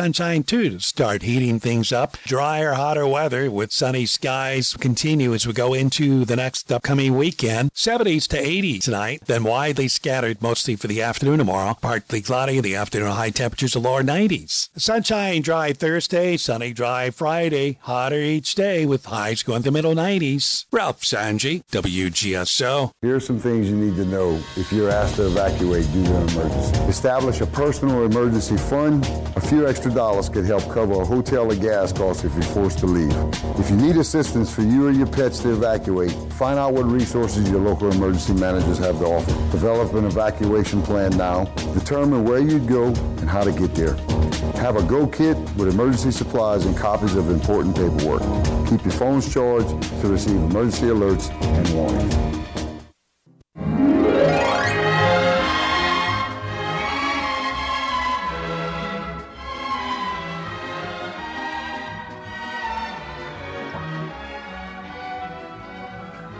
sunshine too to start heating things up. Drier, hotter weather with sunny skies continue as we go into the next upcoming weekend. 70s to 80s tonight, then widely scattered mostly for the afternoon tomorrow. Partly cloudy in the afternoon, high temperatures of lower 90s. Sunshine dry Thursday, sunny dry Friday, hotter each day with highs going to middle 90s. Ralph Sanji, WGSO. Here are some things you need to know if you're asked to evacuate due to an emergency. Establish a personal emergency fund. A few extra extra dollars could help cover a hotel or gas costs if you're forced to leave. If you need assistance for you or your pets to evacuate, find out what resources your local emergency managers have to offer. Develop an evacuation plan now. Determine where you'd go and how to get there. Have a go kit with emergency supplies and copies of important paperwork. Keep your phones charged to receive emergency alerts and warnings.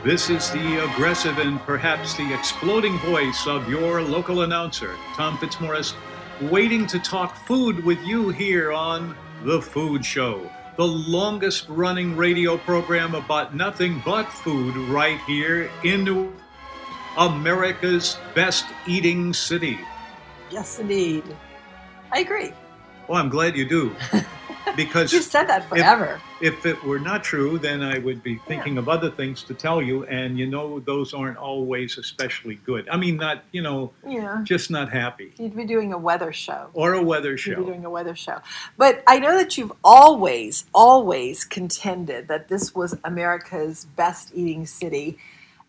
This is the aggressive and perhaps the exploding voice of your local announcer, Tom Fitzmaurice, waiting to talk food with you here on The Food Show, the longest running radio program about nothing but food right here in America's best eating city. Yes, indeed. I agree. Well, I'm glad you do. Because you've said that forever. If, if, it were not true, then I would be thinking yeah. of other things to tell you, and you know those aren't always especially good. I mean, not you know, yeah. just not happy. You'd be doing a weather show or a weather show. You'd be doing a weather show. But I know that you've always, always contended that this was America's best eating city,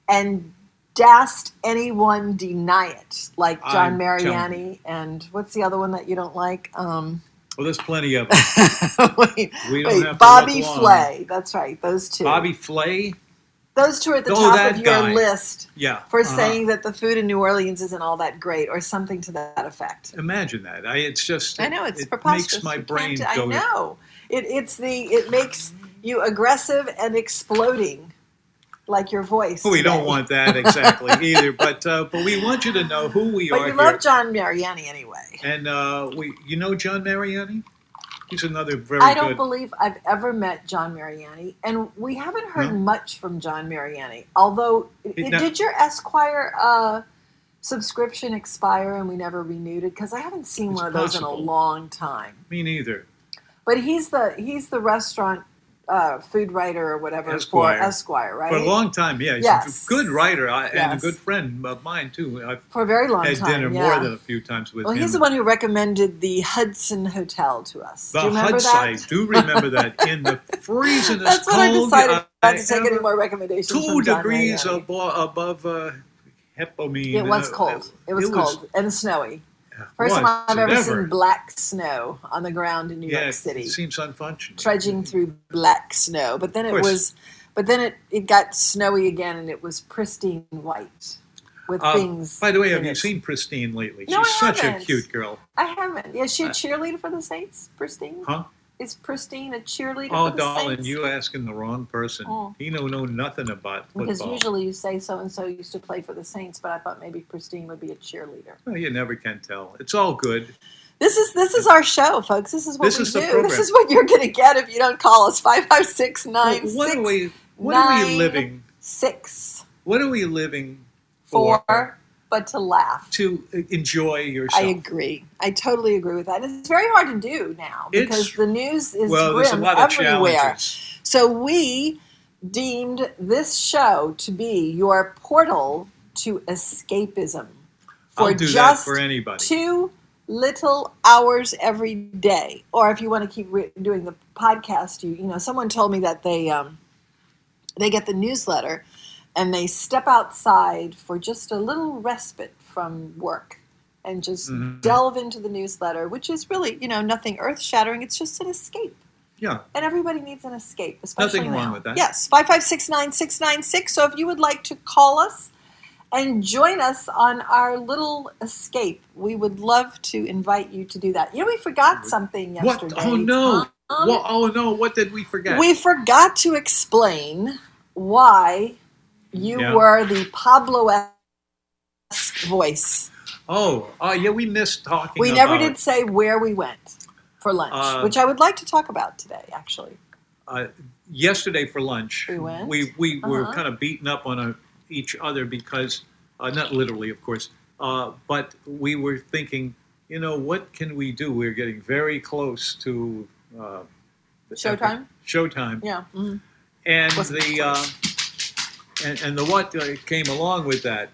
and dast anyone deny it, like John Mariani and what's the other one that you don't like? Um, well, there's plenty of them. wait, wait, Bobby Flay. That's right. Those two. Bobby Flay. Those two are at the oh, top of your guy. list. Yeah. For uh-huh. saying that the food in New Orleans isn't all that great, or something to that effect. Imagine that. I, it's just. I know it's it preposterous. Makes my brain go. I know. It, it's the. It makes you aggressive and exploding like your voice. we don't want that exactly either, but uh, but we want you to know who we but are. But you love John Mariani anyway. And uh, we, you know John Mariani. He's another very. I don't good... believe I've ever met John Mariani, and we haven't heard no? much from John Mariani. Although, it, did your Esquire uh, subscription expire and we never renewed it? Because I haven't seen one of those possible. in a long time. Me neither. But he's the he's the restaurant uh, food writer or whatever Esquire. for Esquire, right? For a long time, yeah. He's yes. a good writer I, yes. and a good friend of mine too. I've for a very long had time. dinner yeah. more than a few times with well, him. Well, he's the one who recommended the Hudson Hotel to us. The do you remember Hudson, that? I do remember that. In the freezing That's cold, when I decided not to take any more recommendations. Two degrees above, above uh, Hepomine. It was uh, cold. It was it cold was, and snowy. First time I've ever seen black snow on the ground in New yeah, York City. It seems unfunctional. Trudging through black snow, but then it was, but then it, it got snowy again, and it was pristine white with uh, things. By the way, have it. you seen Pristine lately? No, She's I such haven't. a cute girl. I haven't. Is she a cheerleader for the Saints? Pristine? Huh? Is Pristine a cheerleader? Oh, for darling, you asking the wrong person. Oh. He know know nothing about football. Because usually you say so and so used to play for the Saints, but I thought maybe Pristine would be a cheerleader. Well, you never can tell. It's all good. This is this is our show, folks. This is what This we is do. This is what you're going to get if you don't call us five five six nine Well, what six are we? What are we living? six What are we living for? four, but to laugh. To enjoy yourself. I agree. I totally agree with that. And It's very hard to do now because It's- the news is well, grim everywhere. challenges. So we deemed this show to be your portal to escapism for I'll do that just for anybody. two little hours every day. Or if you want to keep re- doing the podcast, you you know, someone told me that they um, they get the newsletter and they step outside for just a little respite from work and just Mhm. delve into the newsletter, which is really you know nothing earth shattering. It's just an escape. Yeah. And everybody needs an escape, especially Nothing wrong now. with that. Yes, five five six nine six nine six. So if you would like to call us and join us on our little escape, we would love to invite you to do that. You know, we forgot something yesterday. What? Oh no! Tom. Well, oh no! What did we forget? We forgot to explain why you Yeah. were the Pablo-esque voice. oh, oh yeah, we missed talking. We never did say where we went. for lunch, Uh, which I would like to talk about today, actually. Uh, yesterday for lunch, We went? we, we were Uh-huh. kind of beaten up on a, each other because, uh, not literally, of course, uh, but we were thinking, you know, what can we do? We're getting very close to uh, the Showtime? Showtime, Yeah. mhm. and Wasn't the uh, and, and the what came along with that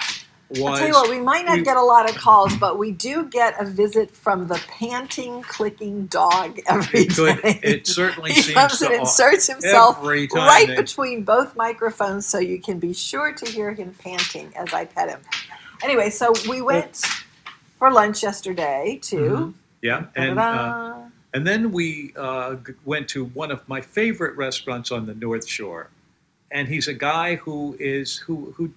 was I'll tell you what, we might not we- get a lot of calls, but we do get a visit from the panting, clicking dog every It could- day. it certainly he seems comes and inserts himself right they- between both microphones, so you can be sure to hear him panting as I pet him. Anyway, so we went for lunch yesterday to. Mhm. yeah, and. Uh, And then we uh, went to one of my favorite restaurants on the North Shore, and he's a guy who is who who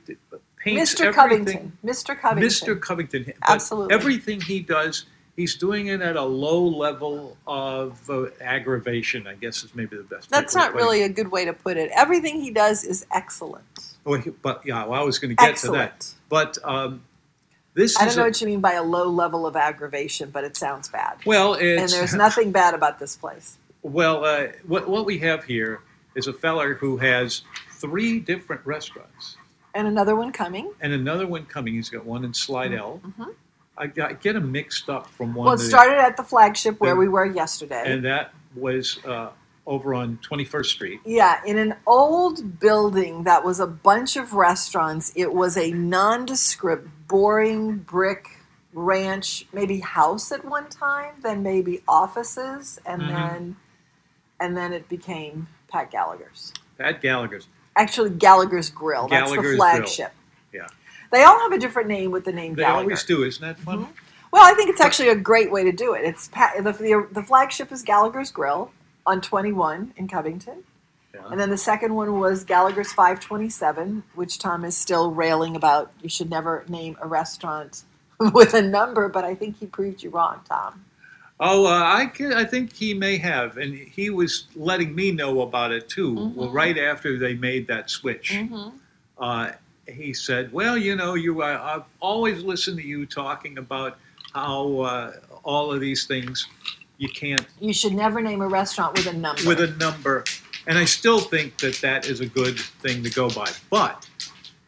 paints Mr. everything. Covington. Mr. Covington. Mr. Covington. Absolutely. Everything he does, he's doing it at a low level of uh, aggravation. I guess is maybe the best. That's not really a good way to put it. Everything he does is excellent. Oh, he- but yeah, well, I was going to get to that. Excellent. But um, this I don't know a- what you mean by a low level of aggravation, but it sounds bad. well, And there's nothing bad about this place. Well, uh, what, what we have here is a feller who has three different restaurants And another one coming. and another one coming. He's got one in Slidell. Mhm. I, I get them mixed up from one Well, it to the started at the flagship where the- we were yesterday. and that was uh, over on 21st Street. yeah, in an old building that was a bunch of restaurants. It was a nondescript, boring brick ranch, maybe house at one time, then maybe offices, and Mhm. then and then it became Pat Gallagher's. Pat Gallagher's. Actually, Gallagher's Grill. That's Gallagher's the Grill. flagship. Yeah. They all have a different name with the name They Gallagher. always do. Isn't that fun? Mhm. Well, I think it's actually a great way to do it. It's pa- the, the the flagship is Gallagher's Grill on 21 in Covington, Yeah. and then the second one was Gallagher's 527, which Tom is still railing about. You should never name a restaurant with a number, but I think he proved you wrong, Tom. Oh, uh, I, can, I think he may have. And he was letting me know about it too, well, Mhm. right after they made that switch. uh, he said, "Well, you know, you I've always listened to you talking about how uh, all of these things you can't You should never name a restaurant with a number. with a number." And I still think that that is a good thing to go by. But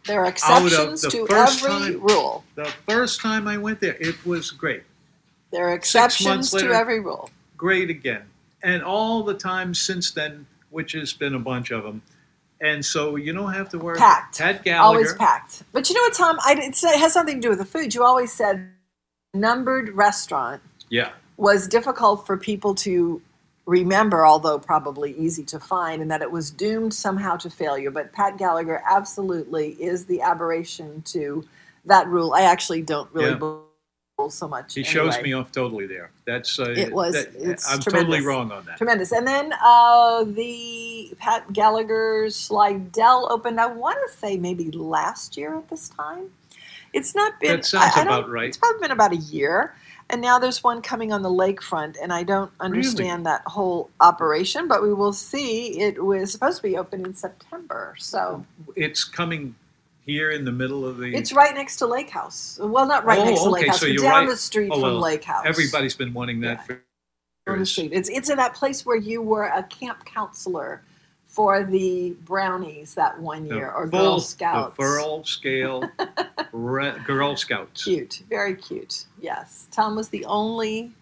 there are exceptions to every time- rule. the first time I went there, it was great, There are exceptions to every rule. great again, and all the time since then, which has been a bunch of them. And so you don't have to worry. Packed. Pat Gallagher. Always packed. But you know what, Tom? I, it's, it has something to do with the food. You always said numbered restaurant Yeah. was difficult for people to remember, although probably easy to find, and that it was doomed somehow to failure. But Pat Gallagher absolutely is the aberration to that rule. I actually don't really Yeah. So much. He shows me off totally there. That's uh, It was- that- it's I'm totally wrong on that. Tremendous. And then uh, the Pat Gallagher's Slidell opened, I want to say maybe last year at this time. It's not been. That sounds I- I about right. It's probably been about a year. And now there's one coming on the lakefront, and I don't understand that whole operation, but we will see. It was supposed to be open in September, so It's coming here in the middle of the. it's right next to Lake House. Well, not right Oh, next to okay, Lake House, so but down right. the street Oh, from Lake House. Everybody's been wanting that Yeah. for on the street. It's it's in that place where you were a camp counselor for the Brownies that one The year, or full- Girl Scouts. The scale re- Girl Scouts. Cute, very cute. Yes, Tom was the only.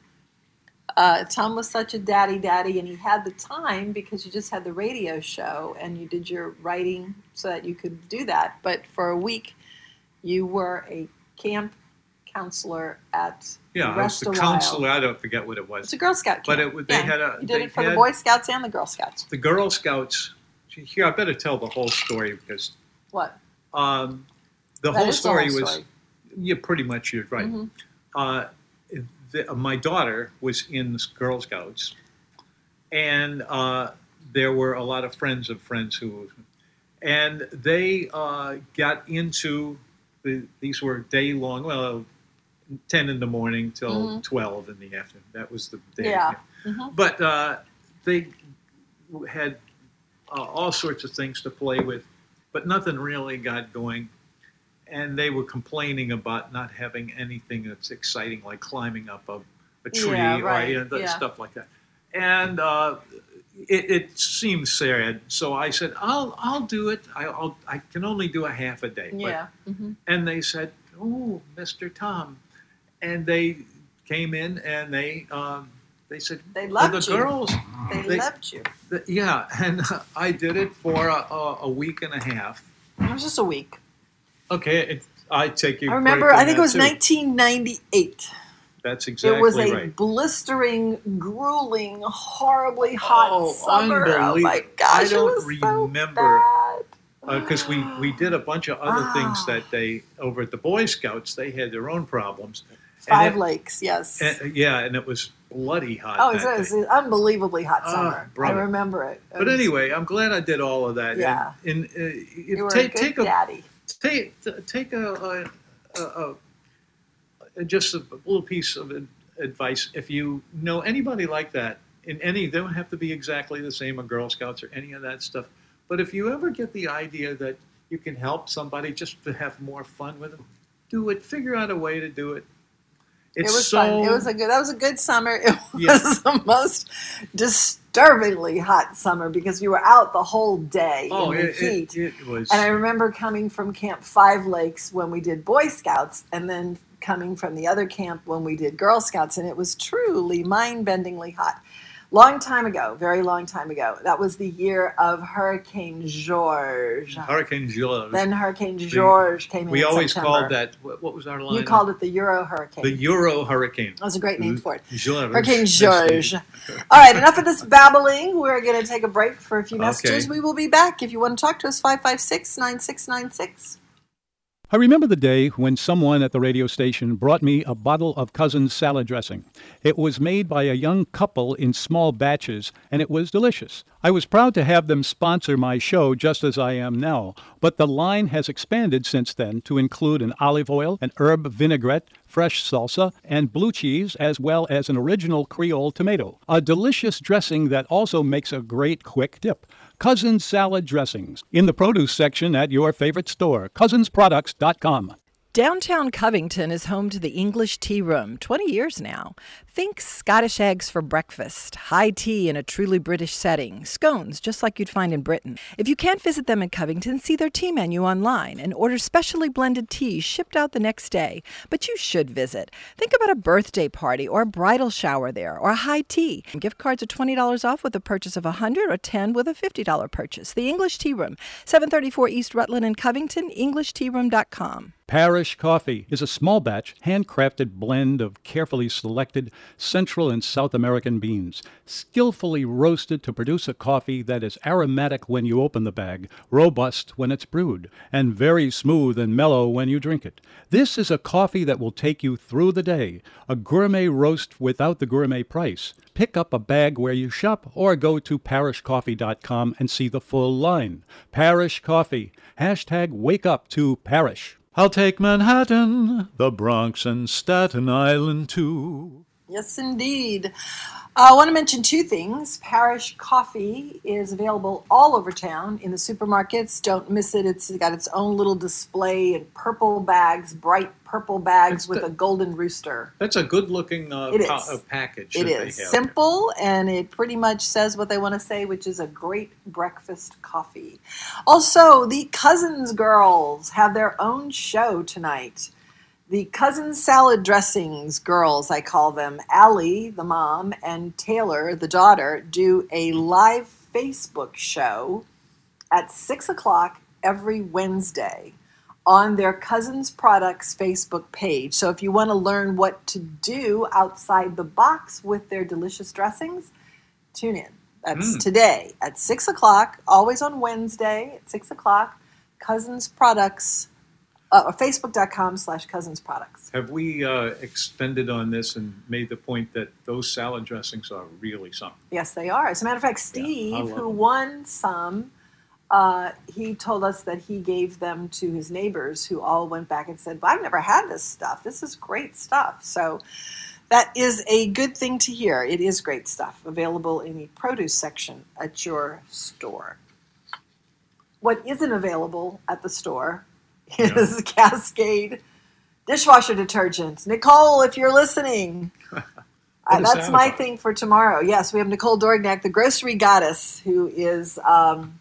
Uh, Tom was such a daddy, daddy, and he had the time because you just had the radio show and you did your writing so that you could do that. But for a week, you were a camp counselor at Yeah, I was the a counselor. I don't forget what it was. It's a Girl Scout camp. But it- they Yeah, had a- You did it for the Boy Scouts and the Girl Scouts. The Girl Scouts. Here, I better tell the whole story because What? um, the whole is the story was. story. Yeah, pretty much. You're right. Mhm. uh, the, my daughter was in the Girl Scouts, and uh, there were a lot of friends of friends who, and they uh, got into the, these were day long, well, ten in the morning till Mhm. twelve in the afternoon. That was the day. Yeah. Mhm. But uh, they had uh, all sorts of things to play with, but nothing really got going. And they were complaining about not having anything that's exciting, like climbing up a, a tree Yeah, or you know, yeah. stuff like that. And uh, it, it seemed sad, so I said, "I'll I'll do it. I, I'll I can only do a half a day." But- Yeah. hmm and they said, "Oh, Mr. Tom," and they came in and they um, they said, They "Oh, loved the you. girls." They, They- loved you. the- yeah, and I did it for a, a, a week and a half. It was just a week. Okay, it, I take you. I remember. I think it was too. 1998. That's exactly it was a right. blistering, grueling, horribly hot Oh, summer. Oh my gosh! I don't remember, so bad. because we, we did a bunch of other things Ah. that day over at the Boy Scouts they had their own problems. Five and it- Lakes, yes. and- yeah, and it was bloody hot. oh, it was, that it was an unbelievably hot Ah, summer. I remember it. It But was- anyway, I'm glad I did all of that. Yeah. And, uh, you were take a good take a daddy. Take take a, a, a, a just a little piece of advice. If you know anybody like that, in any, they don't have to be exactly the same, a Girl Scouts or any of that stuff. But if you ever get the idea that you can help somebody just to have more fun with them, do it. Figure out a way to do it. It's it was so, fun. It was a good. That was a good summer. It was Yeah. the most disturbingly hot summer because you were out the whole day oh, in the it, heat. it, it was. And I remember coming from Camp Five Lakes when we did Boy Scouts, and then coming from the other camp when we did Girl Scouts, and it was truly mind bendingly hot. Long time ago, very long time ago. That was the year of Hurricane George. Hurricane George. Then Hurricane George came in. we always September. called that. What, was our line? You called it the Euro Hurricane. the Euro Hurricane. that was a great name for it. George. Hurricane George. All right, enough of this babbling. We're going to take a break for a few Okay. messages. We will be back. If you want to talk to us, 556 9696. I remember the day when someone at the radio station brought me a bottle of Cousin's salad dressing. It was made by a young couple in small batches, and it was delicious. I was proud to have them sponsor my show just as I am now, but the line has expanded since then to include an olive oil, an herb vinaigrette, fresh salsa, and blue cheese, as well as an original Creole tomato. A delicious dressing that also makes a great quick dip. Cousins Salad Dressings in the produce section at your favorite store, cousinsproducts.com. Downtown Covington is home to the English Tea Room, 20 years now. Think Scottish eggs for breakfast, high tea in a truly British setting, scones just like you'd find in Britain. If you can't visit them in Covington, see their tea menu online and order specially blended teas shipped out the next day. But you should visit. Think about a birthday party or a bridal shower there or a high tea. Gift cards are $20 off with a purchase of 100 or 10 with a $50 purchase. The English Tea Room, 734 East Rutland in Covington, EnglishTeaRoom.com. Parish Coffee is a small batch, handcrafted blend of carefully selected Central and South American beans, skillfully roasted to produce a coffee that is aromatic when you open the bag, robust when it's brewed, and very smooth and mellow when you drink it. This is a coffee that will take you through the day, a gourmet roast without the gourmet price. Pick up a bag where you shop or go to parishcoffee.com and see the full line. Parish Coffee. Hashtag wake up to Parish. I'll take Manhattan, the Bronx, and Staten Island too. Yes, indeed. I want to mention two things. Parish Coffee is available all over town in the supermarkets. Don't miss it. It's got its own little display in purple bags, bright purple bags It's with the- a golden rooster. That's a good looking uh, It pa- package. It is simple and it pretty much says what they want to say, which is a great breakfast coffee. Also, the Cousins girls have their own show tonight. The Cousins Salad Dressings girls, I call them, Allie, the mom, and Taylor, the daughter, do a live Facebook show at 6 o'clock every Wednesday on their Cousins Products Facebook page. So if you want to learn what to do outside the box with their delicious dressings, tune in. That's hmm. today at 6 o'clock, always on Wednesday at 6 o'clock. Cousins Products, uh, or facebook.com slash cousins products. Have we uh, extended on this and made the point that those salad dressings are really something? Yes, they are. As a matter of fact, Steve, love who them. won some, uh, he told us that he gave them to his neighbors who all went back and said, well, I've never had this stuff. This is great stuff. So that is a good thing to hear. It is great stuff, available in the produce section at your store. What isn't available at the store is Cascade dishwasher detergent. Nicole, if you're listening, Uh, that's that my about? thing for tomorrow. Yes, we have Nicole Dorignac, the grocery goddess, who is um,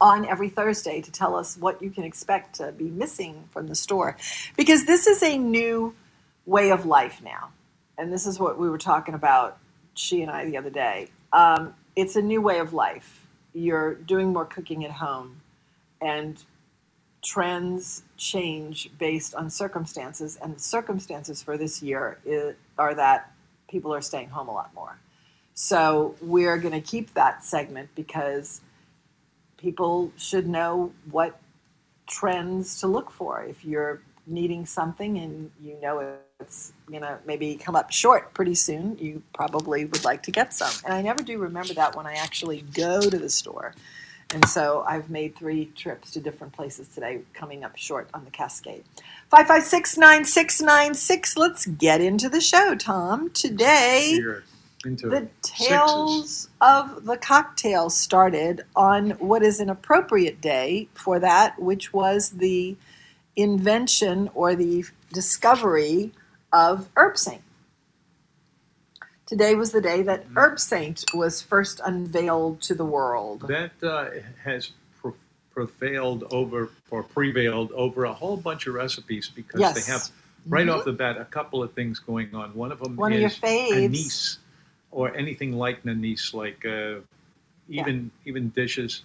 on every Thursday to tell us what you can expect to be missing from the store. Because this is a new way of life now. And this is what we were talking about, she and I, the other day. Um, it's a new way of life. You're doing more cooking at home, and trends change based on circumstances. And the circumstances for this year i are that people are staying home a lot more. So we're going to keep that segment because people should know what trends to look for. If you're needing something and you know it's going to maybe come up short pretty soon, you probably would like to get some. And I never do remember that when I actually go to the store. And so I've made three trips to different places today, coming up short on the Cascade. 556 9696. Let's get into the show, Tom. Today, the sixes. tales of the cocktail started on what is an appropriate day for that, which was the invention or the discovery of Herbsaint. Today was the day that Mm-hmm. Herbsaint was first unveiled to the world. That uh, has pre- prevailed over or prevailed over a whole bunch of recipes because Yes. they have right Mhm. off the bat a couple of things going on. One of them One of is your faves. anise or anything like anise, like uh, even even dishes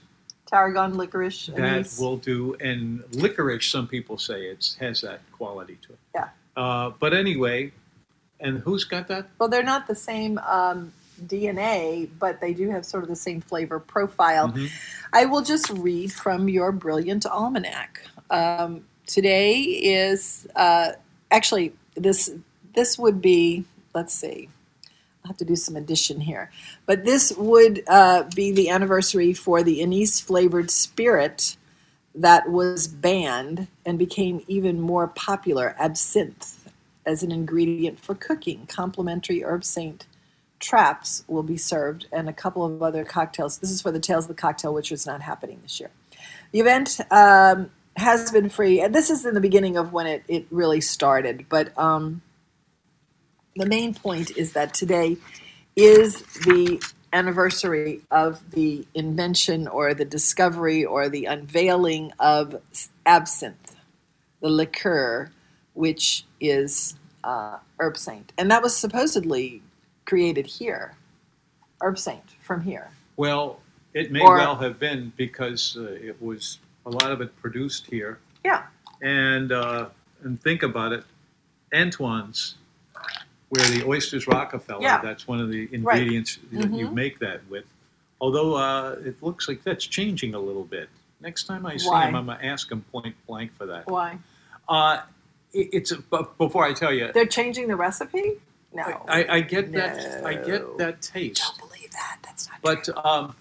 Tarragon licorice, that anise. will do. And licorice, some people say it has that quality to it. Yeah. Uh, but anyway, and who's got that? Well, they're not the same um, DNA, but they do have sort of the same flavor profile. Mhm. I will just read from your brilliant almanac. Um, today is uh, actually this. This would be. Let's see. I'll have to do some addition here, but this would uh, be the anniversary for the anise flavored spirit that was banned and became even more popular, absinthe, as an ingredient for cooking. Complimentary Herbsaint traps will be served and a couple of other cocktails. This is for the Tales of the Cocktail, which is not happening this year. The event um, has been free, and this is in the beginning of when it, it really started, but um, the main point is that today is the anniversary of the invention or the discovery or the unveiling of absinthe, the liqueur, which is uh, Herbsaint. And that was supposedly created here, Herbsaint from here. Well, it may Or- well have been because uh, it was a lot of it produced here. Yeah. And uh, and think about it, Antoine's, where the oysters Rockefeller. Yeah. That's one of the ingredients that you Mhm. make that with. Although uh, it looks like that's changing a little bit. Next time I see Why? him, I'm gonna ask him point blank for that. Why? It, it's before I tell you, They're changing the recipe? No. I, I get that. I get that taste. don't believe that. That's not But true. um,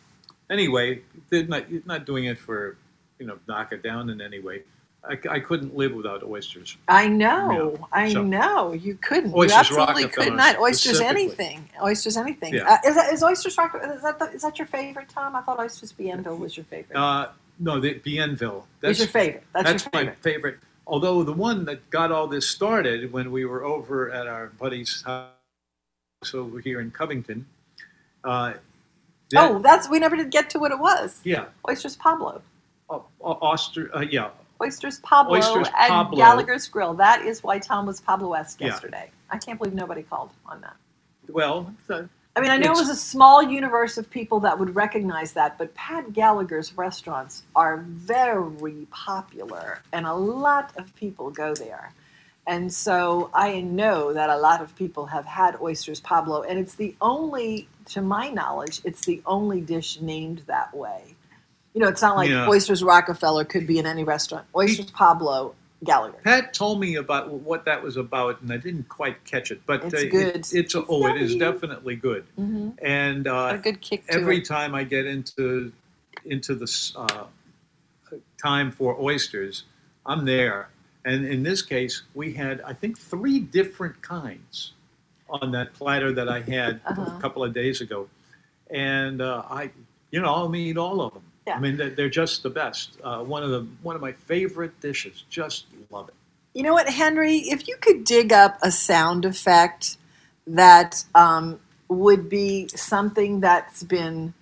anyway, they're not, you're not doing it for, you know, knock it down in any way. I, I couldn't live without oysters. I know, I so- know. You couldn't. Oysters you absolutely could not. Oysters anything. Oysters anything. Yeah. Uh, is that is oysters rock? Is that the, is that your favorite, Tom? I thought oysters Bienville was your favorite. Uh, no, the Bienville. Who's your favorite? That's, That's, your my favorite. Although the one that got all this started when we were over at our buddy's house over here in Covington. Uh, that- oh, that's we never did get to what it was. yeah, Oysters Pablo. uh, Oster, uh, yeah, Oysters Pablo Oysters and Pablo. Gallagher's Grill. That is why Tom was Pablo-esque Yeah. yesterday. I can't believe nobody called on that. well, I mean, I know it was a small universe of people that would recognize that, but Pat Gallagher's restaurants are very popular, and a lot of people go there. And so I know that a lot of people have had oysters Pablo, and it's the only, to my knowledge, it's the only dish named that way. You know, it's not like Yeah. oysters Rockefeller could be in any restaurant. Oysters Pablo, Gallagher. Pat told me about what that was about, and I didn't quite catch it. But It's uh, it- good. it's, It's oh, it is definitely good. hmm And a uh, good kick to every it. time I get into into this uh, time for oysters, I'm there. And in this case, we had I think three different kinds on that platter that I had Uh-huh. a couple of days ago, and uh, I, you know, I'll eat all of them. Yeah. I mean, they're, they're just the best. Uh, one of the one of my favorite dishes. Just love it. You know what, Henry? If you could dig up a sound effect that um, would be something that's been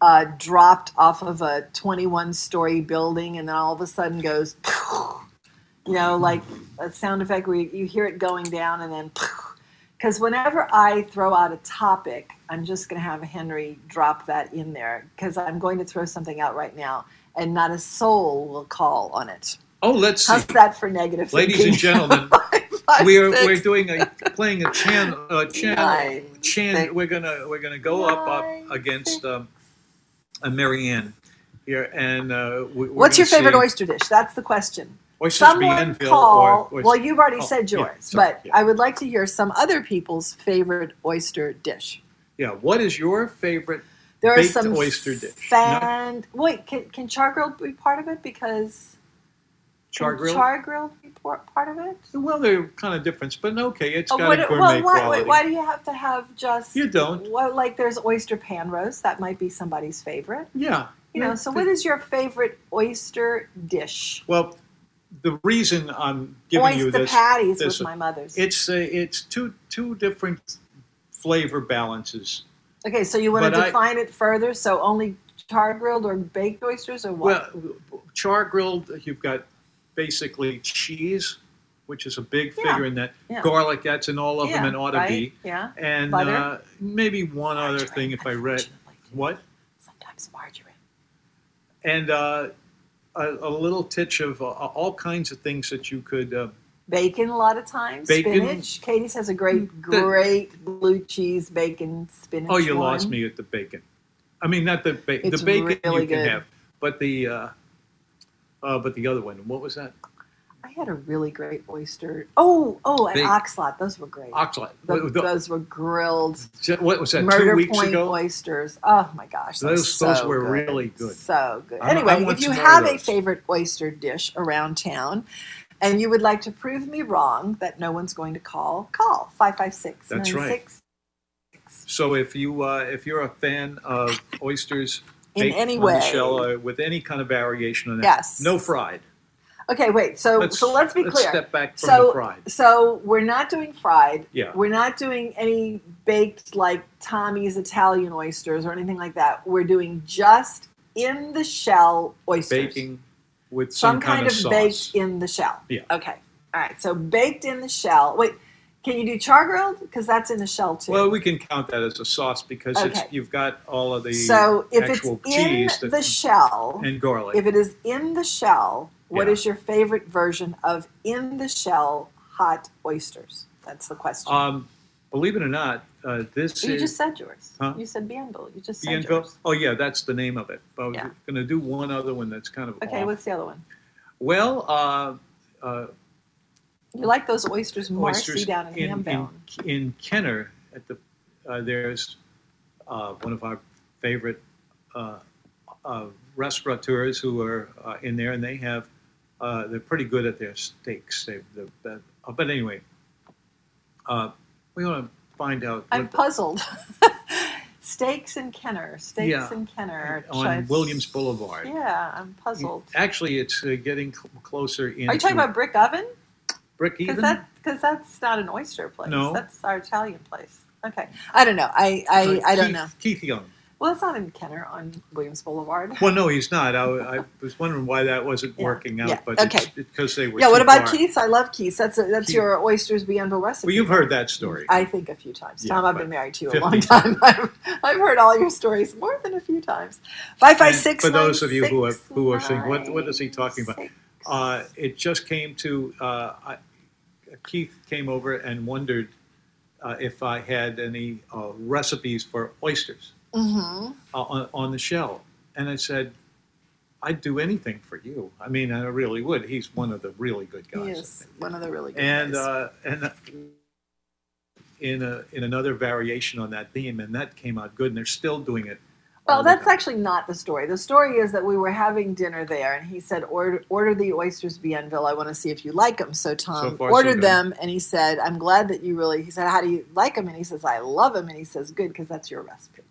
uh, dropped off of a 21 story building and then all of a sudden goes, you know, like a sound effect where you, you hear it going down and then, because whenever I throw out a topic, I'm just going to have Henry drop that in there because I'm going to throw something out right now and not a soul will call on it. Oh, let's see. That for negative Ladies thinking? and gentlemen, Five, we're six, we're doing a playing a chan uh, chan Nine, chan. six, we're gonna we're gonna go up nine, up against um, a Marianne here, and uh, we, What's your favorite oyster dish? That's the question. Oysters Someone call. or, or well, you've already oh, said yeah, yours, sorry, but yeah. I would like to hear some other people's favorite oyster dish. Yeah. What is your favorite? There are Baked some oyster dish. Fan. Wait, can, can char grilled be part of it? Because Char grilled? Char grilled be part of it? Well, they're kind of different, but okay, it's Oh, got what- a gourmet well, why, quality. why do you have to have just? You don't. Well, like there's oyster pan roast. That might be somebody's favorite. Yeah. You know. So, the- what is your favorite oyster dish? Well, the reason I'm giving you oyster this, patties this with my mother's. it's uh, it's two two different flavor balances. Okay, so you want to But I- define it further? So only char grilled or baked oysters, or what? Well, char grilled, you've got basically cheese, which is a big Yeah, figure in that. yeah. Garlic, that's in all of them and ought to right? be. Yeah. And uh, maybe one other thing if I read. What? Sometimes margarine. And uh, a, a little titch of uh, all kinds of things that you could. Bacon a lot of times. Bacon. Spinach. Katie's has a great, great blue cheese bacon spinach. oh, you one. lost me at the bacon. I mean, not the bacon. It's The bacon really you can have, but the. Uh, uh, but the other one, what was that? I had a really great oyster. Oh, oh, and Big- oxlot. Those were great. What, those were grilled what was that? murder two weeks point ago. oysters. Oh my gosh, Those- so those were good. really good. So good. Anyway, if you have a favorite oyster dish around town, and you would like to prove me wrong that no one's going to call, call five five six That's right. So if you uh, if you're a fan of oysters in any way. the shell uh, with any kind of variation on that, Yes. no fried. Okay, wait. So so let's be let's clear. step back from so the fried. so we're not doing fried. Yeah. We're not doing any baked like Tommy's Italian oysters or anything like that. We're doing just in the shell oysters. Baking with some, some, kind, of sauce. baked in the shell. Yeah. Okay. All right. So baked in the shell. Wait, can you do char grilled? Because that's in the shell too. Well, we can count that as a sauce because it's, Okay. you've got all of the so if it's in cheese that- the shell, and garlic. if it is in the shell, what Yeah. is your favorite version of in the shell hot oysters? That's the question. um, believe it or not, uh, this you is just said yours. Huh? You said Bienville. You just said Bienville. yours. Oh yeah, that's the name of it. But I was Yeah. going to do one other one that's kind of Okay, off. what's the other one? well. Uh, uh, You like those oysters more? oysters See down in, in, in, in Kenner at the uh, there's uh, one of our favorite uh, uh, restaurateurs who are uh, in there, and they have uh, they're pretty good at their steaks. They, the, the, uh, but anyway, uh, we want to find out I'm puzzled. Steaks and Kenner. Steaks Yeah. in Kenner. on Williams Boulevard. Yeah, I'm puzzled. Actually, it's uh, getting cl- closer into Are you talking about Brick Oven? Brick Because that because that's not an oyster place. No. that's our Italian place. Okay, I don't know. I I, Uh, I don't Keith- know. Keith Young. Well, it's not in Kenner on Williams Boulevard. Well, no, he's not. I, I was wondering why that wasn't Yeah. working out, Yeah. but Okay. because they were. yeah. What about far. Keith's? I love Keith's. That's a, that's Keith. your oysters beyond the recipe. Well, you've heard that story. I think a few times. Yeah, Tom, I've been married to you a long time. I've, I've heard all your stories more than a few times. Five five And six. for those of you who are who are six, saying, what what is he talking about? Uh, it just came to uh, I, Keith came over and wondered uh, if I had any uh, recipes for oysters Mhm. uh, on, on the shell, and I said. I'd do anything for you. I mean, I really would. He's one of the really good guys. He is one of the really good and guys. uh, and in a in another variation on that theme, and that came out good. And they're still doing it. Well, that's actually not the story. The story is that we were having dinner there, and he said, "Order, order the oysters Bienville. I want to see if you like them." So Tom So far, ordered good. them, and he said, "I'm glad that you really." He said, "How do you like them?" And he says, "I love them." And he says, "Good, because that's your recipe."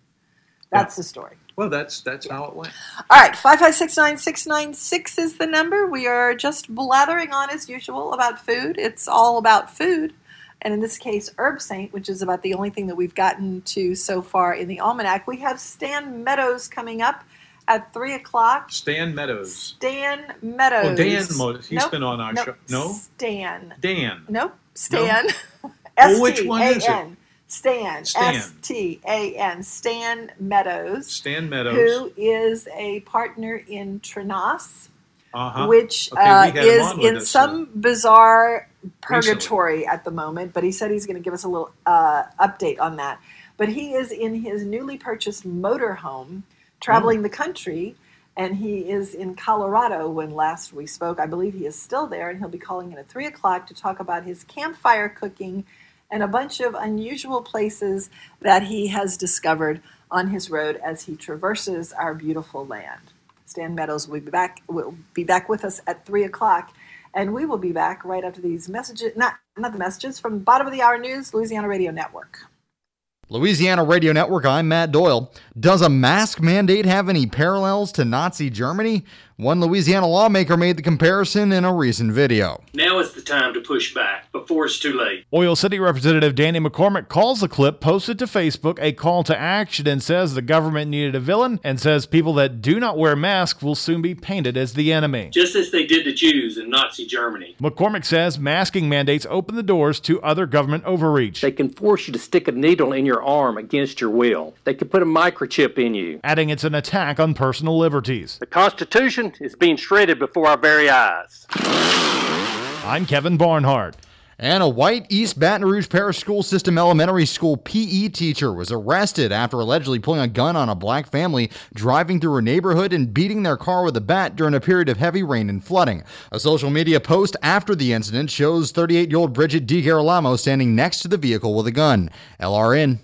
That's the story. Well, that's that's how it went. All right, five five six nine six nine six is the number. We are just blathering on as usual about food. It's all about food, and in this case, Herbsaint, which is about the only thing that we've gotten to so far in the almanac. We have Stan Meadows coming up at three o'clock. Stan Meadows. Stan Meadows. Oh, Dan Meadows. He's Nope, been on our nope, show. No? Stan. Dan. Nope. Stan. Well, which one is it? S-T-A-N. S T A N. Stan Meadows. Stan Meadows. Who is a partner in Trinas, uh-huh. which Okay, uh, is in some bizarre purgatory at the moment. But he said he's going to give us a little uh, update on that. But he is in his newly purchased motorhome, traveling the country, and he is in Colorado. When last we spoke, I believe he is still there, and he'll be calling in at three o'clock to talk about his campfire cooking and a bunch of unusual places that he has discovered on his road as he traverses our beautiful land. Stan Meadows will be back will be back with us at three o'clock, and we will be back right after these messages. Not not the messages from bottom of the hour news, Louisiana Radio Network. Louisiana Radio Network, I'm Matt Doyle. Does a mask mandate have any parallels to Nazi Germany? One Louisiana lawmaker made the comparison in a recent video. Now is the time to push back before it's too late. Oil City Representative Danny McCormick calls the clip posted to Facebook a call to action and says the government needed a villain and says people that do not wear masks will soon be painted as the enemy. Just as they did to Jews in Nazi Germany. McCormick says masking mandates open the doors to other government overreach. They can force you to stick a needle in your arm against your will. They can put a microchip in you. Adding it's an attack on personal liberties. The Constitution is being shredded before our very eyes. I'm Kevin Barnhart. And a white East Baton Rouge Parish School System Elementary School PE teacher was arrested after allegedly pulling a gun on a black family driving through a neighborhood and beating their car with a bat during a period of heavy rain and flooding. A social media post after the incident shows 38 year old Bridget DiGarolamo standing next to the vehicle with a gun. LRN.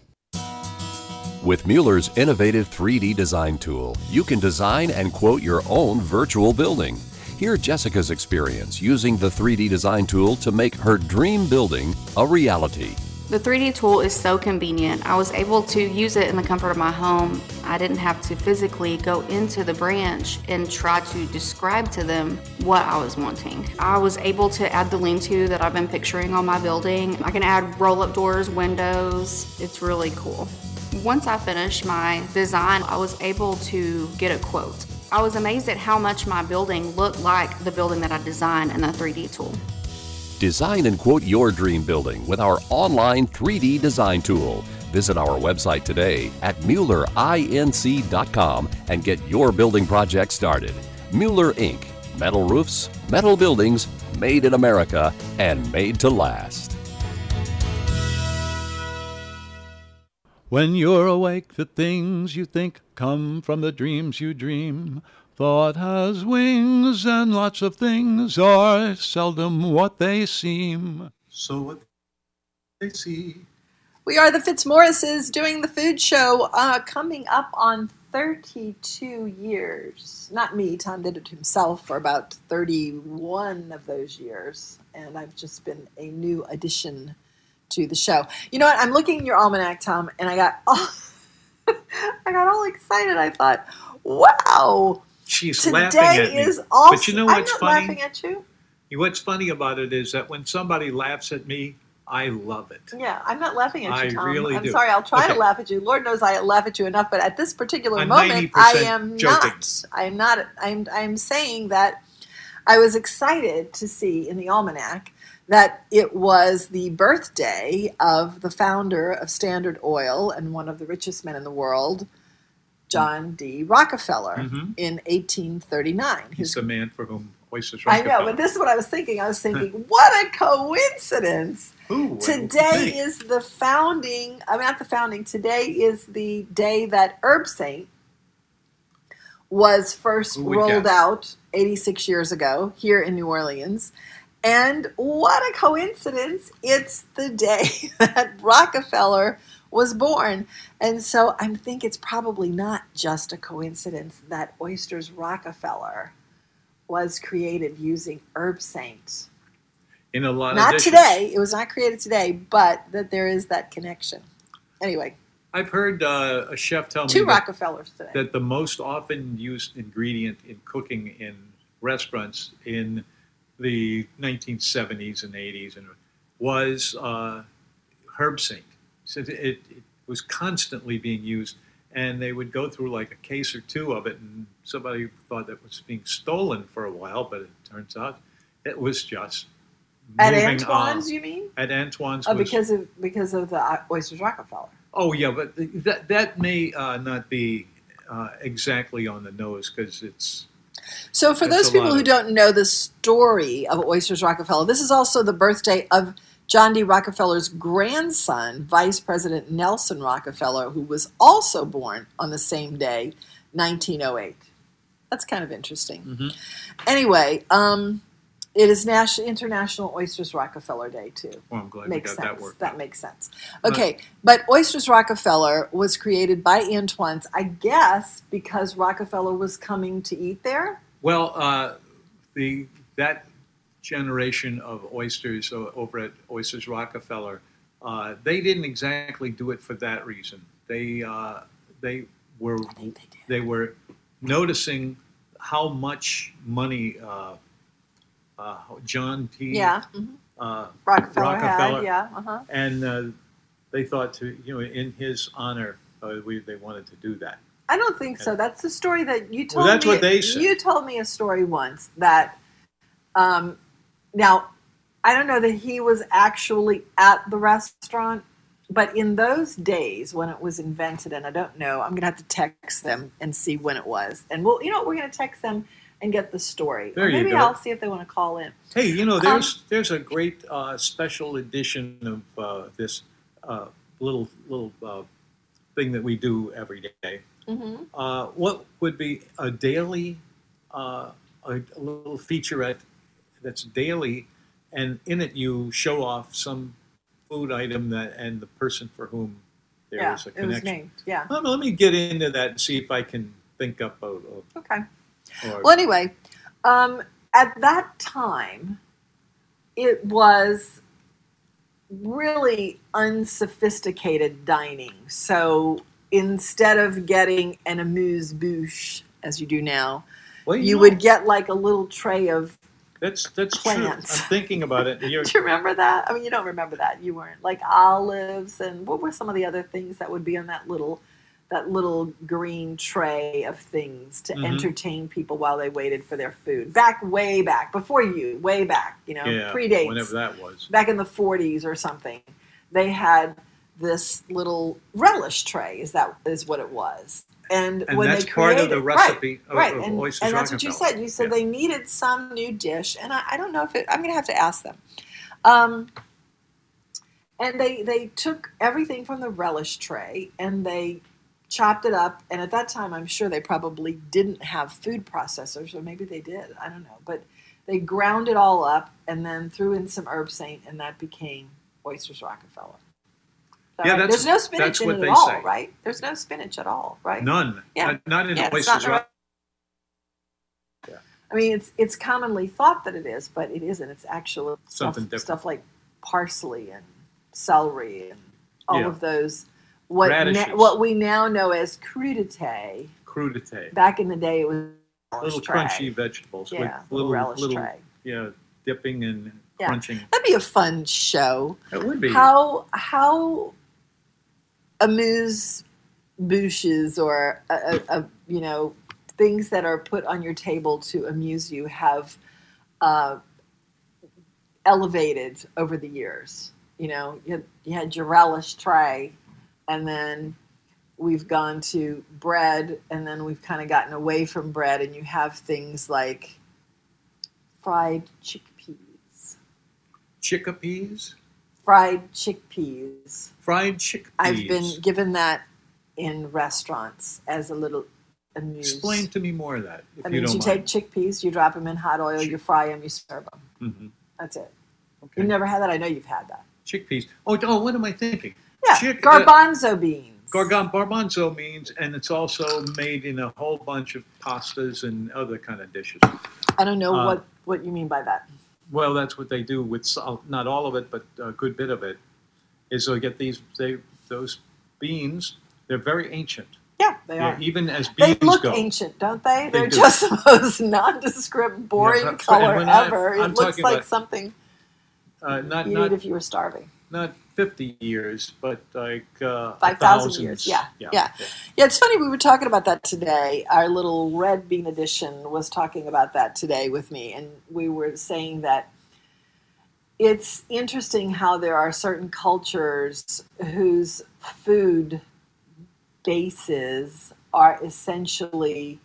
With Mueller's innovative 3D design tool, you can design and quote your own virtual building. Hear Jessica's experience using the 3D design tool to make her dream building a reality. The 3D tool is so convenient. I was able to use it in the comfort of my home. I didn't have to physically go into the branch and try to describe to them what I was wanting. I was able to add the lean to that I've been picturing on my building. I can add roll up doors, windows. It's really cool. Once I finished my design, I was able to get a quote. I was amazed at how much my building looked like the building that I designed in the 3D tool. Design and quote your dream building with our online 3D design tool. Visit our website today at MuellerINC.com and get your building project started. Mueller Inc. Metal roofs, metal buildings, made in America and made to last. When you're awake, the things you think come from the dreams you dream. Thought has wings, and lots of things are seldom what they seem. So what they see. We are the Fitzmaurices doing the food show, uh, coming up on 32 years. Not me, Tom did it himself for about 31 of those years, and I've just been a new addition to the show. You know what? I'm looking in your almanac, Tom, and I got all, I got all excited. I thought, wow, She's today laughing at me. is. But you know what's funny? laughing at you. What's funny about it is that when somebody laughs at me, I love it. Yeah, I'm not laughing at you, I Tom. really I'm do. sorry. I'll try to laugh at you. Lord knows I laugh at you enough, but at this particular I'm moment, I am joking. not. I'm not. I'm. I'm saying that I was excited to see in the almanac that it was the birthday of the founder of Standard Oil and one of the richest men in the world, John D. Rockefeller, Mhm. in 1839. He's the man for whom oysters I know, but this is what I was thinking. I was thinking, what a coincidence! Ooh, what do you Today is the founding. I mean, not the founding. Today is the day that Herbsaint was first rolled out 86 years ago here in New Orleans. And what a coincidence! It's the day that Rockefeller was born. And so I think it's probably not just a coincidence that Oysters Rockefeller was created using Herbsaint. in a lot of Not today. It was not created today, but that there is that connection. Anyway, I've heard uh, a chef tell two me that, Rockefellers today. that the most often used ingredient in cooking in restaurants in the 1970s and 80s and was uh, Herbsaint. So it, it, was constantly being used, and they would go through like a case or two of it, and somebody thought that was being stolen for a while, but it turns out it was just At Antoine's, on. you mean? At Antoine's, Oh, was- because of because of the uh, Oysters Rockefeller. Oh yeah, but that that may uh, not be uh, exactly on the nose because it's So, for It's those people who of- don't know the story of Oysters Rockefeller, this is also the birthday of John D. Rockefeller's grandson, Vice President Nelson Rockefeller, who was also born on the same day, 1908. That's kind of interesting. Anyway, um, it is National International Oysters Rockefeller Day too. well, I'm glad makes we got sense. that. That makes sense. Okay, but Oysters Rockefeller was created by Antoine's, I guess, because Rockefeller was coming to eat there. Well, uh, the that generation of oysters over at Oysters Rockefeller, uh, they didn't exactly do it for that reason. They uh, they were they, were noticing how much money uh, uh, John P. Yeah, mhm. Uh, Rockefeller, had, yeah, uh-huh. and uh, they thought to you know in his honor uh, we, they wanted to do that. I don't think so. That's the story that you told Well, that's me. what they said. You told me a story once that. Um, now, I don't know that he was actually at the restaurant, but in those days when it was invented, and I don't know, I'm gonna have to text them and see when it was, and we'll, you know, what, we're gonna text them and get the story. There Or you maybe go. I'll see if they want to call in. Hey, you know, Um, there's there's a great uh, special edition of uh, this uh, little little uh, thing that we do every day. Mm-hmm. Uh, what would be a daily, uh, a, a little featurette that's daily, and in it you show off some food item that and the person for whom there yeah, is a it was connection. named. Yeah. Well, let me get into that and see if I can think up a. a Okay. Well, anyway, um, at that time, it was really unsophisticated dining. So instead of getting an amuse bouche, as you do now, Well, you you know- would get like a little tray of. That's that's plants. true. I'm thinking about it. Do you remember that? I mean, you don't remember that. You weren't like olives and what were some of the other things that would be on that little that little green tray of things to Mhm. entertain people while they waited for their food. Back way back before you, way back, you know, yeah, predates. whenever that was. Back in the 40s or something, they had this little relish tray. Is that is what it was? And, And when that's they part created of the recipe right, of- right, of and, Oysters and that's what you said. You said Yeah. they needed some new dish, and I, I don't know if it. I'm going to have to ask them. Um, and they they took everything from the relish tray and they chopped it up. And at that time, I'm sure they probably didn't have food processors, or maybe they did. I don't know, but they ground it all up and then threw in some Herbsaint, and that became oysters Rockefeller. That Yeah, right? that's- there's no spinach in it at all, right? There's no spinach at all, right? None. Yeah. Not, not in Yeah, the it's not Oysters in the Rock. I mean, it's it's commonly thought that it is, but it isn't. It's actually stuff, Something different. stuff like parsley and celery and all Yeah. of those. What Radishes. na- what we now know as crudité. Crudité. Back in the day, it was little tray. crunchy vegetables Yeah, with little little relish little tray. yeah dipping and Yeah. crunching. That'd be a fun show. It would be. How how amuse bouches or a, a, a, you know things that are put on your table to amuse you have uh, elevated over the years. You know, you had, you had your relish tray, and then we've gone to bread, and then we've kind of gotten away from bread, and you have things like fried chickpeas, Chickpeas, fried chickpeas. fried chickpeas. I've been given that in restaurants as a little amuse. Explain to me more of that, if you means don't you take chickpeas, you drop them in hot oil, you fry them, you serve them. Mhm. That's it. Okay. You've never had that? I know you've had that. Chickpeas. Oh, oh, what am I thinking? Yeah, Chick- uh, garbanzo beans. Gargon garbanzo means, and it's also made in a whole bunch of pastas and other kind of dishes. I don't know uh, what, what you mean by that. Well, that's what they do with sal- not all of it, but a good bit of it. Is they get these they those beans. They're very ancient. Yeah, they Yeah, are. even as beans They look go. ancient, don't they? They They're do. just the most nondescript, boring Yeah, color I- ever. I'm it looks like about- something. Uh, not You'd not eat if you were starving. Not 50 years, but like uh, 5,000 thousands. years. Yeah, yeah. yeah. Yeah, it's funny. We were talking about that today. Our little red bean edition was talking about that today with me, and we were saying that it's interesting how there are certain cultures whose food bases are essentially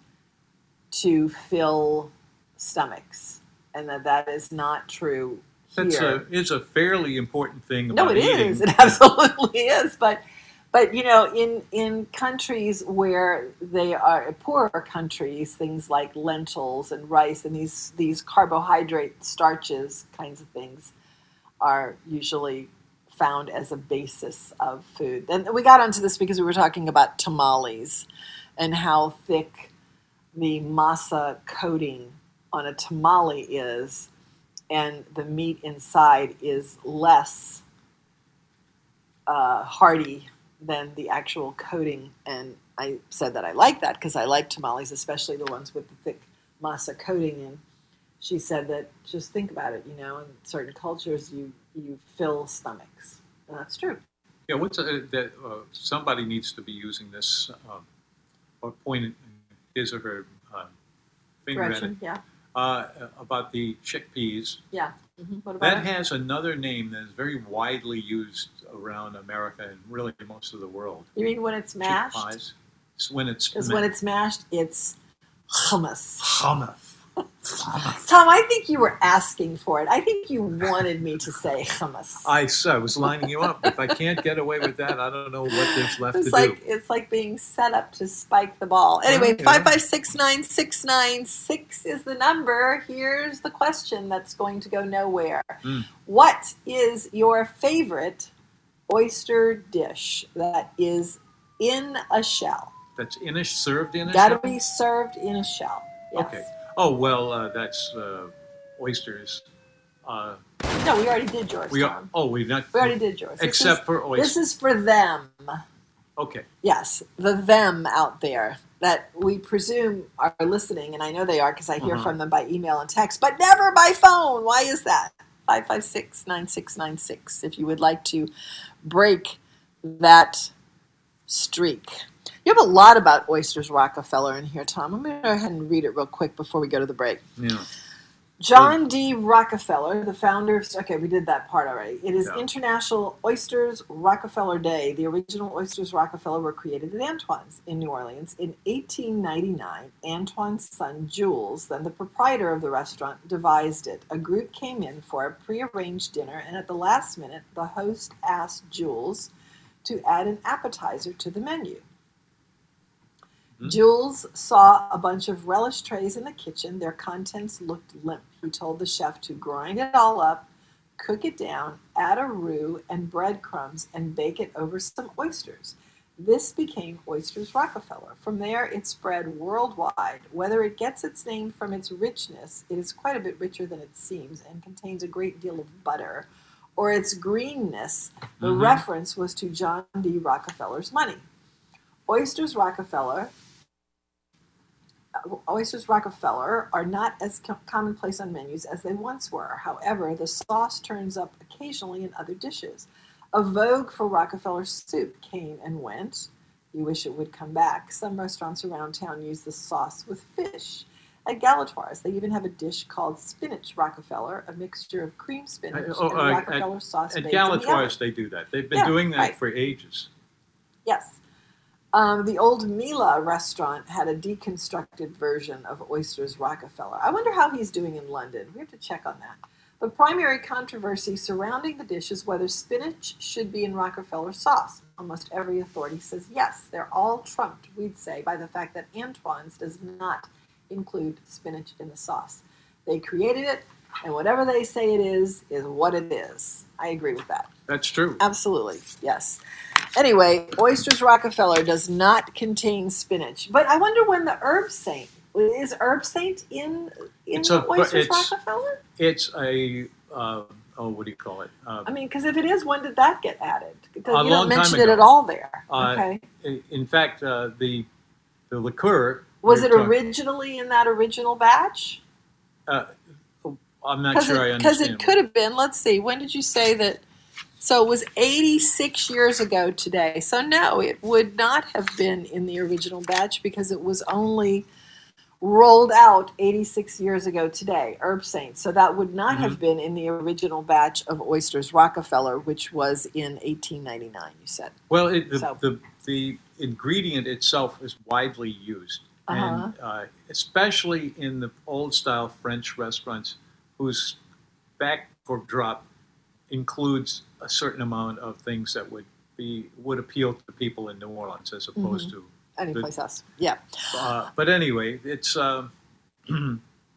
to fill stomachs, and that that is not true That's here. a is a fairly important thing No, about it eating. is. It absolutely is. But but you know, in in countries where they are poorer countries, things like lentils and rice and these these carbohydrate starches kinds of things are usually found as a basis of food. And we got onto this because we were talking about tamales and how thick the masa coating on a tamale is and the meat inside is less uh, hearty than the actual coating. And I said that I like that because I like tamales, especially the ones with the thick masa coating. And she said that just think about it, you know, in certain cultures you you fill stomachs, and that's true. Yeah, what's a, that? Uh, somebody needs to be using this um, or pointing his or her uh, finger at it yeah, uh, about the chickpeas. yeah. hmm What about That it? has another name that is very widely used around America and really most of the world. You mean when it's mashed? Chick pies. It's when it's Because when it's mashed, it's hummus. hummus. Tom, I think you were asking for it. I think you wanted me to say hummus. I, so I was lining you up. If I can't get away with that, I don't know what there's left It's to like do. it's like being set up to spike the ball. Anyway, five five six nine six nine six is the number. Here's the question that's going to go nowhere. Mm. What is your favorite oyster dish that is in a shell? That's in a served in a Got to shell? be served in a shell. Yes. Okay. Oh well, uh, that's uh, oysters. Uh, No, we already did yours. we are. Oh, we not. We already did yours. This Except is- for oysters. This is for them. Okay. Yes, the them out there that we presume are listening, and I know they are because I hear Uh-huh. from them by email and text, but never by phone. Why is that? 556 9696 if you would like to break that streak. You have a lot about Oysters Rockefeller in here, Tom. I'm going to go ahead and read it real quick before we go to the break. Yeah. John D. Rockefeller, the founder of. Okay, we did that part already. It is Yeah. International Oysters Rockefeller Day. The original Oysters Rockefeller were created at Antoine's in New Orleans in 1899. Antoine's son, Jules, then the proprietor of the restaurant, devised it. A group came in for a prearranged dinner, and at the last minute, the host asked Jules to add an appetizer to the menu. Jules saw a bunch of relish trays in the kitchen. Their contents looked limp. He told the chef to grind it all up, cook it down, add a roux and breadcrumbs, and bake it over some oysters. This became Oysters Rockefeller. From there, it spread worldwide. Whether it gets its name from its richness, it is quite a bit richer than it seems and contains a great deal of butter, or its greenness, the Mhm. reference was to John D. Rockefeller's money. Oysters Rockefeller oysters Rockefeller are not as commonplace on menus as they once were. However, the sauce turns up occasionally in other dishes. A vogue for Rockefeller soup came and went. You wish it would come back. Some restaurants around town use the sauce with fish. At Galatoire's, they even have a dish called spinach Rockefeller, a mixture of cream spinach Uh, oh, and uh, Rockefeller at, sauce at in the. Galatoire's, they do that. They've been Yeah, doing that right. for ages. Yes. Um, the old Mila restaurant had a deconstructed version of Oysters Rockefeller. I wonder how he's doing in London. We have to check on that. The primary controversy surrounding the dish is whether spinach should be in Rockefeller sauce. Almost every authority says yes. They're all trumped, we'd say, by the fact that Antoine's does not include spinach in the sauce. They created it, and whatever they say it is, is what it is. I agree with that. That's true. Absolutely, yes. Anyway, Oysters Rockefeller does not contain spinach, but I wonder when the Herbsaint is Herbsaint in in It's a- Oysters it's- Rockefeller. It's a uh, oh, what do you call it? Uh, I mean, because if it is, when did that get added? Because you don't mention it at all there. uh, okay, in, in fact, uh, the the liqueur was it talking- originally in that original batch? Uh, I'm not Because sure I it, 'cause understand. it could have been. Let's see. When did you say that? So it was 86 years ago today. So no, it would not have been in the original batch because it was only rolled out 86 years ago today, Herbsaint. So that would not Mm-hmm. have been in the original batch of oysters Rockefeller, which was in 1899. You said. Well, it, the, So- the the ingredient itself is widely used, Uh-huh. and uh, especially in the old style French restaurants, whose backdrop includes a certain amount of things that would be would appeal to people in New Orleans as opposed Mhm. to. Any place else? Yeah. Uh, but anyway, it's uh,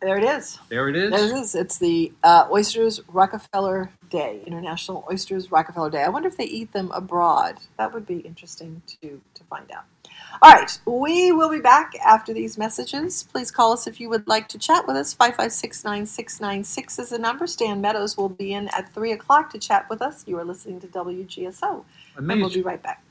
There it is. there. It is. There it is. It's the uh, Oysters Rockefeller Day, International Oysters Rockefeller Day. I wonder if they eat them abroad. That would be interesting to, to find out. All right, we will be back after these messages. Please call us if you would like to chat with us. 556 9696 is the number. Stan Meadows will be in at 3 o'clock to chat with us. You are listening to WGSO. And we'll be right back.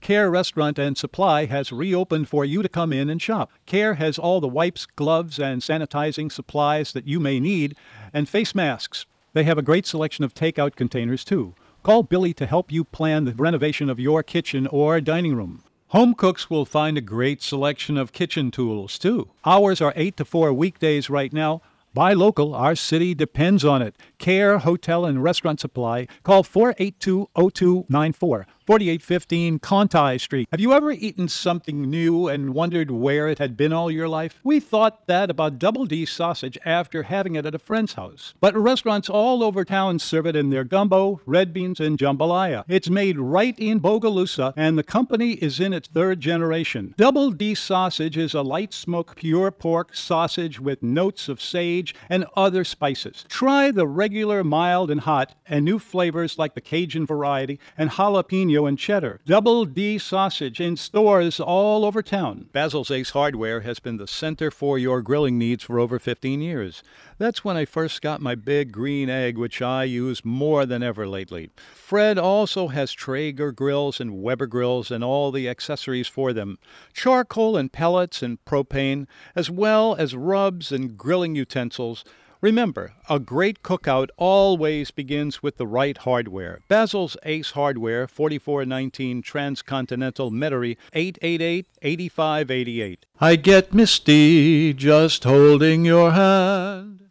Care Restaurant and Supply has reopened for you to come in and shop. Care has all the wipes, gloves, and sanitizing supplies that you may need, and face masks. They have a great selection of takeout containers, too. Call Billy to help you plan the renovation of your kitchen or dining room. Home cooks will find a great selection of kitchen tools, too. Hours are 8 to 4 weekdays right now. Buy local, our city depends on it. Care Hotel and Restaurant Supply. Call 482 0294. 4815 Conti Street. Have you ever eaten something new and wondered where it had been all your life? We thought that about Double D sausage after having it at a friend's house. But restaurants all over town serve it in their gumbo, red beans, and jambalaya. It's made right in Bogalusa, and the company is in its third generation. Double D sausage is a light smoke, pure pork sausage with notes of sage and other spices. Try the regular, mild, and hot, and new flavors like the Cajun variety and jalapeno and cheddar. Double D sausage in stores all over town. Basil's Ace Hardware has been the center for your grilling needs for over 15 years. That's when I first got my big green egg, which I use more than ever lately. Fred also has Traeger grills and Weber grills and all the accessories for them charcoal and pellets and propane, as well as rubs and grilling utensils. Remember, a great cookout always begins with the right hardware. Basil's Ace Hardware, 4419 Transcontinental Metairie, 888-8588. I get misty just holding your hand.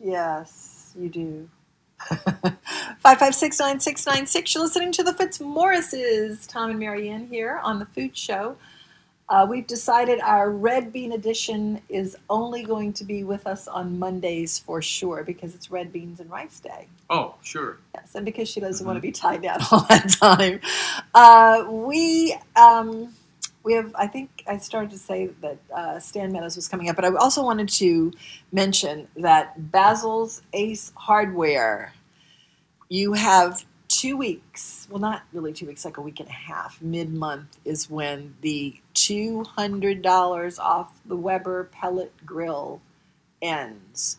Yes, you do. 5569696. You're listening to the Fitzmaurices. Tom and Marianne here on the Food Show. Uh, we've decided our red bean edition is only going to be with us on Mondays for sure because it's red beans and rice day. Oh, sure. Yes, and because she doesn't want to be tied down all that time. Uh, we um, we have. I think I started to say that uh, Stan Meadows was coming up, but I also wanted to mention that Basil's Ace Hardware. You have two weeks. Well, not really two weeks, like a week and a half. Mid month is when the two hundred dollars off the Weber pellet grill ends.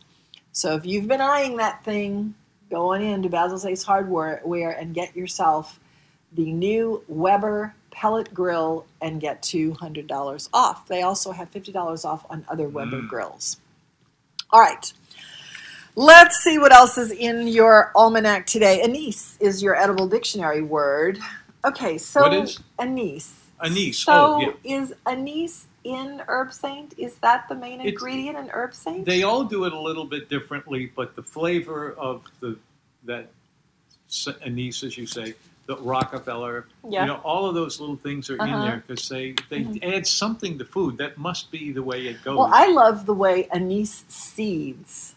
So if you've been eyeing that thing, go on into Basil's Ace Hardware and get yourself the new Weber pellet grill and get $200 off. They also have $50 off on other mm. Weber grills. All right. Let's see what else is in your almanac today. Anise is your edible dictionary word. Okay, so anise. Anise. So oh, yeah. is anise in Herbsaint? Is that the main It's- ingredient in Herbsaint? They all do it a little bit differently, but the flavor of the that anise, as you say, the Rockefeller, Yeah. you know, all of those little things are in Uh-huh. there because they they add something to food. That must be the way it goes. Well, I love the way anise seeds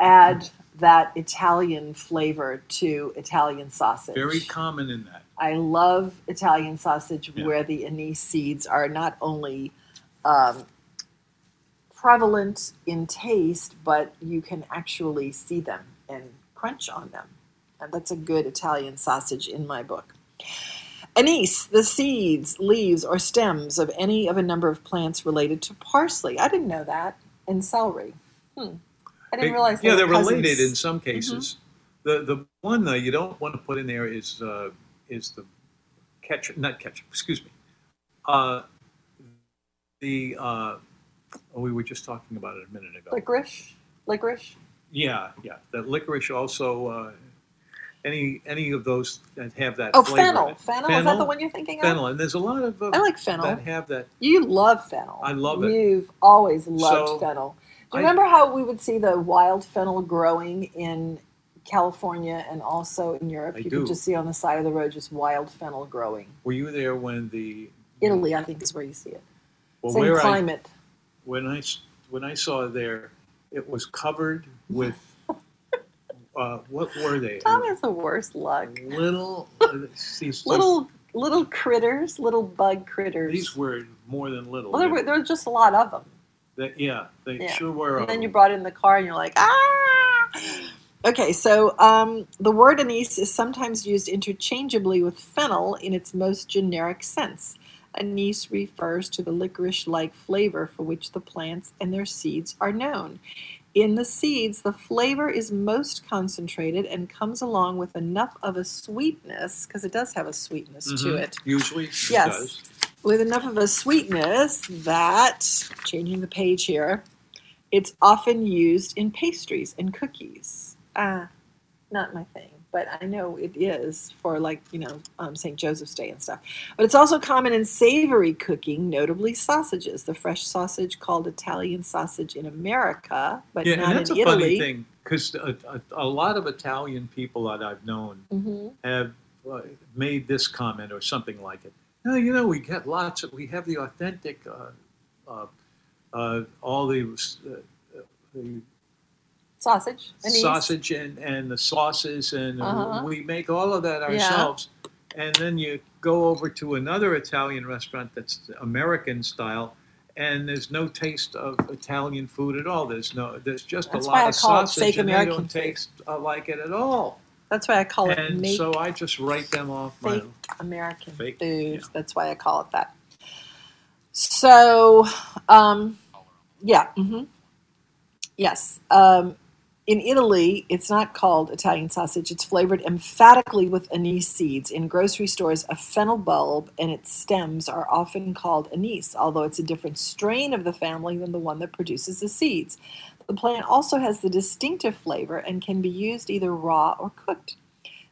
add that Italian flavor to Italian sausage. Very common in that. I love Italian sausage Yeah. where the anise seeds are not only um, prevalent in taste, but you can actually see them and crunch on them. And that's a good Italian sausage in my book. Anise, the seeds, leaves, or stems of any of a number of plants related to parsley. I didn't know that. And celery. Hmm. I didn't realize they yeah, they're cousins. related in some Mm-hmm. cases. The the one though you don't want to put in there is uh, is the ketchup, not ketchup. Excuse me. Uh, the uh, oh, we were just talking about it a minute ago. Licorice? Licorice? Yeah, yeah. The licorice also. Uh, any any of those that have that Oh, in fennel. Fennel, is that the one you're thinking of? Fennel, and there's a lot of uh, I like fennel. that have that. You love fennel. I love it. You've always loved So, fennel. Do I- you remember how we would see the wild fennel growing in California and also in Europe? I you do. could just see on the side of the road just wild fennel growing. Were you there when the Italy, I think, is where you see it. well, Same where I- climate. when I when I saw there, it was covered with uh, what were they? Tom has the worst luck. Little uh, these Little little critters, little bug critters. These were more than little. well, there were, there were just a lot of them. They- yeah, they Yeah. sure were. And then uh, you brought it in the car and you're like, ah! Okay, so um, the word anise is sometimes used interchangeably with fennel in its most generic sense. Anise refers to the licorice like flavor for which the plants and their seeds are known. In the seeds, the flavor is most concentrated and comes along with enough of a sweetness, because it does have a sweetness to mhm, it, Usually, Yes. with enough of a sweetness that, changing the page here, it's often used in pastries and cookies. Ah, not my thing, but I know it is for like, you know, um, St. Joseph's Day and stuff. But it's also common in savory cooking, notably sausages. The fresh sausage called Italian sausage in America, but yeah, not and that's in a Italy. funny thing because a, a, a lot of Italian people that I've known Mhm. have uh, made this comment or something like it. No, you know, we get lots of, we have the authentic, uh, uh, uh, all the, uh, the Sausage. anise. sausage and, and the sauces, and Uh-huh. we make all of that Yeah. ourselves. And then you go over to another Italian restaurant that's American style, and there's no taste of Italian food at all. There's no, there's just That's a lot of sausage, fake and American they don't food. taste uh, like it at all. That's why I call it And so I just write them off my fake American Fake, food. That's why I call it that. So, um, yeah, hmm yes. Um, in Italy, it's not called Italian sausage. It's flavored emphatically with anise seeds. In grocery stores, a fennel bulb and its stems are often called anise, although it's a different strain of the family than the one that produces the seeds. The plant also has the distinctive flavor and can be used either raw or cooked.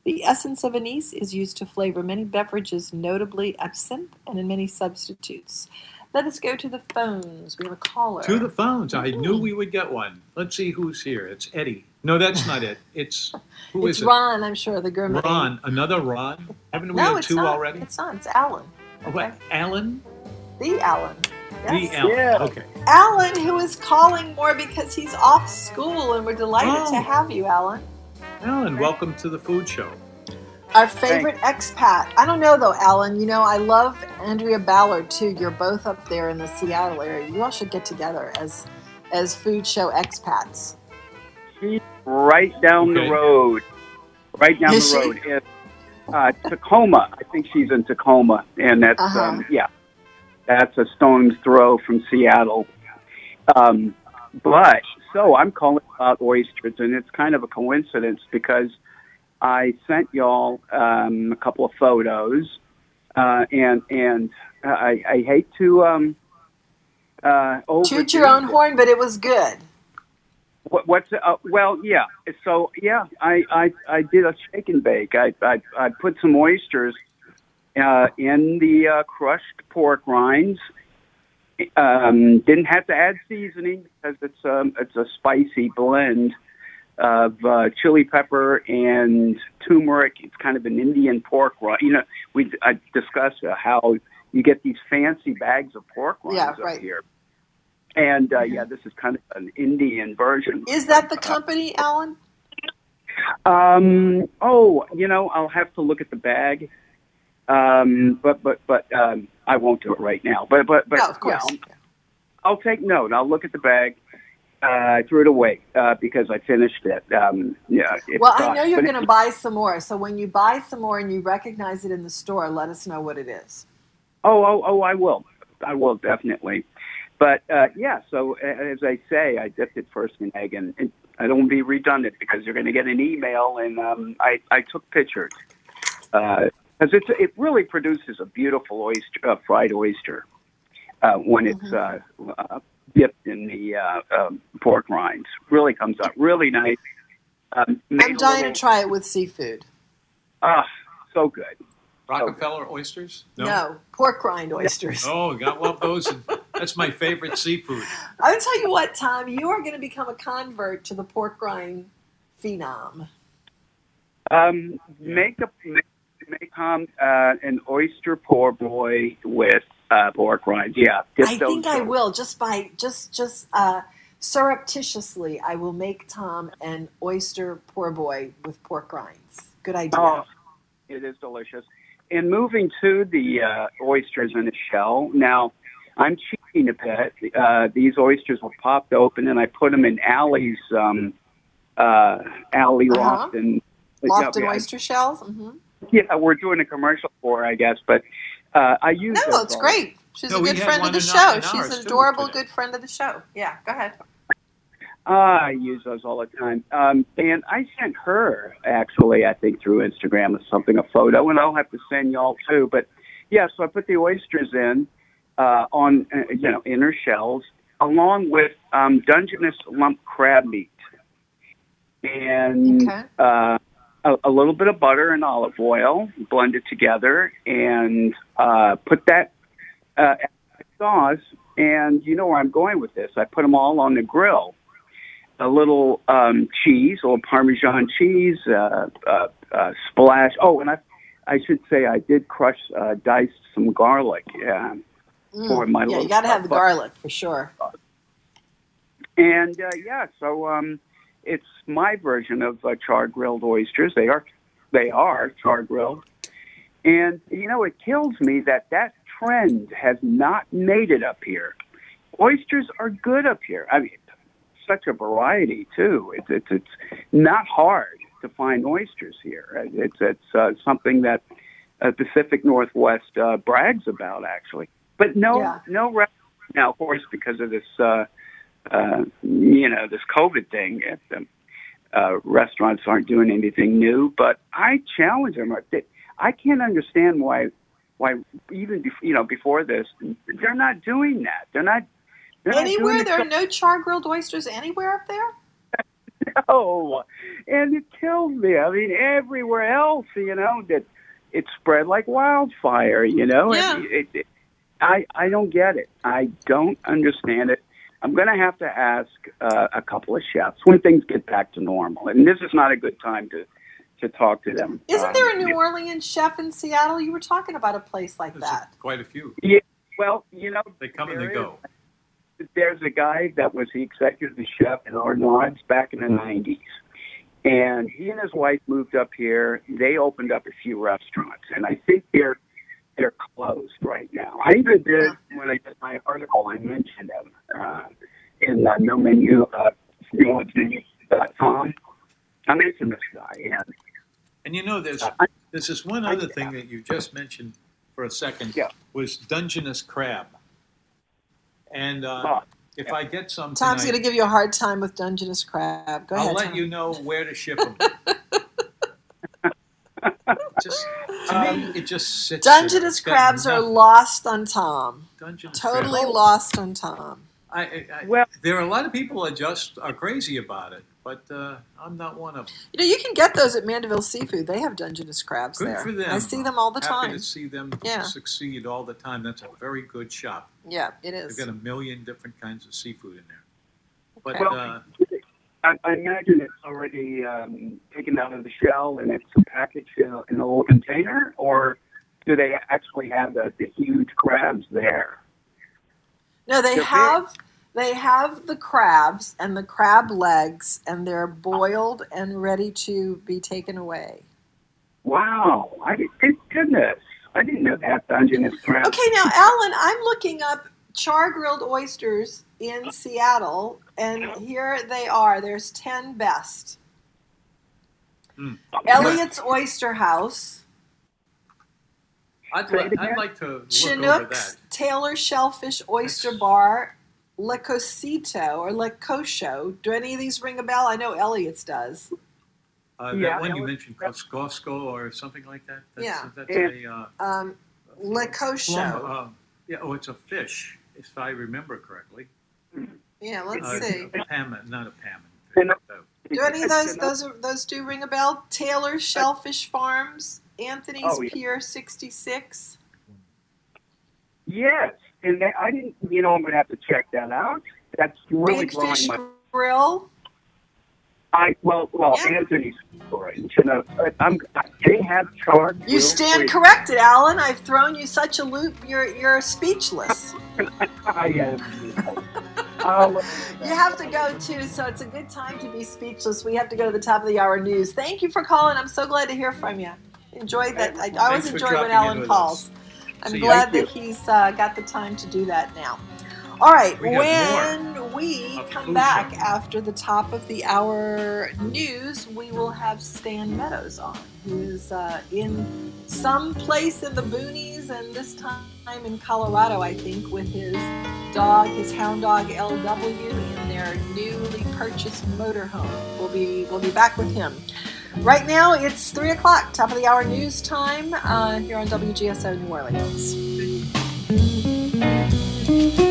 The essence of anise is used to flavor many beverages, notably absinthe, and in many substitutes. Let us go to the phones. We have a caller. To the phones. I knew we would get one. Let's see who's here. It's Eddie. No, that's not it. It's who it's is it? Ron, I'm sure, the gourmet. Ron. Another Ron. Haven't we no, had two not. already? It's not. It's Alan. Oh, what? Alan. The Alan. Yes. The Alan. Okay. Alan, who is calling more because he's off school, and we're delighted Oh. to have you, Alan. Alan, welcome to the food show. Our favorite expat. I don't know though, Alan. You know, I love Andrea Ballard too. You're both up there in the Seattle area. You all should get together as as food show expats. She's right down Okay. the road. Right down Is the she? road. In, uh, Tacoma. I think she's in Tacoma. And that's, Uh-huh. um, yeah, that's a stone's throw from Seattle. Um, but, so I'm calling about oysters, and it's kind of a coincidence because I sent y'all um, a couple of photos, uh, and and I, I hate to um, uh, Toot your own horn, but it was good. what, what's uh, well, yeah. So yeah, I, I I did a shake and bake. I I, I put some oysters uh, in the uh, crushed pork rinds. Um, didn't have to add seasoning because it's um, it's a spicy blend of uh, chili pepper and turmeric. It's kind of an Indian pork rind. You know, we I discussed uh, how you get these fancy bags of pork rinds Yeah, up right. here. And uh, yeah, this is kind of an Indian version. Is that the company, Alan? Um, oh, you know, I'll have to look at the bag. Um, but but but um, I won't do it right now. But but but No, of course. yeah, I'll, I'll take note. I'll look at the bag. Uh, I threw it away uh, because I finished it. Um, yeah. It Well, I know you're going to buy some more. So when you buy some more and you recognize it in the store, let us know what it is. Oh, oh, oh, I will. I will definitely. But uh, yeah, so as I say, I dipped it first in egg, and, and I don't be redundant because you're going to get an email, and um, I, I took pictures because it's it really produces a beautiful oyster, uh, fried oyster uh, when it's uh, uh, dipped in the uh, um, pork rinds. Really comes out really nice. Um, I'm dying little- to try it with seafood. Ah, so good. Rockefeller oysters? No, pork rind oysters. Oh, got love those. That's my favorite seafood. I'll tell you what, Tom, you are going to become a convert to the pork rind phenom. Um, make a make, make um, uh, an oyster poor boy with uh, pork rinds. Yeah, I think I will just by just just uh, surreptitiously. I will make Tom an oyster poor boy with pork rinds. Good idea. Oh, it is delicious. And moving to the uh, oysters in a shell. Now, I'm cheating a bit. Uh, these oysters were popped open, and I put them in Allie's um, uh, Allie Uh-huh. Lofton. Loft and yeah, oyster shells. hmm Yeah, we're doing a commercial for, I guess, but uh, I use. No, it's all- great. She's No, a good friend of the show. She's an adorable, good friend of the show. Yeah, go ahead. Ah, I use those all the time. Um, and I sent her actually, I think through Instagram or something, a photo, and I'll have to send y'all too. But yeah, so I put the oysters in uh, on uh, you know inner shells along with um, Dungeness lump crab meat and Okay. uh, a, a little bit of butter and olive oil, blend it together, and uh, put that uh, sauce. And you know where I'm going with this. I put them all on the grill. A little um, cheese, a little Parmesan cheese, uh, uh, uh, splash. Oh, and I, I should say I did crush, uh, dice some garlic. Yeah. For my Mm, yeah, little you got to have the garlic for sure. And uh, yeah, so um, it's my version of uh, char grilled oysters. They are, they are char grilled. And you know, it kills me that that trend has not made it up here. Oysters are good up here. I mean, such a variety too. It's it's it's not hard to find oysters here. It's it's uh, something that uh, Pacific Northwest uh, brags about actually. But no Yeah. no re- now of course because of this uh, uh, you know this COVID thing. At the, uh, restaurants aren't doing anything new, but I challenge them. I can't understand why why even bef- you know before this they're not doing that. They're not. They're not Anywhere the there are no char grilled oysters anywhere up there. no, and it kills me. I mean, everywhere else, you know, that it spread like wildfire. You know, Yeah. And it, it, I I don't get it. I don't understand it. I'm going to have to ask uh, a couple of chefs when things get back to normal, and this is not a good time to to talk to them. Isn't Um, there a New Orleans chef in Seattle? You were talking about a place like that. Quite a few. Yeah, well, you know, They come and they is- go. there's a guy that was the executive chef in our lodge back in the 90s. And he and his wife moved up here. They opened up a few restaurants, and I think they're they're closed right now. I even did when I did my article. I mentioned them uh, in the no menu uh, com. I mentioned this guy, and And you know, there's there's this one other thing that you just mentioned for a second was Dungeness crab. And uh, if I get some Tom's going to give you a hard time with Dungeness crab. Go I'll ahead. let Tom. you know where to ship them. just to me, it just sits. Dungeness It's crabs are lost on Tom. Dungeness totally crab. lost on Tom. I, I, I, well, there are a lot of people that just are crazy about it, but uh, I'm not one of them. You know, you can get those at Mandeville Seafood. They have Dungeness crabs Good there. for them. I see them all the Happy time. to see them Yeah. succeed all the time. That's a very good shop. Yeah, it is. They've got a million different kinds of seafood in there. But Well, uh, I, I imagine it's already um, taken out of the shell and it's packaged in a, in a little container, or do they actually have the, the huge crabs there? No, they They're have they have the crabs and the crab legs, and they're boiled and ready to be taken away. Wow! I thank goodness I didn't know that Dungeness crab. Okay, now Alan, I'm looking up char grilled oysters in Seattle, and here they are. There's ten best. Hmm. Elliot's Oyster House, I'd, li- I'd like to look over Chinook's that. Taylor Shellfish Oyster Bar, Le Cosito or Le Cocho. Do any of these ring a bell? I know Elliot's does. Uh, Yeah, that one that you was- mentioned, Koskosko or something like that. That's, Yeah. that's Yeah. a uh, Um, Le plum, uh, yeah. Oh, it's a fish, if I remember correctly. Yeah, let's Uh, see. Pam, not a Pam. Do any of those those are, those do ring a bell? Taylor Shellfish Farms, Anthony's Oh, yeah. Pier 66. Yes, and that, I didn't. You know, I'm going to have to check that out. That's really Big growing Fish my. Grill. I well, well, Yeah. Anthony's story. You know, I'm. They have charred. You stand fish. corrected, Alan. I've thrown you such a loop. You're you're speechless. I am. You have to go too, so it's a good time to be speechless. We have to go to the top of the hour news. Thank you for calling. I'm so glad to hear from you. Enjoyed that. I, I always enjoy when Alan calls. us. I'm See, glad that he's uh, got the time to do that now. All right, We when we come back Show. after the top of the hour news, we will have Stan Meadows on, who is uh, in some place in the boonies and this time in Colorado, I think, with his dog, his hound dog LW, in their newly purchased motorhome. We'll be we'll be back with him. Right now, it's three o'clock, top of the hour news time uh, here on WGSO New Orleans.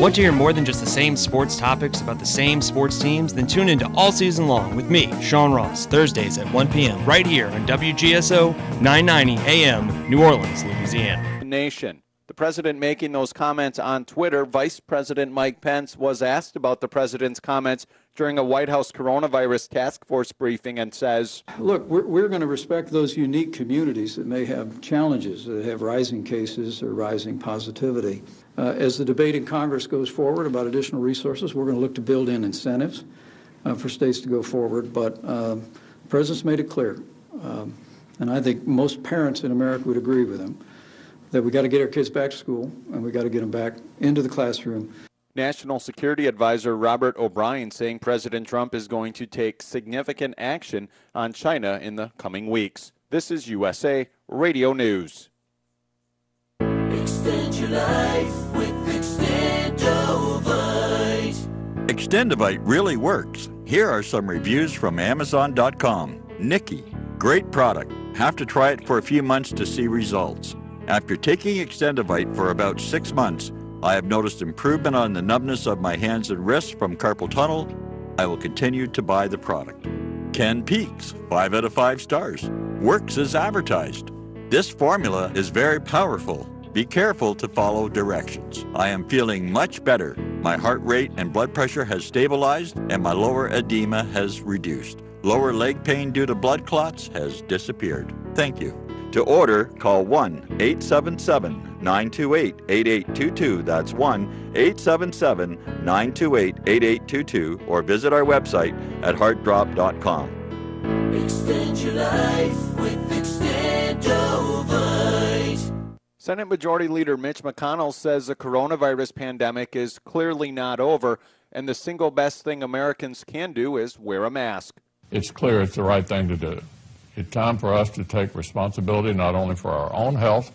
Want to hear more than just the same sports topics about the same sports teams? Then tune into All Season Long with me, Sean Ross, Thursdays at 1 p.m. right here on WGSO 990 AM, New Orleans, Louisiana. Nation. The president making those comments on Twitter, Vice President Mike Pence was asked about the president's comments during a White House coronavirus task force briefing and says, Look, we're, we're going to respect those unique communities that may have challenges, that have rising cases or rising positivity. Uh, as the debate in Congress goes forward about additional resources, we're going to look to build in incentives uh, for states to go forward. But uh, the president's made it clear, um, and I think most parents in America would agree with him, that we got to get our kids back to school and we got to get them back into the classroom. National Security Advisor Robert O'Brien saying President Trump is going to take significant action on China in the coming weeks. This is USA Radio News. Extend your life with Extendovite. Extendovite really works. Here are some reviews from Amazon.com. Nikki, great product. Have to try it for a few months to see results. After taking Extendovite for about six months, I have noticed improvement on the numbness of my hands and wrists from carpal tunnel. I will continue to buy the product. Ken Peaks, 5 out of 5 stars. Works as advertised. This formula is very powerful. Be careful to follow directions. I am feeling much better. My heart rate and blood pressure has stabilized and my lower edema has reduced. Lower leg pain due to blood clots has disappeared. Thank you. To order, call 1 877 928 8822. That's 1 877 928 8822 or visit our website at heartdrop.com. Extend your life with Extendovite. Senate Majority Leader Mitch McConnell says the coronavirus pandemic is clearly not over, and the single best thing Americans can do is wear a mask. it's clear it's the right thing to do. It's time for us to take responsibility not only for our own health,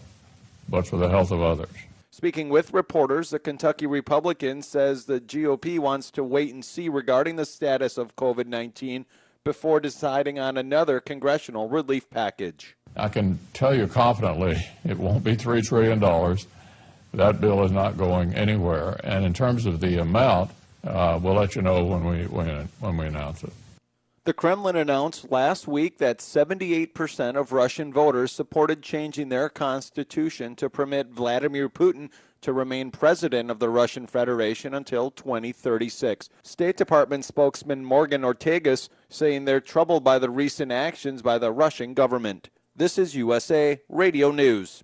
but for the health of others. Speaking with reporters, the Kentucky Republican says the GOP wants to wait and see regarding the status of COVID 19 before deciding on another congressional relief package. I can tell you confidently it won't be $3 trillion. That bill is not going anywhere. And in terms of the amount, uh, we'll let you know when we, when, when we announce it. The Kremlin announced last week that 78% of Russian voters supported changing their constitution to permit Vladimir Putin to remain president of the Russian Federation until 2036. State Department spokesman Morgan Ortagus saying they're troubled by the recent actions by the Russian government. This is USA Radio News.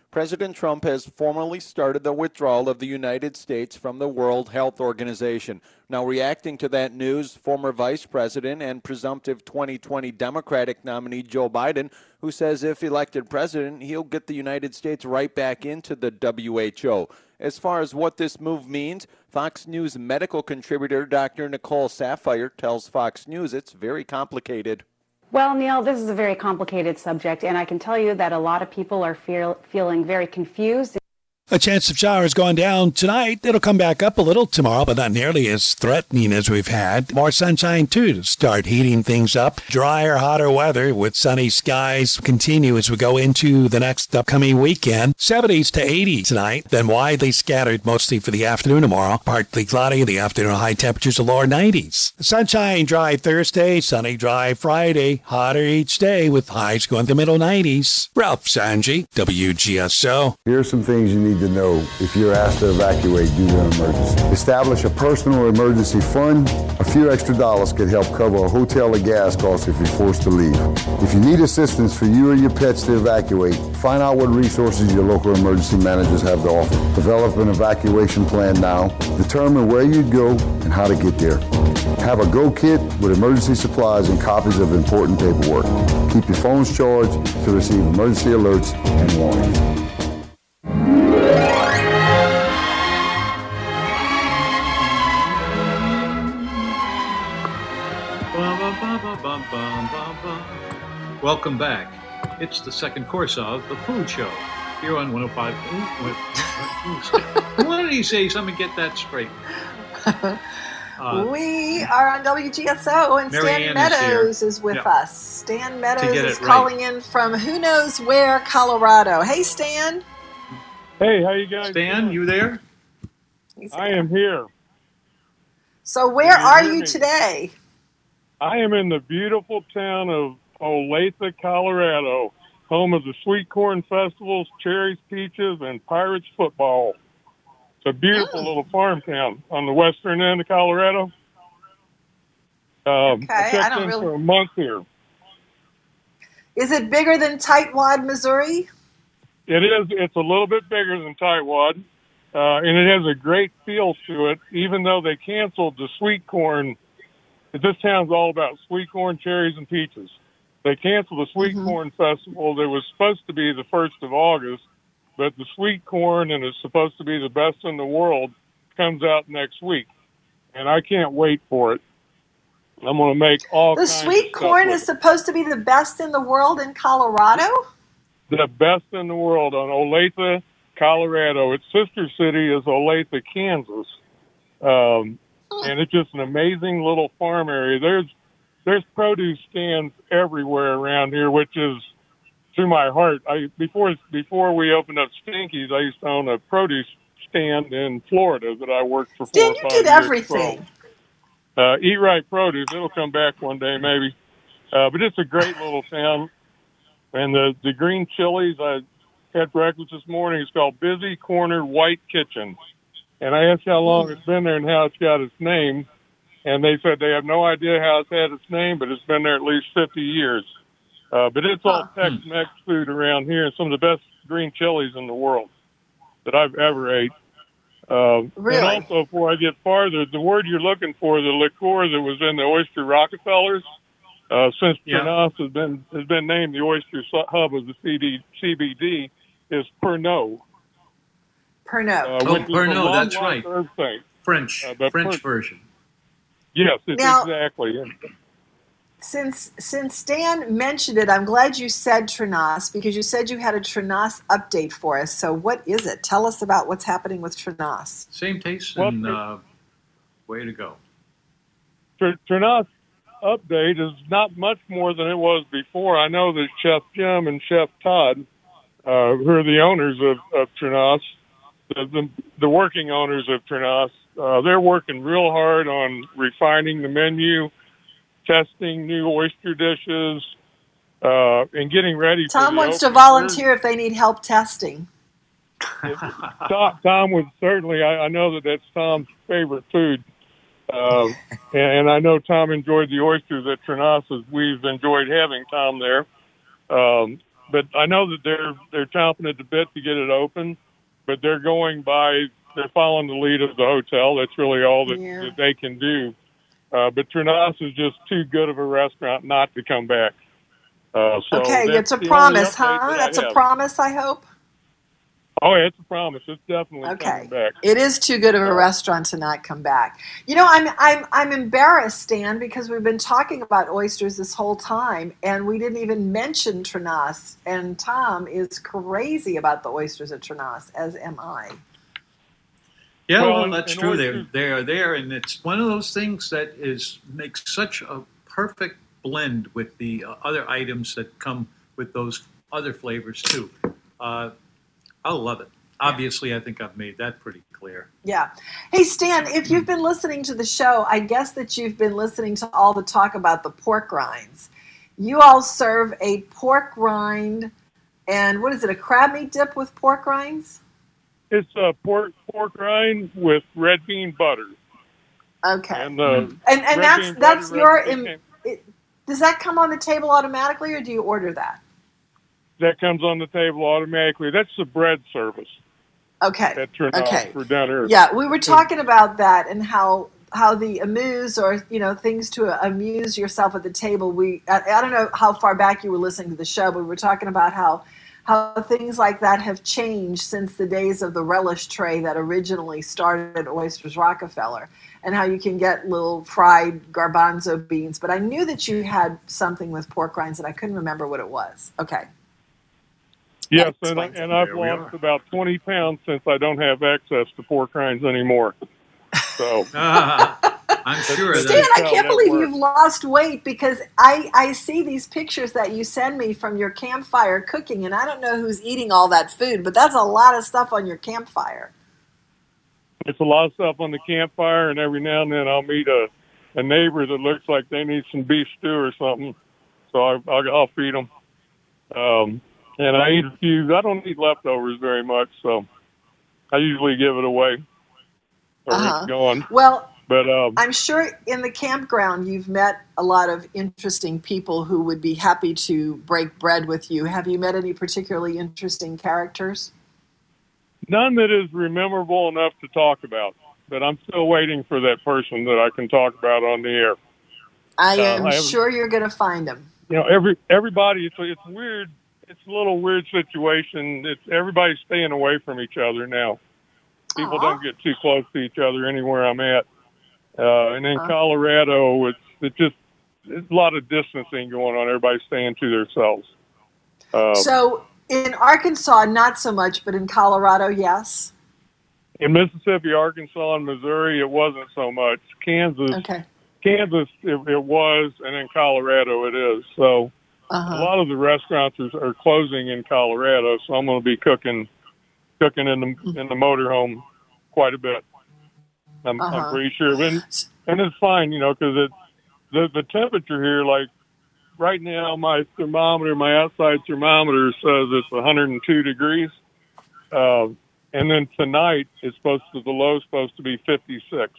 President Trump has formally started the withdrawal of the United States from the World Health Organization. Now, reacting to that news, former Vice President and presumptive 2020 Democratic nominee Joe Biden, who says if elected president, he'll get the United States right back into the WHO. As far as what this move means, Fox News medical contributor Dr. Nicole Saphier tells Fox News it's very complicated. Well, Neil, this is a very complicated subject, and I can tell you that a lot of people are feel, feeling very confused. A chance of showers going down tonight. It'll come back up a little tomorrow, but not nearly as threatening as we've had. More sunshine, too, to start heating things up. Drier, hotter weather with sunny skies continue as we go into the next upcoming weekend. 70s to 80s tonight, then widely scattered mostly for the afternoon tomorrow. Partly cloudy, in the afternoon high temperatures of lower 90s. Sunshine, dry Thursday, sunny, dry Friday. Hotter each day with highs going to middle 90s. Ralph Sanji, WGSO. Here are some things you need to know if you're asked to evacuate due to an emergency. Establish a personal emergency fund. A few extra dollars could help cover a hotel or gas costs if you're forced to leave. If you need assistance for you or your pets to evacuate, find out what resources your local emergency managers have to offer. Develop an evacuation plan now. Determine where you'd go and how to get there. Have a go kit with emergency supplies and copies of important paperwork. Keep your phones charged to receive emergency alerts and warnings. Welcome back. It's the second course of the Food Show here on 105. Why don't you say something? Get that straight. Uh, we are on WGSO, and Mary Stan Ann is Meadows here. is, with Yeah. us. Stan Meadows is it right. calling in from who knows where, Colorado. Hey, Stan. Hey, how you guys? Stan, you there? I am here. So, where you are you me? today? I am in the beautiful town of Olathe, Colorado, home of the Sweet Corn Festivals, Cherries, Peaches, and Pirates football. It's a beautiful Oh. little farm town on the western end of Colorado. Um, Okay, I I don't in really- for a month here. Is it bigger than Tightwad, Missouri? It is. It's a little bit bigger than Tightwad, uh, and it has a great feel to it. Even though they canceled the sweet corn, this town's all about sweet corn, cherries, and peaches. They canceled the sweet corn festival that was supposed to be the first of August, but the sweet corn and it's supposed to be the best in the world comes out next week, and I can't wait for it. I'm going to make all The sweet corn is supposed to be the best in the world in Colorado? the best in the world on Olathe, Colorado. Its sister city is Olathe, Kansas. Um, and it's just an amazing little farm area. There's there's produce stands everywhere around here, which is to my heart. I before before we opened up Stinkies, I used to own a produce stand in Florida that I worked for. Four or you five did everything. uh, Eat Right Produce. It'll come back one day, maybe. Uh, but it's a great little town. And the the green chilies I had breakfast this morning. It's called Busy Corner White Kitchen. And I asked how long it's been there and how it's got its name. And they said they have no idea how it's had its name, but it's been there at least 50 years. Uh, but it's all Tex-Mex food around here and some of the best green chilies in the world that I've ever ate. Um, Really? And also, before I get farther, the word you're looking for, the liqueur that was in the Oyster Rockefellers, uh, since Yeah. Trenasse has been has been named the oyster su- hub of the CD, CBD, is Pernod. Pernod. Uh, Oh, which is a Pernod, that's right. French, Uh, but French Per- version. Yes, it's Now- exactly. Since since Dan mentioned it, I'm glad you said Trenasse because you said you had a Trenasse update for us. So what is it? Tell us about what's happening with Trenasse. Same taste Well, and Tr- uh, way to go. Tr- Trenasse update is not much more than it was before. I know that Chef Jim and Chef Todd, uh, who are the owners of, of Trenasse, the, the, the working owners of Trenasse, uh, they're working real hard on refining the menu, testing new oyster dishes, uh, and getting ready Tom wants to volunteer if they need help testing. Tom, Tom would certainly. I, I know that that's Tom's favorite food, uh, and, and I know Tom enjoyed the oysters at Trenasse's. We've enjoyed having Tom there, um, but I know that they're they're chomping at the bit to get it open, but they're going by. They're following the lead of the hotel. That's really all that, Yeah. that they can do. Uh, but Trenasse is just too good of a restaurant not to come back. Uh, so okay, it's a promise, huh? that That's a promise, I hope. Oh, yeah, it's a promise. It's definitely Okay. coming back. It is too good of a restaurant to not come back. You know, I'm I'm I'm embarrassed, Stan, because we've been talking about oysters this whole time, and we didn't even mention Trenasse. And Tom is crazy about the oysters at Trenasse, as am I. Yeah, Well, well, that's true. They're oysters- they are there, and it's one of those things that is makes such a perfect blend with the uh, other items that come with those other flavors too. Uh, I love it. Obviously, I think I've made that pretty clear. Yeah. Hey, Stan, if you've been listening to the show, I guess that you've been listening to all the talk about the pork rinds. You all serve a pork rind, and what is it, a crab meat dip with pork rinds? It's a pork pork rind with red bean butter. Okay. And, uh, and and that's that's butter, your. Im- it, does that come on the table automatically, or do you order that? that comes on the table automatically. That's the bread service Okay. that turned Okay. off for down here. Yeah, we were talking about that and how how the amuse or you know things to amuse yourself at the table. We I, I don't know how far back you were listening to the show, but we were talking about how how things like that have changed since the days of the relish tray that originally started at Oysters Rockefeller, and how you can get little fried garbanzo beans. But I knew that you had something with pork rinds, and I couldn't remember what it was. Okay. Yes, and, and I've There we lost about 20 pounds since I don't have access to pork rinds anymore. So I'm sure Stan, that's I can't believe works. you've lost weight because I, I see these pictures that you send me from your campfire cooking, and I don't know who's eating all that food, but that's a lot of stuff on your campfire. it's a lot of stuff on the campfire, and every now and then I'll meet a, a neighbor that looks like they need some beef stew or something. So I, I'll, I'll feed them. Um, and I eat a few. I don't eat leftovers very much, so I usually give it away or Uh-huh. it's gone. Well, But um, I'm sure in the campground you've met a lot of interesting people who would be happy to break bread with you. Have you met any particularly interesting characters? None that is memorable enough to talk about, but I'm still waiting for that person that I can talk about on the air. I Uh, am I sure you're going to find them. You know, every everybody. It's it's weird. It's a little weird situation. It's everybody's staying away from each other now. People don't get too close to each other anywhere I'm at. Uh, and in Uh-huh. Colorado, it's it just there's a lot of distancing going on. Everybody's staying to themselves. Uh, so in Arkansas, not so much, but in Colorado, yes. in Mississippi, Arkansas, and Missouri, it wasn't so much. Kansas, Okay. Kansas, it, it was, and in Colorado, it is. So Uh-huh. a lot of the restaurants are, are closing in Colorado. So I'm going to be cooking, cooking in the in the motorhome quite a bit. I'm, Uh-huh. I'm pretty sure, and and it's fine, you know, because it the the temperature here, like right now, my thermometer, my outside thermometer says it's 102 degrees. Um, and then tonight it's supposed to the low is supposed to be 56,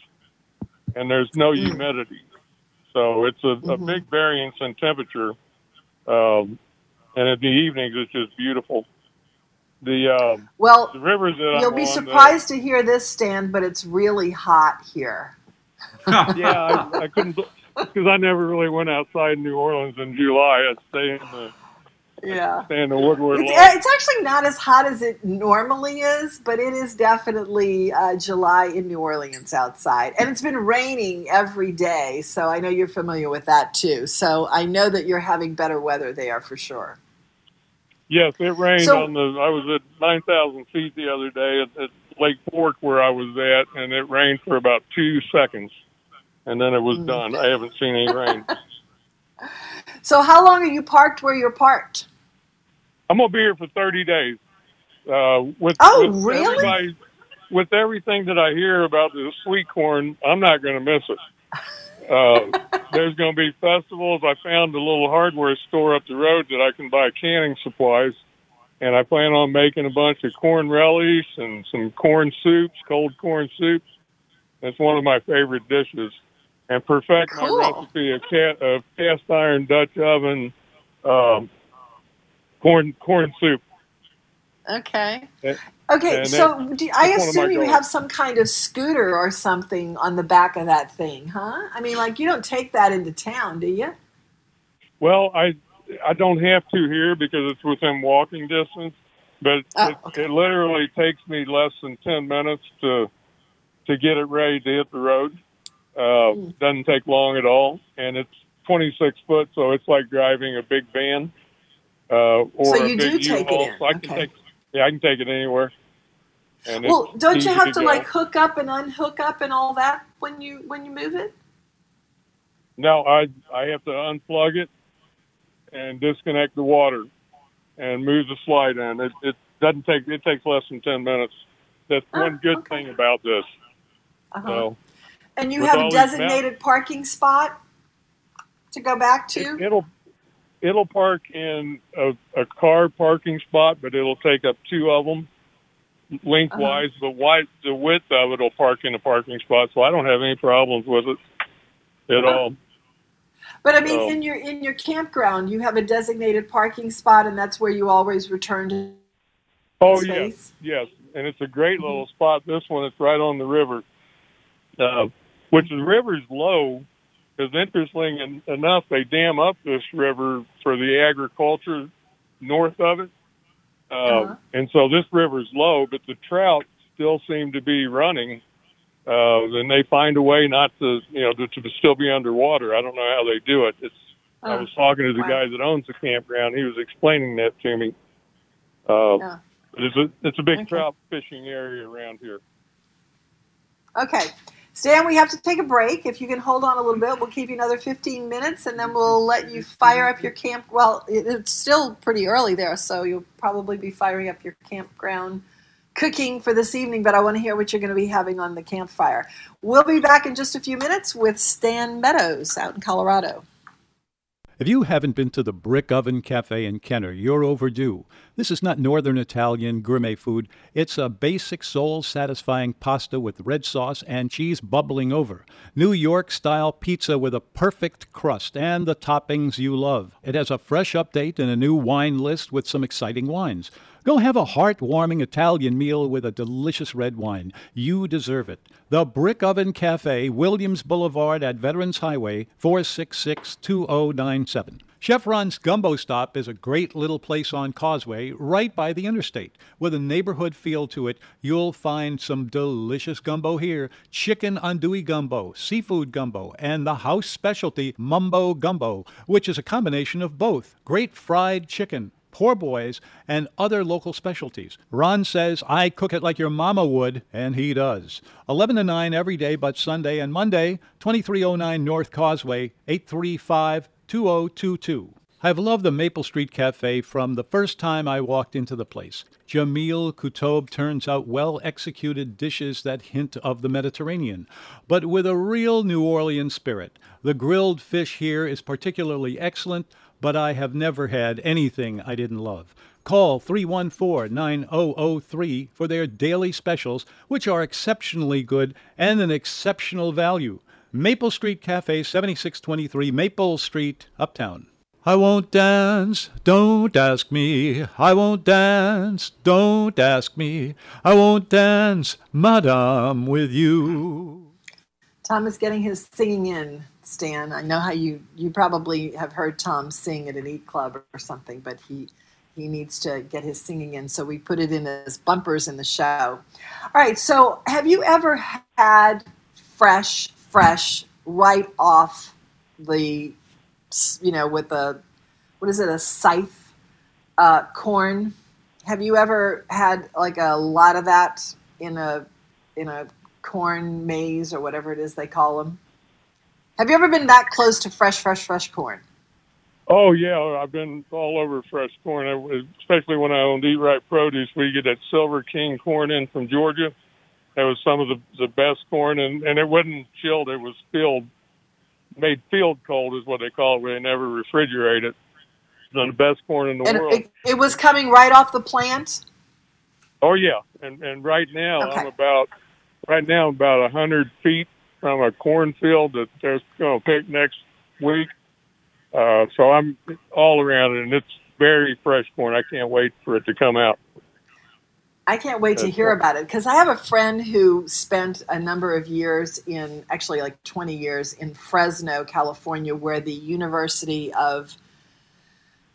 and there's no humidity, so it's a, a big variance in temperature. Um, and in the evenings, it's just beautiful. The um, Well, the rivers that You'll I'm be on, surprised to hear this, Stan, but it's really hot here. Yeah, I, I couldn't because I never really went outside New Orleans in July. I'd stay in the Yeah. stay in the Woodward. It's, it's actually not as hot as it normally is, but it is definitely uh, July in New Orleans outside. And it's been raining every day, so I know you're familiar with that too. So I know that you're having better weather there for sure. Yes, it rained So- on the. I was at nine thousand feet the other day at, at Lake Fork where I was at, and it rained for about two seconds, and then it was Mm. done. I haven't seen any rain. So how long are you parked where you're parked? I'm gonna be here for thirty days. Uh, with Oh, with really? with everything that I hear about the sweet corn, I'm not gonna miss it. Uh, there's gonna be festivals. I found a little hardware store up the road that I can buy canning supplies, and I plan on making a bunch of corn relish and some corn soups, cold corn soups. That's one of my favorite dishes. And perfect Cool. my recipe of, of cast iron Dutch oven um, corn corn soup. Okay. Okay, and so do, I that's one of my assume you have some kind of scooter or something on the back of that thing, huh? I mean, like you don't take that into town, do you? Well, I I don't have to here because it's within walking distance. but Oh, it, it literally takes me less than ten minutes to to get it ready to hit the road. Uh, Hmm. Doesn't take long at all, and it's 26 foot, so it's like driving a big van uh, or So a big do take it U-Haul. in, So I can okay. take, yeah, I can take it anywhere. And Well, don't you have to go. like hook up and unhook up and all that when you when you move it? No, I I have to unplug it and disconnect the water and move the slide in. It it doesn't take it takes less than ten minutes. That's Oh, one good thing about this. Uh-huh. So And you have a designated parking spot to go back to? it, will it'll park in a, a car parking spot, but it'll take up two of them lengthwise. Uh-huh. The wide the width of it'll park in a parking spot, so I don't have any problems with it at all. But I mean, So- in your in your campground, you have a designated parking spot, and that's where you always return to. Oh space? yes, yes, and it's a great little spot. This one, it's right on the river, uh, which the river's low. Because interesting en- enough, they dam up this river for the agriculture north of it, uh, Uh-huh. and so this river's low, but the trout still seem to be running. Uh, and they find a way not to, you know, to, to still be underwater. I don't know how they do it. It's. I Oh, was talking to the wow. guy that owns the campground. He was explaining that to me. Uh, Yeah. but It's a it's a big Okay. trout fishing area around here. Okay, Stan, we have to take a break. If you can hold on a little bit, we'll give you another 15 minutes, and then we'll let you fire up your camp. Well, it's still pretty early there, so you'll probably be firing up your campground cooking for this evening. But I want to hear what you're going to be having on the campfire. We'll be back in just a few minutes with Stan Meadows out in Colorado. If you haven't been to the Brick Oven Cafe in Kenner, you're overdue. This is not Northern Italian gourmet food. It's a basic, soul satisfying pasta with red sauce and cheese bubbling over. New York style pizza with a perfect crust and the toppings you love. It has a fresh update and a new wine list with some exciting wines. Go have a heartwarming Italian meal with a delicious red wine. You deserve it. The Brick Oven Cafe, Williams Boulevard at Veterans Highway, 466 2097. Chef Ron's Gumbo Stop is a great little place on Causeway, right by the interstate. With a neighborhood feel to it, you'll find some delicious gumbo here chicken andouille gumbo, seafood gumbo, and the house specialty mumbo gumbo, which is a combination of both. Great fried chicken, poor boys, and other local specialties. Ron says, I cook it like your mama would, and he does. 11 to 9 every day but Sunday and Monday, 2309 North Causeway, 835 2022. I've loved the Maple Street Cafe from the first time I walked into the place. Jamil Kutob turns out well executed dishes that hint of the Mediterranean, but with a real New Orleans spirit. The grilled fish here is particularly excellent, but I have never had anything I didn't love. Call 314 9003 for their daily specials, which are exceptionally good and an exceptional value. Maple Street Cafe, 7623 Maple Street, Uptown. I won't dance, don't ask me. I won't dance, don't ask me. I won't dance, madame, with you. Tom is getting his singing in, Stan. I know how you you probably have heard Tom sing at an Eat Club or something, but he he needs to get his singing in, so we put it in as bumpers in the show. All right. So, have you ever had fresh, fresh, right off the, you know, with a what is it, a scythe, uh, corn? Have you ever had like a lot of that in a in a corn maze or whatever it is they call them? Have you ever been that close to fresh, fresh, fresh corn? Oh yeah, I've been all over fresh corn, especially when I owned Eat Right Produce. We get that Silver King corn in from Georgia. That was some of the the best corn, and and it wasn't chilled; it was field made field cold, is what they call it. Where they never refrigerate it. It's the best corn in the And world. it, it was coming right off the plant. Oh yeah, and and right now Okay. I'm about right now I'm about a hundred feet from a cornfield that they're going to pick next week. Uh, so I'm all around it, and it's very fresh corn. I can't wait for it to come out. I can't wait to hear right. about it because I have a friend who spent a number of years in, actually like 20 years in Fresno, California, where the University of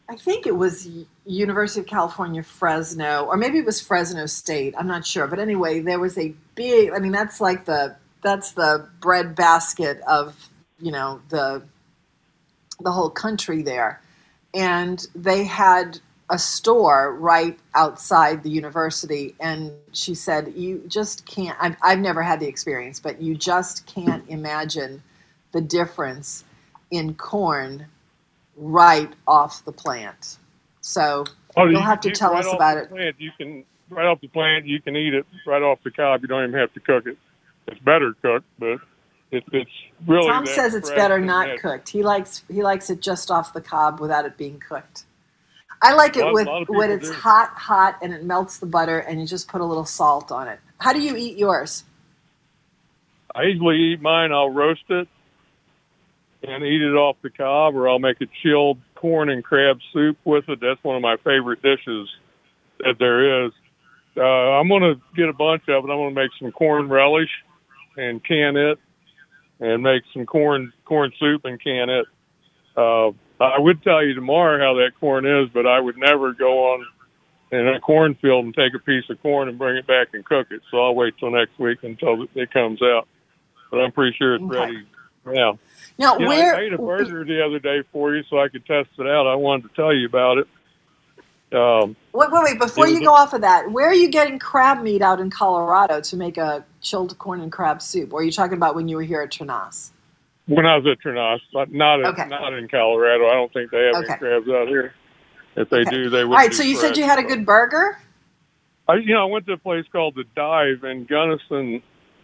I think it was University of California, Fresno, or maybe it was Fresno State. I'm not sure, but anyway, there was a big. I mean, that's like the that's the bread basket of you know the the whole country there, and they had a store right outside the university and she said you just can't I've, I've never had the experience but you just can't imagine the difference in corn right off the plant so Oh, you'll you have to tell right us about it Plant, you can right off the plant. You can eat it right off the cob. You don't even have to cook it. It's better cooked, but it, it's really. tom says it's better not that- cooked he likes he likes it just off the cob without it being cooked i like it with when it's do. hot hot and it melts the butter and you just put a little salt on it how do you eat yours I usually eat mine. I'll roast it and eat it off the cob, or I'll make a chilled corn and crab soup with it. That's one of my favorite dishes that there is. Uh, I'm going to get a bunch of it. I'm going to make some corn relish and can it, and make some corn corn soup and can it. Uh, I would tell you tomorrow how that corn is, but I would never go on in a cornfield and take a piece of corn and bring it back and cook it. So I'll wait till next week until it comes out. But I'm pretty sure it's Okay. ready now. Now, You know, where- I ate a burger the other day for you so I could test it out. I wanted to tell you about it. Um, Wait, wait, wait! Before you go a- off of that, where are you getting crab meat out in Colorado to make a chilled corn and crab soup? Or are you talking about when you were here at Trenasse? when I was at Trenasse, but not at, Okay. not in Colorado. I don't think they have Okay. any crabs out here. If they Okay. do, they would. All right, be so you said you had a good burger. I, you know, I went to a place called the Dive in Gunnison,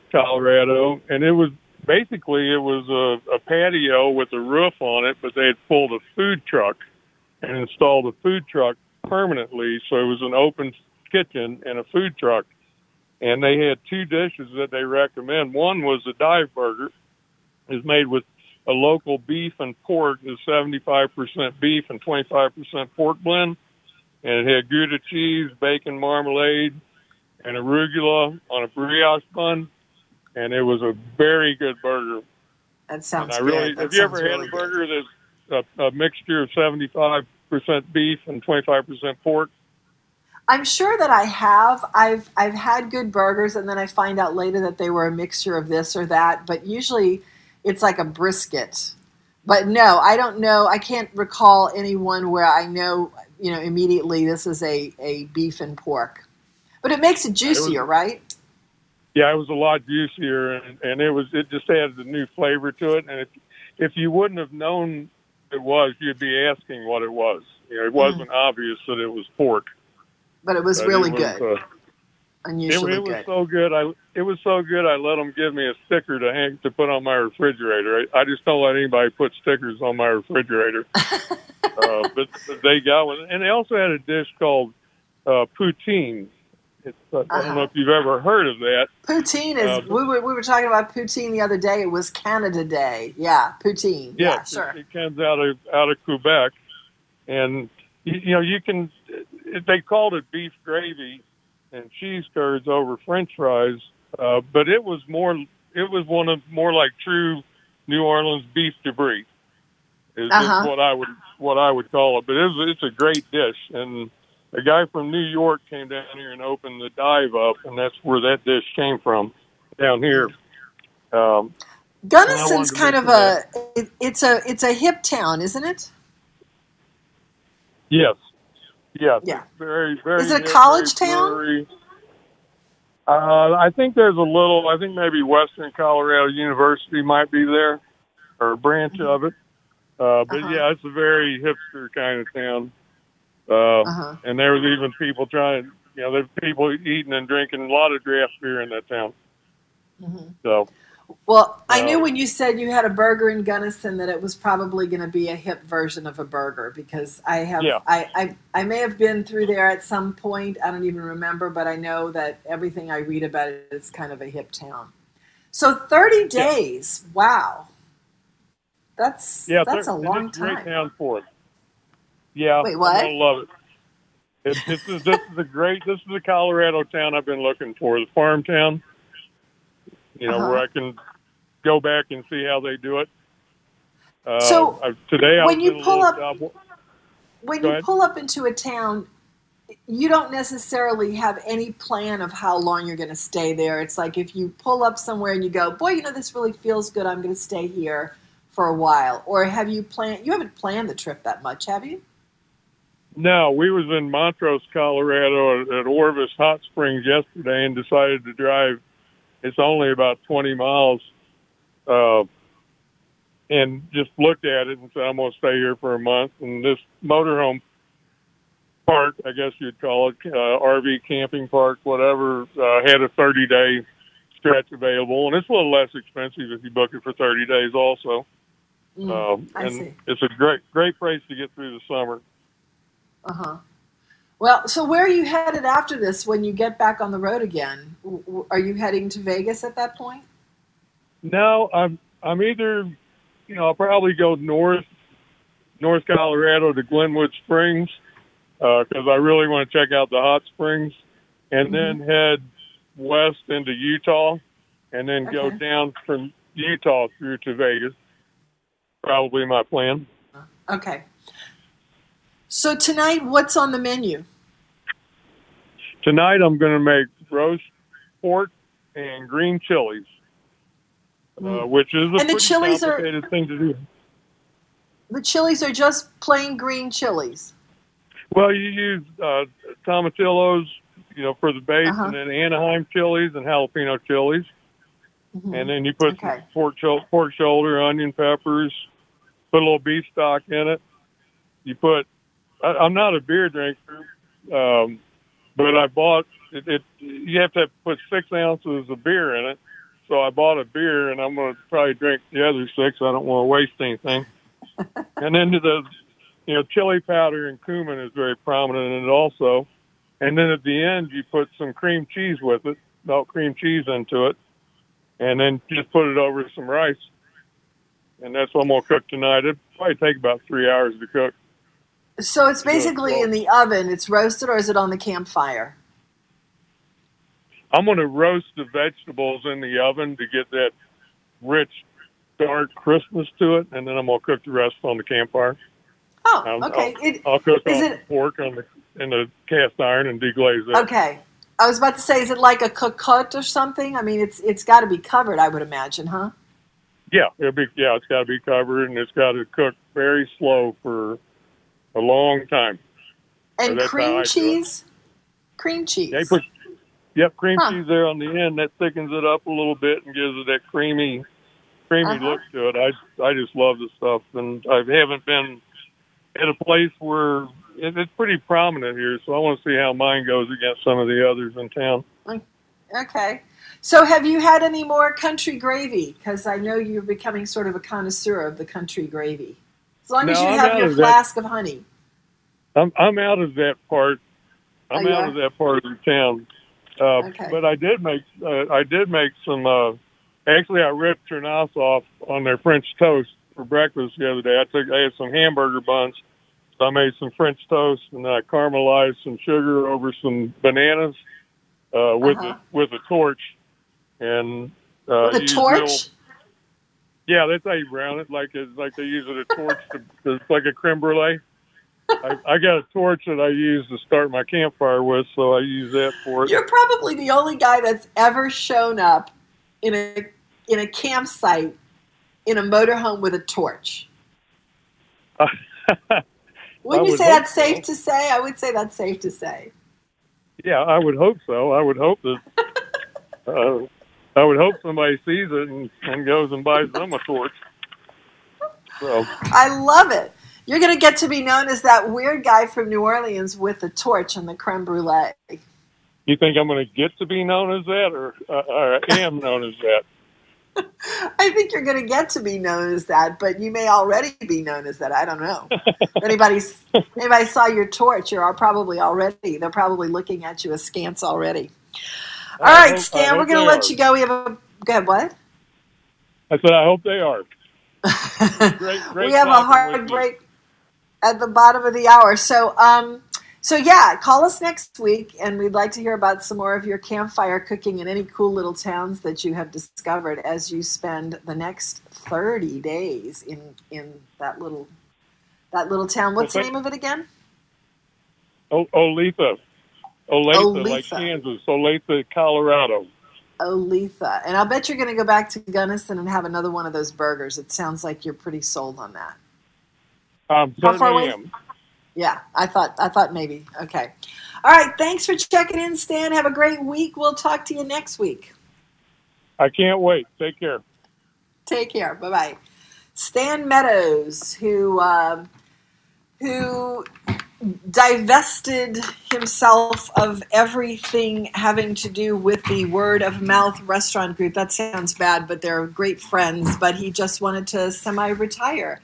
Colorado, and it was basically it was a, a patio with a roof on it, but they had pulled a food truck and installed a food truck permanently, so it was an open kitchen and a food truck. And they had two dishes that they recommend. One was a Dive Burger, is made with a local beef and pork, is 75% beef and 25% pork blend and it had Gouda cheese, bacon marmalade, and arugula on a brioche bun, and it was a very good burger. That And sounds I really, good. That have you ever had really a good. burger that's a, a mixture of seventy-five percent beef and twenty-five percent pork? I'm sure that I have. I've I've had good burgers, and then I find out later that they were a mixture of this or that. But usually, it's like a brisket. But no, I don't know. I can't recall anyone where I know, you know, immediately this is a, a beef and pork. But it makes it juicier, right? Yeah, it was a lot juicier, and, and it was it just added a new flavor to it. And if if you wouldn't have known it was, you'd be asking what it was. You know, it hmm. wasn't obvious that it was pork. But it was But really it was, good. uh, It, Unusually it was good. so good. I it was so good. I let them give me a sticker to hang to put on my refrigerator. I, I just don't let anybody put stickers on my refrigerator. uh, but, but they got one, and they also had a dish called uh, poutine. It's, uh, I Uh-huh. don't know if you've ever heard of that. Poutine is. Uh, we were we were talking about poutine the other day. It was Canada Day. Yeah, poutine. Yeah, Yes, sure. it, it comes out of out of Quebec, and you, you know you can. They called it beef gravy and cheese curds over French fries, uh, but it was more. It was one of more like true New Orleans beef debris. Is, is Uh-huh. what I would what I would call it. But it was, it's a great dish, and a guy from New York came down here and opened the dive up, and that's where that dish came from down here. Um, Gunnison's I wanted to kind of a. It, it's a it's a hip town, isn't it? Yes. Yes. Yeah. It's very, very. Is it a college very town? Uh, I think there's a little. I think maybe Western Colorado University might be there, or a branch of it. Uh, but Uh-huh. yeah, it's a very hipster kind of town. Uh, Uh-huh. And there was even people trying. You know, there's people eating and drinking a lot of draft beer in that town. Mhm. So Well, I knew when you said you had a burger in Gunnison that it was probably going to be a hip version of a burger because I have Yeah. I, I I may have been through there at some point. I don't even remember, but I know that everything I read about it is kind of a hip town. So thirty days, wow, that's yeah, that's a long it's a great time. town for it. Yeah, Wait, what? Gonna love it. It, this is this is a great. This is a Colorado town I've been looking for. The farm town. You know Uh-huh. where I can go back and see how they do it. Uh, So, I, today when you pull up- job- when Go you ahead. pull up into a town, you don't necessarily have any plan of how long you're going to stay there. It's like if you pull up somewhere and you go, boy, you know, this really feels good. I'm going to stay here for a while. Or have you planned? You haven't planned the trip that much, have you? No, we was in Montrose, Colorado at Orvis Hot Springs yesterday and decided to drive. It's only about 20 miles. Uh, and just looked at it and said, I'm going to stay here for a month. And this motorhome park, I guess you'd call it, uh, RV camping park, whatever, uh, had a 30 day stretch available. And it's a little less expensive if you book it for 30 days also. Mm, um, I and see. it's a great, great place to get through the summer. Uh huh. Well, so where are you headed after this when you get back on the road again? Are you heading to Vegas at that point? No, I'm I'm either, you know, I'll probably go north, North Colorado to Glenwood Springs, uh, because I really want to check out the hot springs, and mm-hmm. then head west into Utah, and then go down from Utah through to Vegas. Probably my plan. Okay. So tonight, what's on the menu? Tonight I'm going to make roast pork and green chilies, uh, which is a And the pretty chilies are- complicated thing to do. The chilies are just plain green chilies. Well, you use uh, tomatillos, you know, for the base, Uh-huh. and then Anaheim chilies and jalapeno chilies, Mm-hmm. and then you put some pork pork shoulder, onion peppers, put a little beef stock in it. You put. I, I'm not a beer drinker, um, but I bought it, it. You have to put six ounces of beer in it, so I bought a beer, and I'm going to probably drink the other six. I don't want to waste anything. and then the you know, chili powder and cumin is very prominent in it also. And then at the end, you put some cream cheese with it, melt cream cheese into it, and then just put it over some rice. And that's what I'm going to cook tonight. It'll probably take about three hours to cook. So it's basically in the oven. It's roasted, or is it on the campfire? I'm going to roast the vegetables in the oven to get that rich, dark crispness to it, and then I'm going to cook the rest on the campfire. Oh, I'll, okay. I'll, It, I'll cook is off it- the pork on the in the cast iron and deglaze it. okay. I was about to say, is it like a cocotte or something? I mean, it's it's got to be covered, I would imagine, huh? Yeah, it'll be yeah, it's got to be covered and it's got to cook very slow for a long time. And I cream cheese, cream cheese. They put yep cream Huh. cheese there on the end. That thickens it up a little bit and gives it that creamy, creamy Uh-huh. look to it. I I just love the stuff, and I haven't been at a place where it, it's pretty prominent here. So I want to see how mine goes against some of the others in town. Okay. So, have you had any more country gravy? Because I know you're becoming sort of a connoisseur of the country gravy. As long as No, you have your that. flask of honey. I'm I'm out of that part. I'm Oh, out are? of that part of the town. Uh, Okay. But I did make uh, I did make some. Uh, actually, I ripped Trenasse off on their French toast for breakfast the other day. I took I had some hamburger buns, so I made some French toast and I caramelized some sugar over some bananas uh, with Uh-huh. a, with a torch and uh, With a torch? little- yeah, that's how you brown it. Like it's like they use it a torch to, it's like a creme brulee. I, I got a torch that I use to start my campfire with, so I use that for it. You're probably the only guy that's ever shown up in a in a campsite in a motorhome with a torch. Wouldn't you would say that's safe to say? I would say that's safe to say. Yeah, I would hope so. I would hope that. uh, I would hope somebody sees it and, and goes and buys them a torch. So I love it. You're going to get to be known as that weird guy from New Orleans with the torch and the creme brulee. you think I'm going to get to be known as that, or, uh, or I am known as that? I think you're going to get to be known as that, but you may already be known as that. I don't know. if anybody's anybody saw your torch, you're probably already. They're probably looking at you askance already. All I right, hope- Stan, we're going to let are. you go. We have a good. What? I said I hope they are. great, great we have a hard with you. break at the bottom of the hour. So, um, so yeah, call us next week, and we'd like to hear about some more of your campfire cooking in any cool little towns that you have discovered as you spend the next thirty days in in that little That little town. What's the name of it again? O- Olathe. Olathe, like Kansas. Olathe, Colorado. Oletha. And I'll bet you're going to go back to Gunnison and have another one of those burgers. It sounds like you're pretty sold on that. Um, How far away? am. Yeah, I thought I thought maybe. Okay. All right, thanks for checking in, Stan. Have a great week. We'll talk to you next week. I can't wait. Take care. Take care. Bye bye. Stan Meadows, who um, who divested himself of everything having to do with the word of mouth restaurant group. That sounds bad, but they're great friends. But he just wanted to semi retire,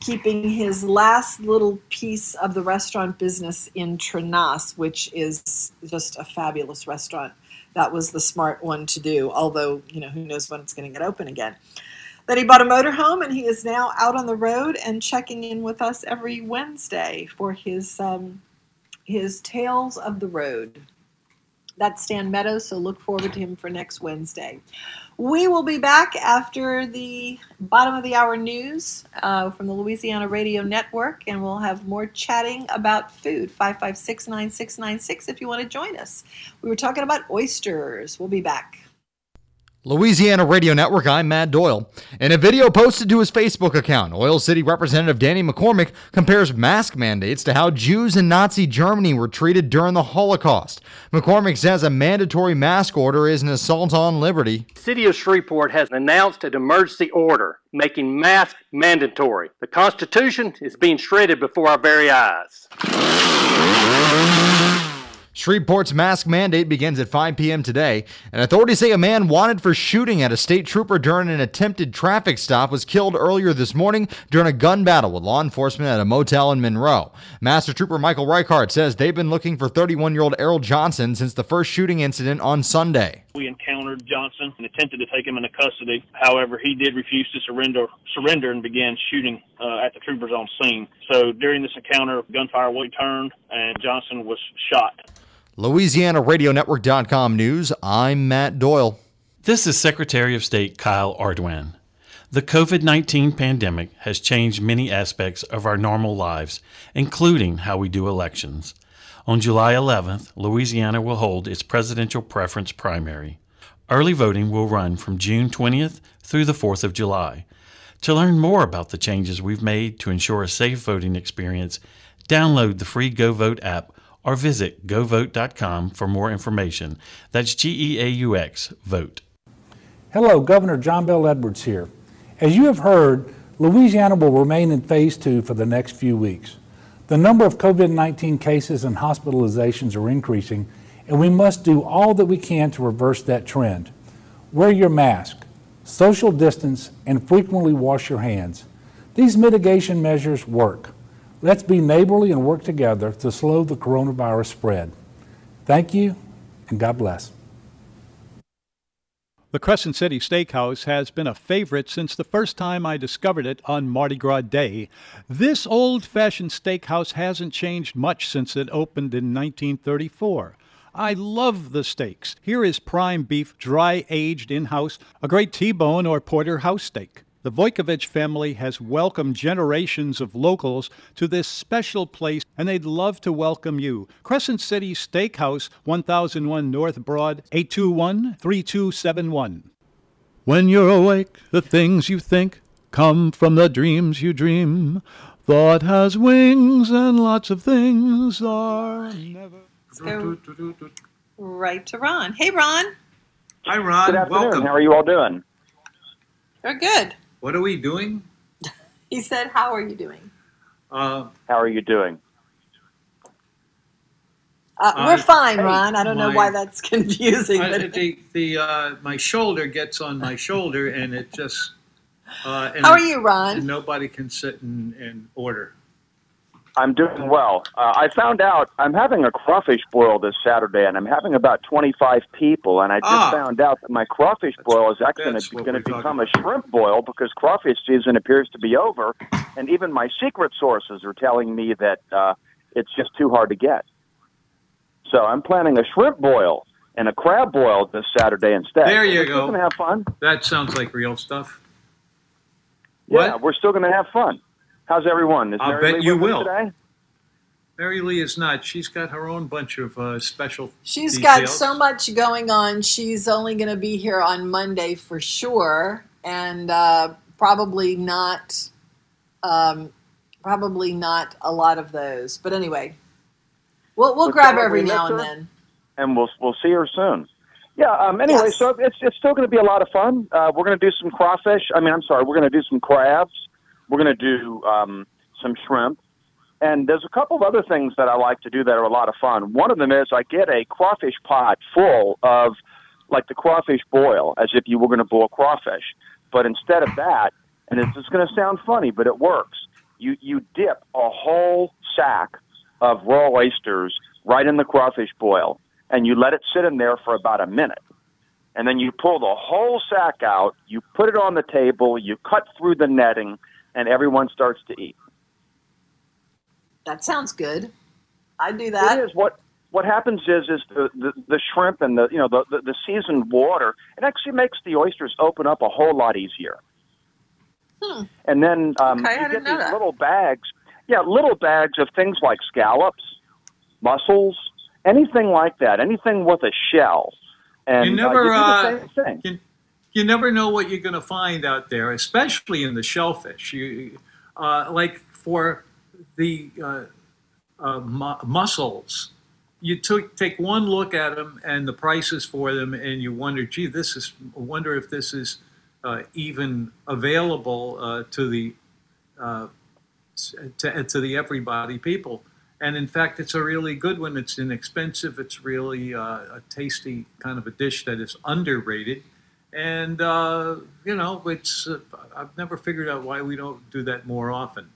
keeping his last little piece of the restaurant business in Trenasse, which is just a fabulous restaurant. That was the smart one to do, although, you know, who knows when it's going to get open again. Then he bought a motorhome and he is now out on the road and checking in with us every Wednesday for his um, his Tales of the Road. That's Stan Meadows, so look forward to him for next Wednesday. We will be back after the bottom of the hour news uh, from the Louisiana Radio Network, and we'll have more chatting about food. 556 9696 if you want to join us. We were talking about oysters. We'll be back. Louisiana Radio Network, I'm Matt Doyle. In a video posted to his Facebook account, Oil City Representative Danny McCormick compares mask mandates to how Jews in Nazi Germany were treated during the Holocaust. McCormick says a mandatory mask order is an assault on liberty. City of Shreveport has announced an emergency order making masks mandatory. The Constitution is being shredded before our very eyes. Shreveport's mask mandate begins at 5 p.m. today, and authorities say a man wanted for shooting at a state trooper during an attempted traffic stop was killed earlier this morning during a gun battle with law enforcement at a motel in Monroe. Master Trooper Michael Reichart says they've been looking for 31 year old Errol Johnson since the first shooting incident on Sunday. We encountered Johnson and attempted to take him into custody. However, he did refuse to surrender surrender and began shooting uh, at the troopers on scene. So during this encounter, gunfire was turned and Johnson was shot. LouisianaRadioNetwork.com news. I'm Matt Doyle. This is Secretary of State Kyle Ardoin. The COVID 19 pandemic has changed many aspects of our normal lives, including how we do elections. On July 11th, Louisiana will hold its presidential preference primary. Early voting will run from June 20th through the 4th of July. To learn more about the changes we've made to ensure a safe voting experience, download the free GeauxVote app or visit geauxvote.com for more information. That's G E A U X, vote. Hello, Governor John Bell Edwards here. As you have heard, Louisiana will remain in phase two for the next few weeks. The number of COVID 19 cases and hospitalizations are increasing, and we must do all that we can to reverse that trend. Wear your mask, social distance, and frequently wash your hands. These mitigation measures work. Let's be neighborly and work together to slow the coronavirus spread. Thank you, and God bless. The Crescent City Steakhouse has been a favorite since the first time I discovered it on Mardi Gras Day. This old fashioned steakhouse hasn't changed much since it opened in 1934. I love the steaks. Here is prime beef, dry aged in house, a great T bone or porterhouse steak. The Vojkovich family has welcomed generations of locals to this special place, and they'd love to welcome you. Crescent City Steakhouse, 1001 North Broad, 821 3271. When you're awake, the things you think come from the dreams you dream. Thought has wings, and lots of things are never. Let's go right to Ron. Hey, Ron. Hi, Ron. Good afternoon. Welcome. How are you all doing? We're good. What are we doing? He said, How are you doing? Uh, How are you doing? Uh, Uh, we're fine, hey, Ron. I don't know why that's confusing. I, but the the uh, my shoulder gets on my shoulder, and it just. Uh, and How are you, Ron? Nobody can sit in, and order. I'm doing well. Uh, I found out I'm having a crawfish boil this Saturday, and I'm having about 25 people. And I just Ah. found out that my crawfish boil is actually going to become a shrimp boil because crawfish season appears to be over. And even my secret sources are telling me that uh, it's just too hard to get. So I'm planning a shrimp boil and a crab boil this Saturday instead. There you We're go. Going to have fun. That sounds like real stuff. Yeah, we're still going to have fun. How's everyone? Is I'll Mary bet Lee you will. today? Mary Lee is not. She's got her own bunch of uh, special. She's got so much going on. She's only going to be here on Monday for sure, and uh, probably not, um, probably not a lot of those. But anyway, we'll we'll But grab her every we now and her? then. and we'll we'll see her soon. Yeah. Um, anyway, Yes. so it's it's still going to be a lot of fun. Uh, we're going to do some crawfish. I mean, I'm sorry, we're going to do some crabs. We're going to do um, some shrimp, and there's a couple of other things that I like to do that are a lot of fun. One of them is I get a crawfish pot full of like the crawfish boil, as if you were going to boil crawfish, but instead of that, and it's just going to sound funny, but it works. You you dip a whole sack of raw oysters right in the crawfish boil, and you let it sit in there for about a minute. And then you pull the whole sack out, you put it on the table, you cut through the netting, and everyone starts to eat. That sounds good. I do that. It is what what happens is is the, the, the shrimp and the you know the, the, the seasoned water it actually makes the oysters open up a whole lot easier. Hmm. And then um, Okay, I you didn't get know these that. little bags, yeah, little bags of things like scallops, mussels, anything like that, anything with a shell. And You never, uh, uh, you do the same thing. You, never know what you're going to find out there, especially in the shellfish. You, uh, like for the uh, uh, mu- mussels, you take one look at them and the prices for them, and you wonder, gee, this is. Wonder if this is uh, even available uh, to the uh, to, to the everybody people. And in fact, it's a really good one. It's inexpensive. It's really a tasty kind of a dish that is underrated. And uh, you know, it's uh, I've never figured out why we don't do that more often.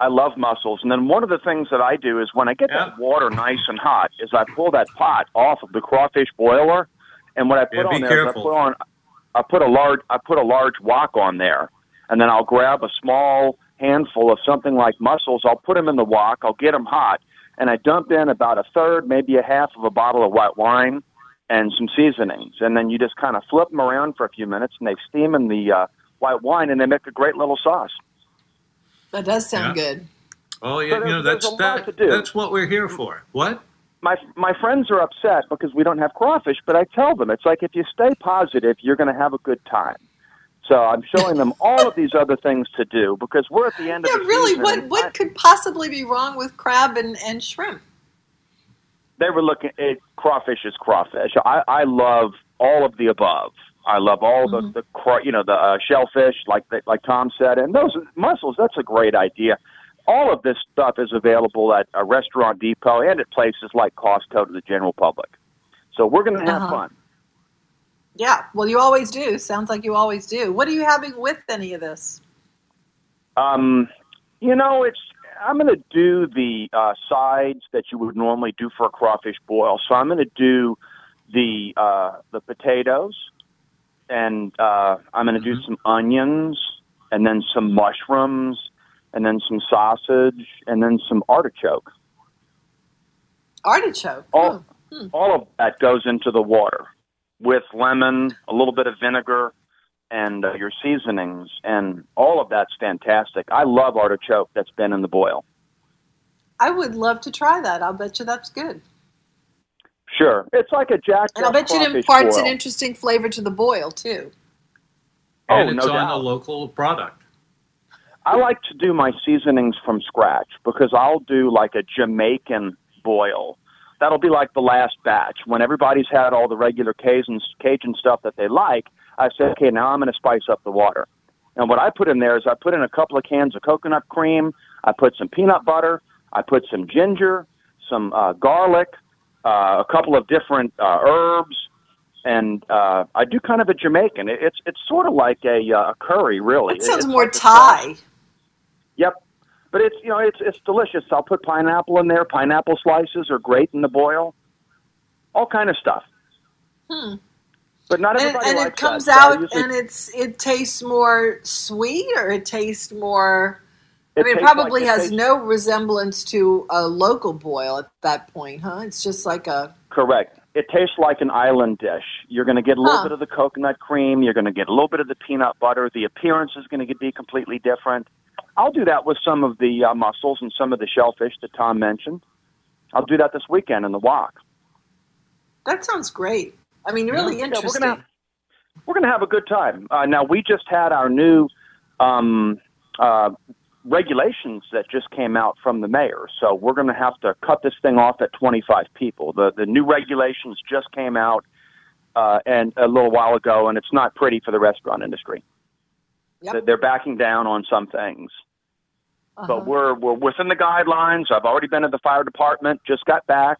I love mussels. And then one of the things that I do is when I get that water nice and hot, is I pull that pot off of the crawfish boiler, and what I put Yeah, on there is I put on I put a large I put a large wok on there, and then I'll grab a small handful of something like mussels. I'll put them in the wok. I'll get them hot, and I dump in about a third, maybe a half of a bottle of white wine and some seasonings, and then you just kind of flip them around for a few minutes, and they steam in the uh, white wine, and they make a great little sauce. That does sound Yeah. good. Oh yeah, So you know that's there's a lot that, that's what we're here for. What? my my friends are upset because we don't have crawfish, but I tell them it's like if you stay positive, you're going to have a good time. So I'm showing them all of these other things to do because we're at the end Yeah, of the really. season. What and what could possibly be wrong with crab and, and shrimp? They were looking at crawfish is crawfish. I, I love all of the above. I love all the the cra- you know the uh, shellfish like the, like Tom said, and those mussels. That's a great idea. All of this stuff is available at a restaurant depot and at places like Costco to the general public. So we're going to have Uh-huh. fun. Yeah. Well, you always do. Sounds like you always do. What are you having with any of this? Um, you know, it's I'm going to do the uh, sides that you would normally do for a crawfish boil. So I'm going to do the uh, the potatoes, and uh, I'm going to do some onions, and then some mushrooms, and then some sausage, and then some artichoke. Artichoke. All all of that goes into the water with lemon, a little bit of vinegar, and uh, your seasonings, and all of that's fantastic. I love artichoke that's been in the boil. I would love to try that. I'll bet you that's good. Sure, it's like a jack. And I'll bet you it imparts boil. an interesting flavor to the boil too. And Oh, it's no on doubt. a local product. I like to do my seasonings from scratch because I'll do like a Jamaican boil. That'll be like the last batch. When everybody's had all the regular Cajun, Cajun stuff that they like, I said, okay, now I'm going to spice up the water. And what I put in there is I put in a couple of cans of coconut cream. I put some peanut butter. I put some ginger, some uh, garlic, uh, a couple of different uh, herbs, and uh, I do kind of a Jamaican. It, it's it's sort of like a, uh, a curry, really. It sounds It's more like Thai. Yep. But it's you know it's it's delicious. I'll put pineapple in there. Pineapple slices are great in the boil. All kind of stuff. Hmm. But not And, everybody and likes it comes that. Out usually- and it's it tastes more sweet or it tastes more. I It mean, it probably like- it has tastes- no resemblance to a local boil at that point, huh? It's just like a correct. It tastes like an island dish. You're going to get a little Huh. bit of the coconut cream. You're going to get a little bit of the peanut butter. The appearance is going to be completely different. I'll do that with some of the uh, mussels and some of the shellfish that Tom mentioned. I'll do that this weekend in the wok. That sounds great. I mean, really Yeah, we're interesting. gonna we're going to have a good time. Uh, now, we just had our new um, uh, regulations that just came out from the mayor, so we're going to have to cut this thing off at 25 people. The the new regulations just came out uh, and a little while ago, and it's not pretty for the restaurant industry. Yep. They're backing down on some things. Uh-huh. But we're we're within the guidelines. I've already been to the fire department, just got back,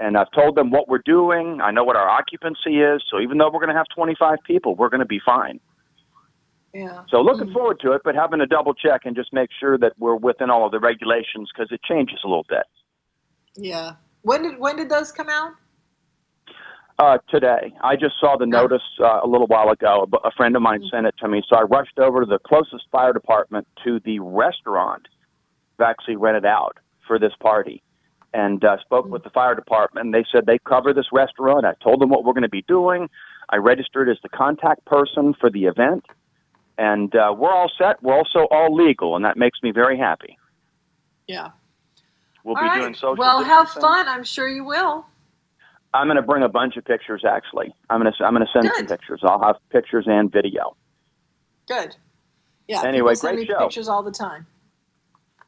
and I've told them what we're doing. I know what our occupancy is, so even though we're going to have 25 people, we're going to be fine. yeah. So looking forward to it, but having to double check and just make sure that we're within all of the regulations because it changes a little bit. Yeah. When did when did those come out? Uh, today, I just saw the notice uh, a little while ago. A- A friend of mine sent it to me, so I rushed over to the closest fire department to the restaurant I've actually rented out for this party, and uh, spoke with the fire department. And they said they cover this restaurant. I told them what we're going to be doing. I registered as the contact person for the event, and uh, we're all set. We're also all legal, and that makes me very happy. Yeah. We'll All be right. doing social. Well, have fun. I'm sure you will. I'm going to bring a bunch of pictures. Actually, I'm going to I'm going to send some pictures. I'll have pictures and video. Good. Yeah. Anyway, people send great me show. pictures all the time.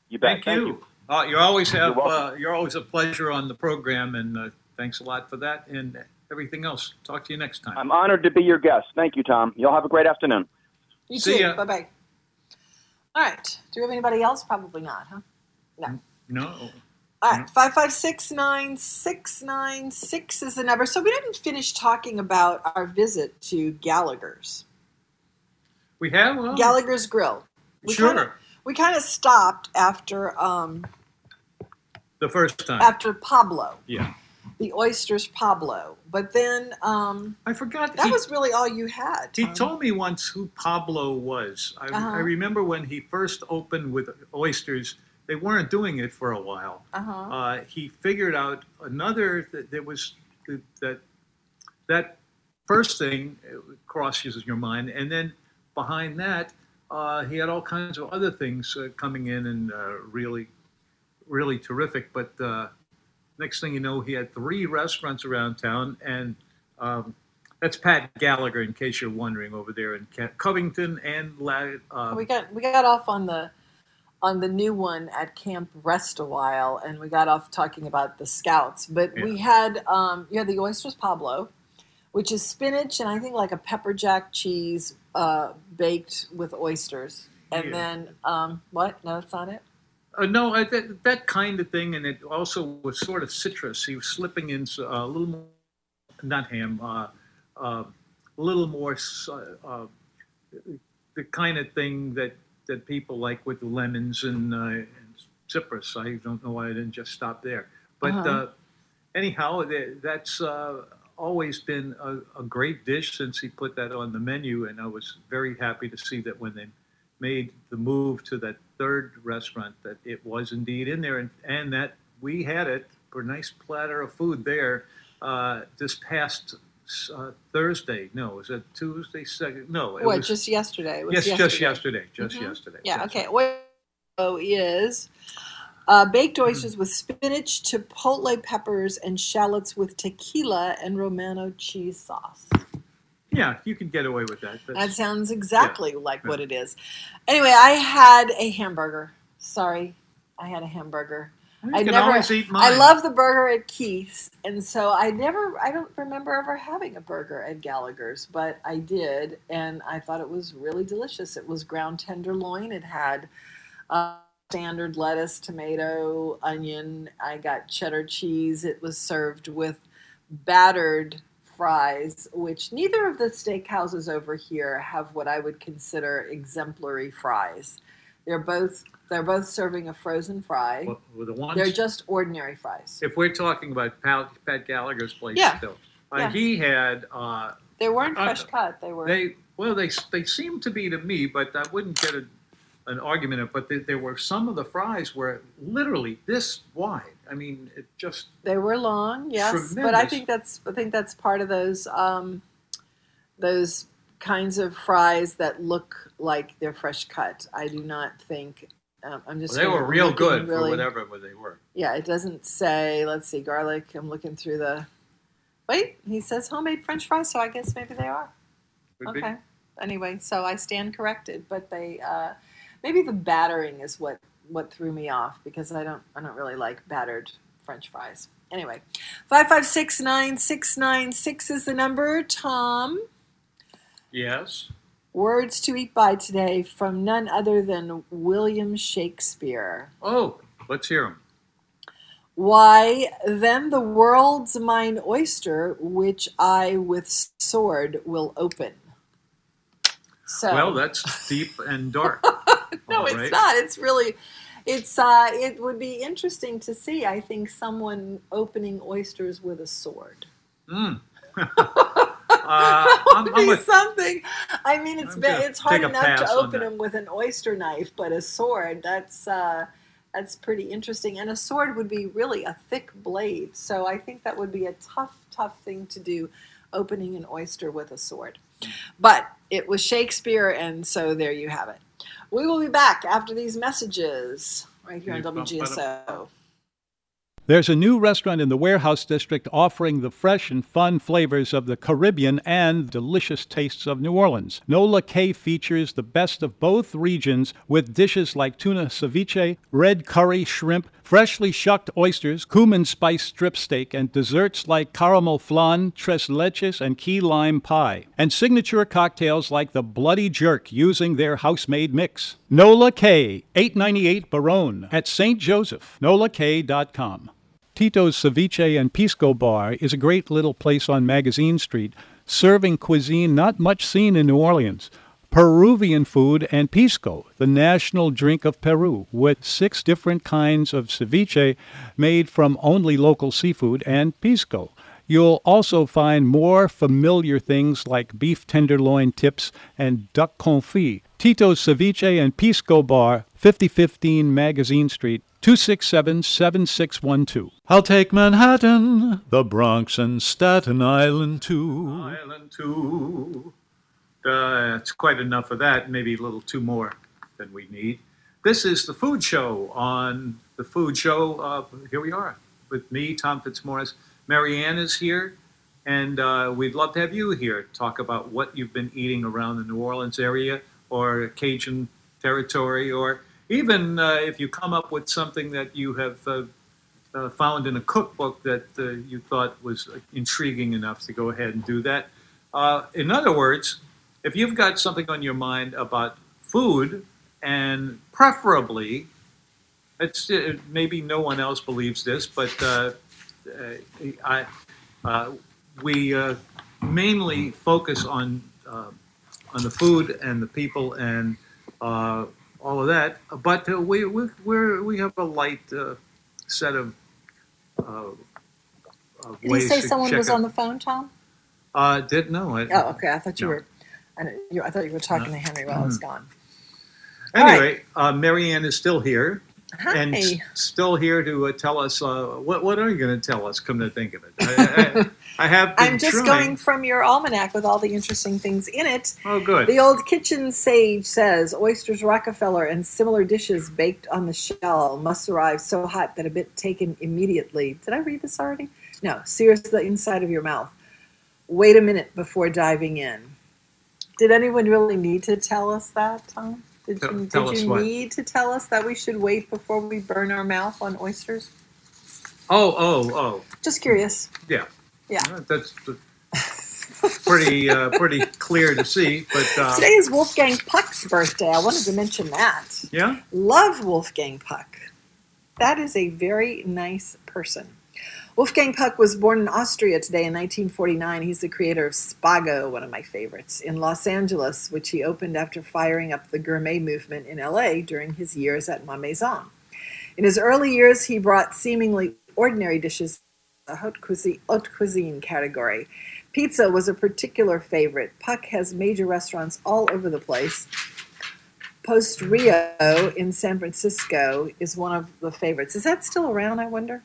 You bet. Thank, you. Uh, you always have. You're Uh, you're always a pleasure on the program, and uh, thanks a lot for that and everything else. Talk to you next time. I'm honored to be your guest. Thank you, Tom. Y'all have a great afternoon. You See too. Bye bye. All right. Do we have anybody else? Probably not, huh? No. no. All right, five five six nine six nine six is the number. So we didn't finish talking about our visit to Gallagher's. We have well, Gallagher's Grill. We Sure. Kinda, we kind of stopped after um, the first time. after Pablo, yeah. the oysters Pablo. But then um, I forgot that he- was really all you had. He Tom. told me once who Pablo was. I, Uh-huh. I remember when he first opened with oysters, they weren't doing it for a while. Uh-huh. Uh, he figured out another that there was that that first thing crosses your mind, and then behind that, uh, he had all kinds of other things uh, coming in and uh, really, really terrific. But uh, next thing you know, he had three restaurants around town, and um, that's Pat Gallagher, in case you're wondering, over there in Covington and La- uh, we got we got off on the on the new one at Camp Rest a while, and we got off talking about the Scouts. But we had um, you had the oysters Pablo, which is spinach and I think like a pepper jack cheese uh, baked with oysters, and Yeah. then um, what? No, that's not it. Uh, no, I, that, that kind of thing, and it also was sort of citrus. He was slipping in a little more, not ham, uh, uh, a little more uh, the kind of thing that, that people like with lemons and, uh, and citrus. I don't know why I didn't just stop there. But Uh-huh. uh, anyhow, that's uh, always been a, a great dish since he put that on the menu, and I was very happy to see that when they made the move to that third restaurant that it was indeed in there and, and that we had it for a nice platter of food there uh, this past uh, Thursday. No, was it Tuesday? Second? No, it what? was Just yesterday. Yes, yesterday. just yesterday. Just Mhm. yesterday. Yeah. That's Okay. right. Oyster is uh, baked oysters with spinach, chipotle peppers, and shallots with tequila and Romano cheese sauce. Yeah, you can get away with that. That sounds exactly like Yeah. what it is. Anyway, I had a hamburger. Sorry, I had a hamburger. You I can never. always eat I love the burger at Keith's, and so I never. I don't remember ever having a burger at Gallagher's, but I did, and I thought it was really delicious. It was ground tenderloin. It had uh, standard lettuce, tomato, onion. I got cheddar cheese. It was served with battered fries, which neither of the steakhouses over here have what I would consider exemplary fries. They're both they're both serving a frozen fry. Well, the ones- They're just ordinary fries. If we're talking about Pat, Pat Gallagher's place, Yeah. still, uh, Yeah. he had. Uh, They weren't uh, fresh cut. They were. They well, they they seem to be to me, but I wouldn't get a, an argument. But there, were some of the fries were literally this wide. I mean, it just They were long, yes, but I think that's I think that's part of those um, those kinds of fries that look like they're fresh cut. I do not think Um, I'm just. Well, they were real good for really- whatever they were. Yeah, it doesn't say. Let's see, garlic. I'm looking through the. Wait, he says homemade French fries, so I guess maybe they are. Could be. okay. Anyway, so I stand corrected, but they uh, maybe the battering is what what threw me off because I don't I don't really like battered French fries. Anyway, five five six nine six nine six is the number. Tom, Yes. words to eat by today from none other than William Shakespeare. Oh, let's hear them. Why, then the world's mine oyster, which I with sword will open. So, Well, that's deep and dark. no, All it's not. It's really, it's. Uh, it would be interesting to see. I think someone opening oysters with a sword. Mm. uh, I'm, would I'm be with, something. I mean, it's I'm it's hard enough to open them with an oyster knife, but a sword that's uh, that's pretty interesting. And a sword would be really a thick blade, so I think that would be a tough, tough thing to do, opening an oyster with a sword. But it was Shakespeare, and so there you have it. We will be back after these messages right here on WGSO. There's a new restaurant in the Warehouse District offering the fresh and fun flavors of the Caribbean and delicious tastes of New Orleans. Nola K features the best of both regions with dishes like tuna ceviche, red curry shrimp, freshly shucked oysters, cumin spice strip steak, and desserts like caramel flan, tres leches, and key lime pie. And signature cocktails like the Bloody Jerk using their house-made mix. Nola K, 898 Baronne at St. Joseph, nolak.com. Tito's Ceviche and Pisco Bar is a great little place on Magazine Street, serving cuisine not much seen in New Orleans. Peruvian food and pisco, the national drink of Peru, with six different kinds of ceviche made from only local seafood and pisco. You'll also find more familiar things like beef tenderloin tips and duck confit. Tito's Ceviche and Pisco Bar, 5015 Magazine Street, 267 7612. I'll take Manhattan, the Bronx, and Staten Island too. Island too. Uh, it's quite enough of that, maybe a little too more than we need. This is the Food Show on the Food Show. Here we are with me, Tom Fitzmaurice. Marianne is here, and uh, we'd love to have you here talk about what you've been eating around the New Orleans area or Cajun territory, or even uh, if you come up with something that you have uh, uh, found in a cookbook that uh, you thought was intriguing enough to go ahead and do that. In other words, if you've got something on your mind about food, and preferably, it's uh, maybe no one else believes this, but uh, uh, I, uh, we uh, mainly focus on uh, on the food and the people and uh, all of that. But uh, we we we're, we have a light uh, set of. Uh, Did you say someone was out- on the phone, Tom? Uh, did no. I, Oh, okay. I thought you No. were. I, you, I thought you were talking to Henry while I was Mm. gone. All right. Anyway, uh, Marianne is still here. Hi. And s- still here to uh, tell us uh, what what are you going to tell us? Come to think of it, I, I, I have been I'm just trying. going from your almanac with all the interesting things in it. Oh, good. The old kitchen sage says oysters Rockefeller and similar dishes baked on the shell must arrive so hot that a bit taken immediately. Did I read this already? No, sears the inside of your mouth. Wait a minute before diving in. Did anyone really need to tell us that, Tom? Did you, tell did you what? need to tell us that we should wait before we burn our mouth on oysters? Oh, oh, oh, Just curious. yeah. Yeah. Uh, That's pretty uh, pretty clear to see. But uh, Today is Wolfgang Puck's birthday. I wanted to mention that. yeah, Love Wolfgang Puck. That is a very nice person. Wolfgang Puck was born in Austria today in 1949. He's the creator of Spago, one of my favorites, in Los Angeles, which he opened after firing up the gourmet movement in LA during his years at Ma Maison. In his early years, he brought seemingly ordinary dishes the haute cuisine, haute cuisine category. Pizza was a particular favorite. Puck has major restaurants all over the place. Postrio in San Francisco is one of the favorites. Is that still around, I wonder?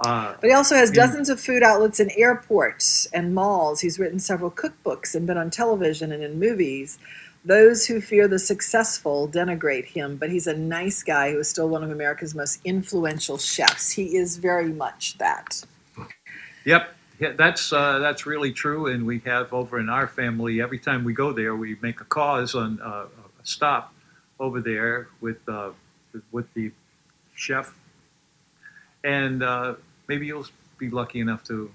Uh, But he also has dozens of food outlets in airports and malls. He's written several cookbooks and been on television and in movies. Those who fear the successful denigrate him, but he's a nice guy who is still one of America's most influential chefs. He is very much that. Yep, yeah, that's uh, that's really true, and we have over in our family. Every time we go there, we make a cause on uh, a stop over there with uh, with the chef, and uh, maybe you'll be lucky enough to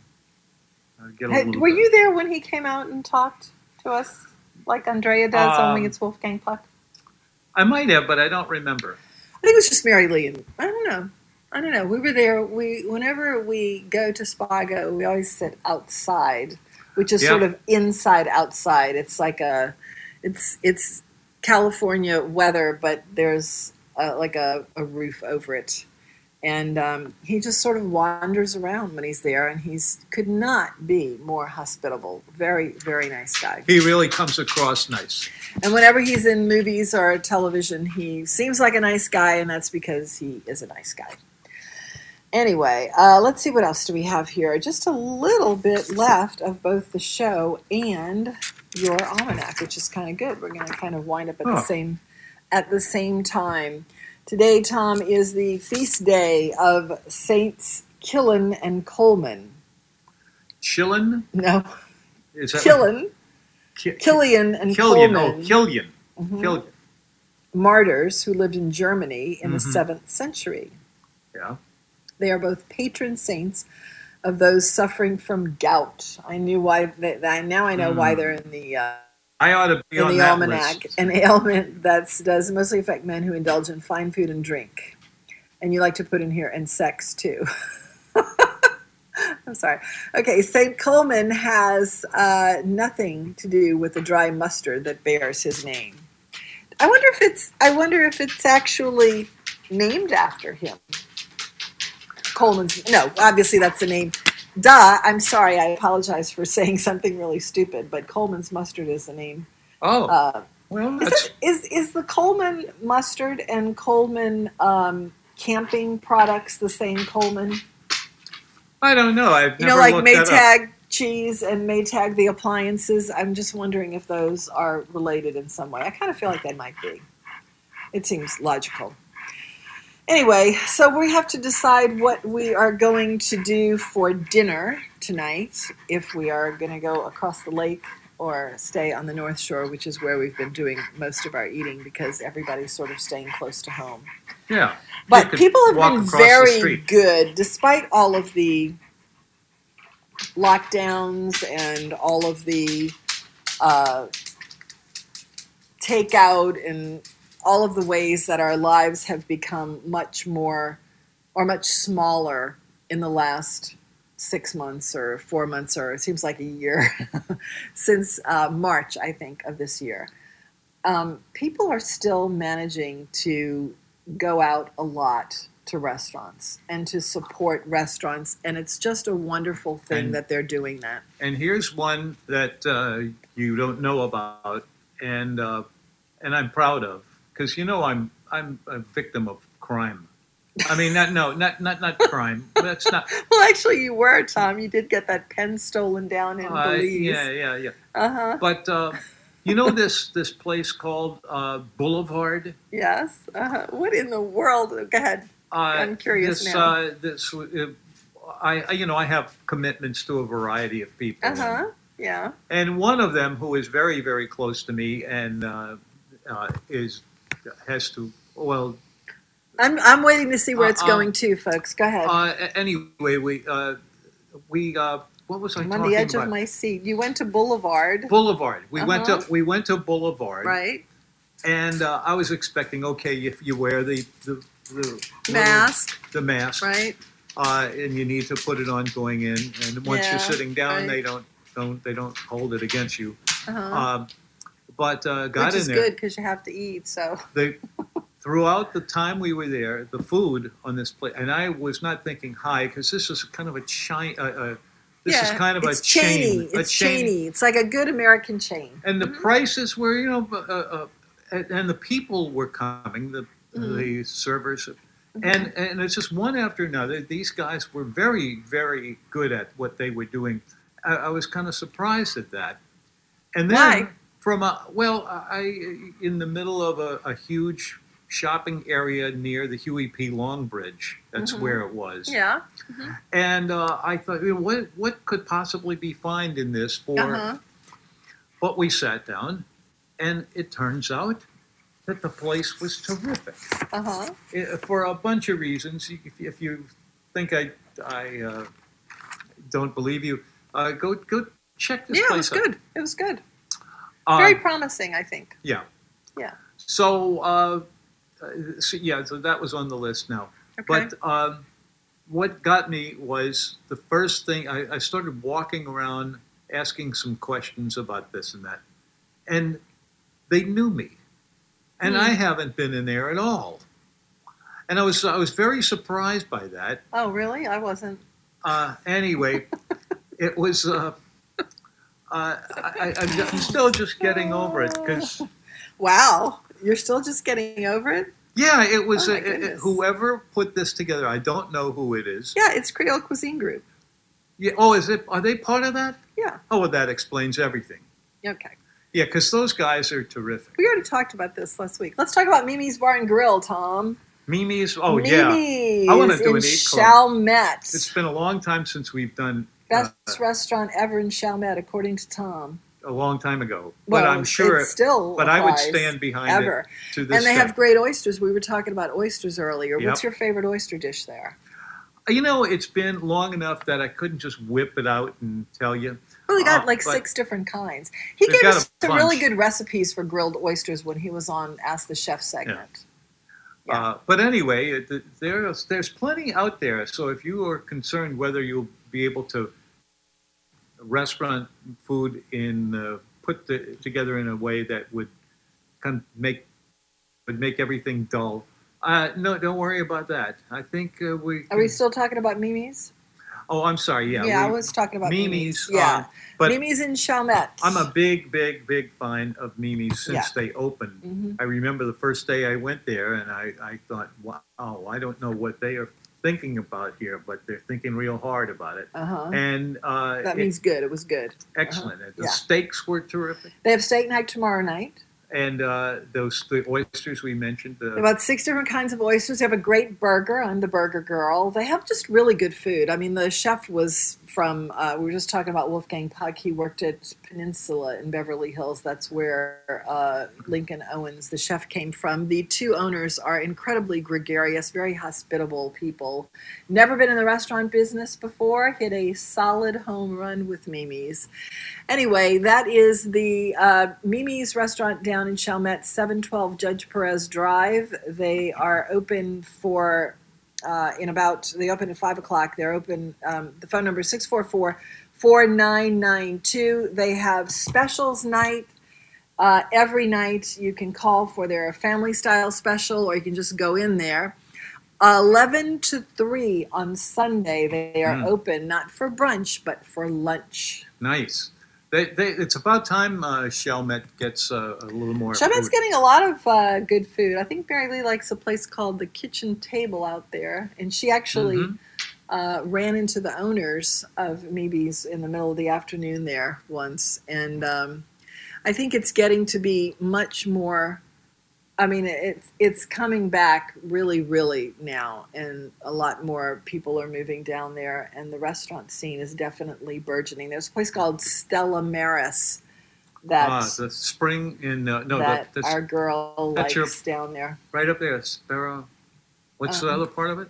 uh, get a Hey, little. were bit. you there when he came out and talked to us like Andrea does, Um, only it's Wolfgang Puck? I might have, but I don't remember. I think it was just Mary Lee. And, I don't know. I don't know. We were there. We whenever we go to Spago, we always sit outside, which is Yeah. sort of inside outside. It's like a, it's it's California weather, but there's uh like a, a roof over it, and um, he just sort of wanders around when he's there, and he's could not be more hospitable. Very very nice guy. He really comes across nice. And whenever he's in movies or television, he seems like a nice guy, and that's because he is a nice guy. Anyway, uh, let's see what else do we have here. Just a little bit left of both the show and your almanac, which is kind of good. We're going to kind of wind up at the same at the same time. Today, Tom, is the feast day of Saints Killen and Colman. Chillin? No, Is that Killen, Ki- Killian, and Killian? Oh, Colman. Killian. Mhm. Killian. martyrs who lived in Germany in the Mhm. seventh century. Yeah. They are both patron saints of those suffering from gout. I knew why. They, I now I know why Mm. they're in the uh, I ought to be in on the that almanac. list. An ailment that does mostly affect men who indulge in fine food and drink. And you like to put in here and sex too. I'm sorry. Okay, St. Colman has uh, nothing to do with the dry mustard that bears his name. I wonder if it's. I wonder if it's actually named after him. Colman's. No, obviously that's the name. Duh. I'm sorry. I apologize for saying something really stupid, but Colman's mustard is the name. Oh, Uh, well, is, it, is is the Coleman mustard and Coleman um, camping products the same Coleman? I don't know. I've You know, like. Maytag cheese and Maytag the appliances. I'm just wondering if those are related in some way. I kind of feel like they might be. It seems logical. Anyway, so we have to decide what we are going to do for dinner tonight. If we are going to go across the lake or stay on the North Shore, which is where we've been doing most of our eating because everybody's sort of staying close to home. Yeah. But people have been very good, despite all of the lockdowns and all of the uh, takeout and all of the ways that our lives have become much more or much smaller in the last six months or four months or it seems like a year since uh, March, I think, of this year. Um, people are still managing to go out a lot to restaurants and to support restaurants, and it's just a wonderful thing And- that they're doing that. And here's one that uh, you don't know about, and uh, and I'm proud of because you know I'm I'm a victim of crime. I mean, not no, not not not crime. That's not. Well, actually, you were Tom. You did get that pen stolen down in Uh, Belize. yeah, yeah, yeah. Uh huh. But uh, you know this this place called uh, Boulevard. Yes. Uh huh. What in the world? Go ahead. Uh, I'm curious this, now. Uh, this, uh, I, you know, I have commitments to a variety of people. Uh huh. Yeah. And one of them, who is very, very close to me, and uh, uh, is has to well. I'm I'm waiting to see where it's Uh, uh, going to, folks. Go ahead. Uh, anyway, we uh, we uh, what was I I'm on the edge about? of my seat. You went to Boulevard, Boulevard. We went Uh-huh. to we went to Boulevard, right? and uh, I was expecting okay if you wear the the, the Mask, the mask, right? uh, and you need to put it on going in. And once Yeah, you're sitting down, right. they don't don't they don't hold it against you. Uh-huh. But uh, got Which in is there. good because you have to eat. So They, throughout the time we were there, the food on this place, and I was not thinking high because this is kind of a chain. Uh, uh, this yeah, is kind of it's a chain. chainy. It's chain. chainy. It's like a good American chain. And the prices were, you know, uh, uh, and, the people were coming, the Mhm. the servers, Mm-hmm. and and it's just one after another. These guys were very very good at what they were doing. I, I was kind of surprised at that. And then Why? From a well, I in the middle of a, a huge shopping area near the Huey P. Long Bridge. That's Mhm. where it was. Yeah. And uh, I thought, you know, what what could possibly be found in this for? Uh-huh. But we sat down, and it turns out that the place was terrific Uh huh. Eh, for a bunch of reasons. If, if you think I I uh, don't believe you, uh, go go check this Yeah, it was out. good. It was good. Very promising, I think. Yeah. Yeah. So, uh, so yeah, so that was on the list now. Okay. But um, what got me was the first thing I, I started walking around asking some questions about this and that, and they knew me, and Hmm. I haven't been in there at all. And I was I was very surprised by that. Oh, really? I wasn't. Uh, anyway, it was. Uh, uh, I, I, I'm still just getting over it because Wow. You're still just getting over it? Yeah, it was Oh, uh, uh, whoever put this together. I don't know who it is. Yeah, it's Creole Cuisine Group. Yeah. Oh, is it? Are they part of that? Yeah. Oh, well, that explains everything. Okay. Yeah, because those guys are terrific. We already talked about this last week. Let's talk about Mimi's Bar and Grill, Tom. Mimi's. Oh Mimi's yeah. I want to do in an eat. Chalmette. It's been a long time since we've done Best uh, restaurant ever in Chalmette, according to Tom. a long time ago. but Well, I'm sure. it still But I would stand behind ever. it to this And they day. have great oysters. We were talking about oysters earlier. Yep. What's your favorite oyster dish there? You know, it's been long enough that I couldn't just whip it out and tell you. Well, he got Uh, like six different kinds. He gave us some really good recipes for grilled oysters when he was on Ask the Chef segment. Uh, but anyway, there's there's plenty out there. So if you are concerned whether you'll be able to restaurant food in uh, put the, together in a way that would kind of make would make everything dull, uh, no, don't worry about that. I think uh, we. Are we still talking about Mimi's? oh, I'm sorry. Yeah, Yeah, I was talking about Mimi's. Mimi's. Yeah. uh, but Mimi's in Chalmette. I'm a big, big, big fan of Mimi's since Yeah. they opened. Mhm. I remember the first day I went there, and I, I thought, wow, I don't know what they are thinking about here, but they're thinking real hard about it. Uh-huh. And uh, that it- means good. It was good. excellent. The Yeah. steaks were terrific, They have steak night tomorrow night. And uh, those the oysters we mentioned. Uh, About six different kinds of oysters. They have a great burger. I'm the burger girl. They have just really good food. I mean, the chef was from, uh, we were just talking about Wolfgang Puck. He worked at Peninsula in Beverly Hills. That's where uh, Lincoln Owens, the chef, came from. The two owners are incredibly gregarious, very hospitable people. Never been in the restaurant business before. Hit a solid home run with Mimi's. Anyway, that is the uh, Mimi's restaurant down in Chalmette, 712 Judge Perez Drive. They are open for, uh, in about, they open at 5 o'clock. They're open, um, the phone number is 644 4992. They have specials night. Uh, every night you can call for their family style special or you can just go in there. 11 to 3 on Sunday, they are Mm. open, not for brunch, but for lunch. nice. They, they, it's about time uh, Chalmette gets uh, a little more. Chalmette's food. getting a lot of uh, good food. I think Mary Lee likes a place called the Kitchen Table out there, and she actually Mhm. uh, ran into the owners of Mimi's in the middle of the afternoon there once, and um, I think it's getting to be much more. I mean, it's it's coming back really, really now, and a lot more people are moving down there, and the restaurant scene is definitely burgeoning. There's a place called Stella Maris that Ah, the spring in uh, no, that the, the, our girl that's likes your- down there. right up there, Sparrow. What's the Um, other part of it?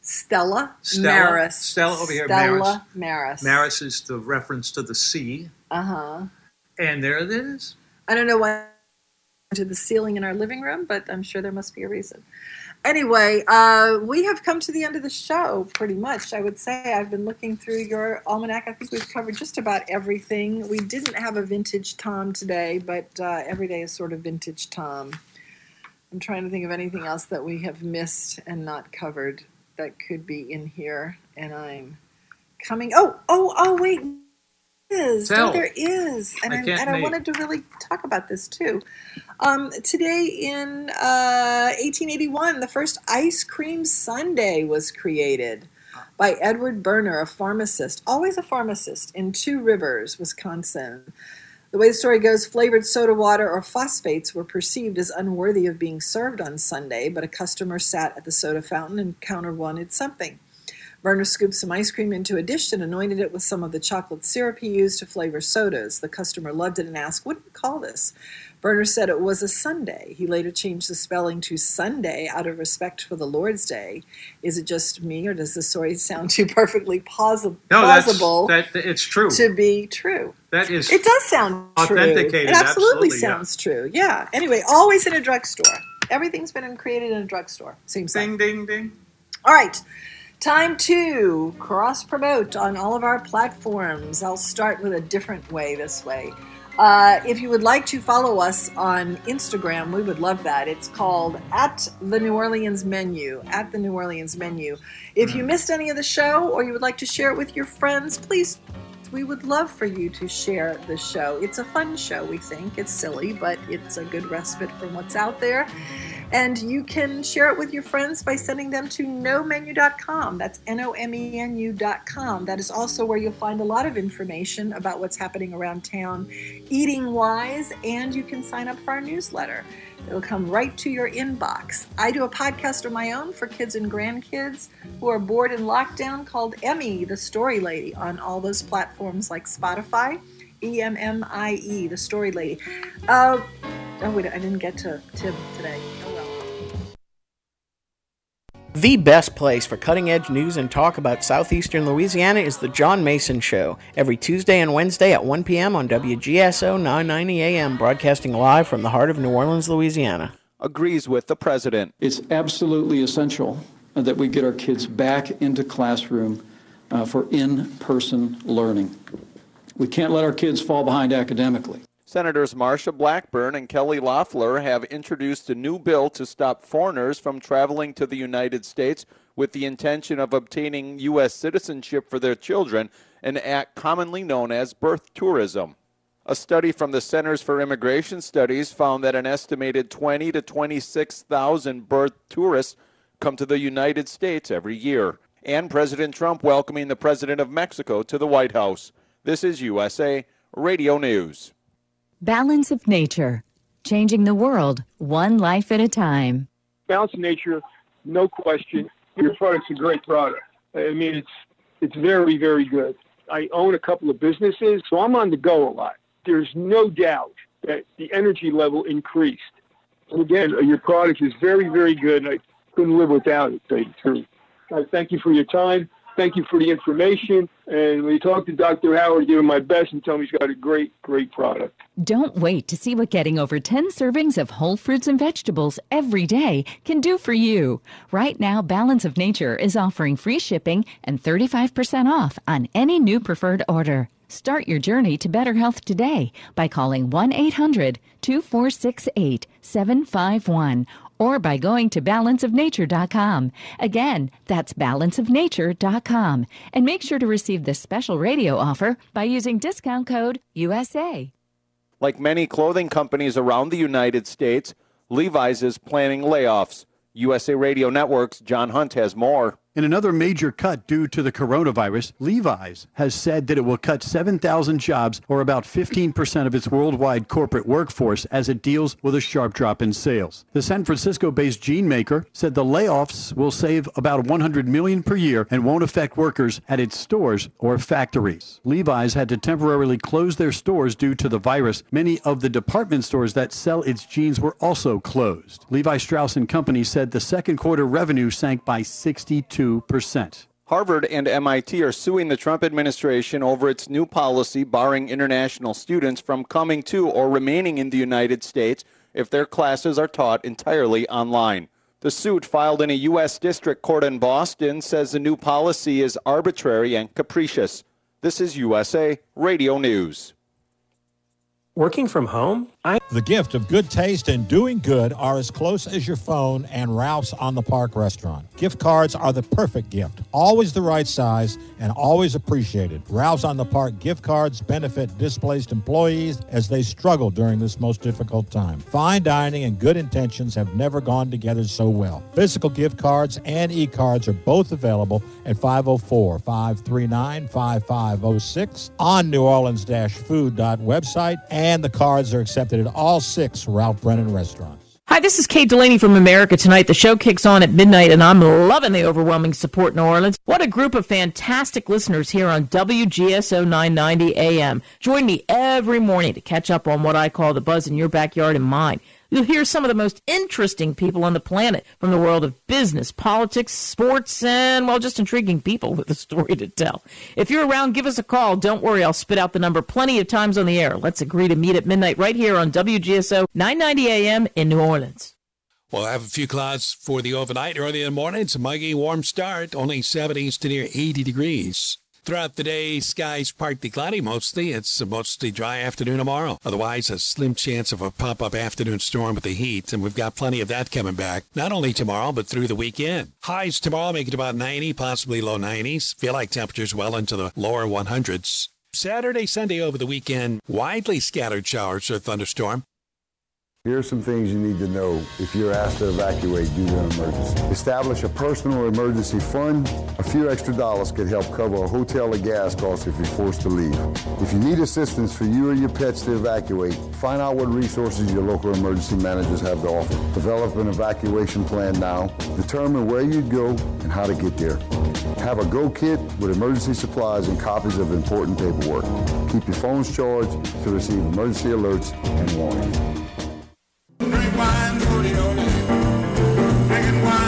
Stella, Stella? Maris. Stella over here, Stella Maris. Maris is the reference to the sea, Uh huh. and there it is. I don't know why to the ceiling in our living room, but I'm sure there must be a reason. Anyway, uh, we have come to the end of the show pretty much. I would say I've been looking through your almanac. I think we've covered just about everything. We didn't have a vintage Tom today, but uh, every day is sort of vintage Tom. I'm trying to think of anything else that we have missed and not covered that could be in here, and I'm coming. Oh, oh, oh! Wait, is. Tell. Oh, there is, and I I, and I wanted to really talk about this too. Um, today in uh, 1881, the first ice cream sundae was created by Edward Berner, a pharmacist, always a pharmacist in Two Rivers, Wisconsin. The way the story goes, flavored soda water or phosphates were perceived as unworthy of being served on Sunday, but a customer sat at the soda fountain and counter wanted something. Berner scooped some ice cream into a dish and anointed it with some of the chocolate syrup he used to flavor sodas. The customer loved it and asked, What do you call this? Berner said it was a Sunday. He later changed the spelling to sundae out of respect for the Lord's Day. Is it just me, or does the story sound too perfectly posi- No, that's, plausible that, it's true. to be true? That is It does sound true. It absolutely, yeah. sounds true. Yeah. Anyway, always in a drugstore. Everything's been created in a drugstore. Seems Ding, like. ding, ding. All right. Time to cross promote on all of our platforms. I'll start with a different way this way. Uh, if you would like to follow us on Instagram, we would love that. It's called at the New Orleans Menu. At the New Orleans Menu. If you missed any of the show or you would like to share it with your friends, please. We would love for you to share the show. It's a fun show, we think. It's silly, but it's a good respite from what's out there. And you can share it with your friends by sending them to nomenu.com. That's N O M E N U.com. That is also where you'll find a lot of information about what's happening around town, eating wise, and you can sign up for our newsletter. It'll come right to your inbox. I do a podcast of my own for kids and grandkids who are bored in lockdown called Emmie, the Story Lady, on all those platforms like Spotify. E M M I E, the Story Lady. Uh, oh, wait, I didn't get to Tim today. Well. The best place for cutting edge news and talk about southeastern Louisiana is The John Mason Show, every Tuesday and Wednesday at 1 p.m. on WGSO 990 AM, broadcasting live from the heart of New Orleans, Louisiana. Agrees with the president. It's absolutely essential that we get our kids back into classroom uh, for in-person learning. We can't let our kids fall behind academically. Senators Marsha Blackburn and Kelly Loeffler have introduced a new bill to stop foreigners from traveling to the United States with the intention of obtaining U.S. citizenship for their children, an act commonly known as birth tourism. A study from the Centers for Immigration Studies found that an estimated 20 to 26,000 birth tourists come to the United States every year. And President Trump welcoming the President of Mexico to the White House. This is USA Radio News. Balance of Nature, changing the world one life at a time. Balance of Nature, no question. Your product's a great product. I mean, it's it's very very good. I own a couple of businesses, so I'm on the go a lot. There's no doubt that the energy level increased. And again, uh, your product is very very good. I couldn't live without it. To tell you the truth. I thank you for your time. Thank you for the information. And when you talk to Dr. Howard, give him my best and tell him he's got a great, great product. Don't wait to see what getting over 10 servings of whole fruits and vegetables every day can do for you. Right now, Balance of Nature is offering free shipping and 35% off on any new preferred order. Start your journey to better health today by calling 1 800 2468 751 or by going to balanceofnature.com. Again, that's balanceofnature.com. And make sure to receive this special radio offer by using discount code USA. Like many clothing companies around the United States, Levi's is planning layoffs. USA Radio Network's John Hunt has more. In another major cut due to the coronavirus, Levi's has said that it will cut 7,000 jobs, or about 15% of its worldwide corporate workforce, as it deals with a sharp drop in sales. The San Francisco-based jean maker said the layoffs will save about 100 million per year and won't affect workers at its stores or factories. Levi's had to temporarily close their stores due to the virus. Many of the department stores that sell its jeans were also closed. Levi Strauss and Company said the second quarter revenue sank by 62 percent. Harvard and MIT are suing the Trump administration over its new policy barring international students from coming to or remaining in the United States if their classes are taught entirely online. The suit filed in a U.S. District Court in Boston says the new policy is arbitrary and capricious. This is USA Radio News. Working from home? The gift of good taste and doing good are as close as your phone and Ralph's on the Park restaurant. Gift cards are the perfect gift, always the right size and always appreciated. Ralph's on the Park gift cards benefit displaced employees as they struggle during this most difficult time. Fine dining and good intentions have never gone together so well. Physical gift cards and e cards are both available at 504 539 5506 on New Orleans food website, and the cards are accepted at all six Ralph Brennan restaurants. Hi, this is Kate Delaney from America Tonight. The show kicks on at midnight, and I'm loving the overwhelming support in New Orleans. What a group of fantastic listeners here on WGSO 990 AM. Join me every morning to catch up on what I call the buzz in your backyard and mine. You'll hear some of the most interesting people on the planet from the world of business, politics, sports, and, well, just intriguing people with a story to tell. If you're around, give us a call. Don't worry, I'll spit out the number plenty of times on the air. Let's agree to meet at midnight right here on WGSO 990 AM in New Orleans. We'll have a few clouds for the overnight. Early in the morning, it's a muggy, warm start, only 70s to near 80 degrees. Throughout the day, skies partly cloudy mostly. It's a mostly dry afternoon tomorrow. Otherwise, a slim chance of a pop up afternoon storm with the heat, and we've got plenty of that coming back. Not only tomorrow, but through the weekend. Highs tomorrow make it about 90, possibly low 90s. Feel like temperatures well into the lower 100s. Saturday, Sunday over the weekend, widely scattered showers or thunderstorm. Here are some things you need to know if you're asked to evacuate due to an emergency. Establish a personal emergency fund. A few extra dollars could help cover a hotel or gas costs if you're forced to leave. If you need assistance for you or your pets to evacuate, find out what resources your local emergency managers have to offer. Develop an evacuation plan now. Determine where you'd go and how to get there. Have a go kit with emergency supplies and copies of important paperwork. Keep your phones charged to receive emergency alerts and warnings morning on it. Wine.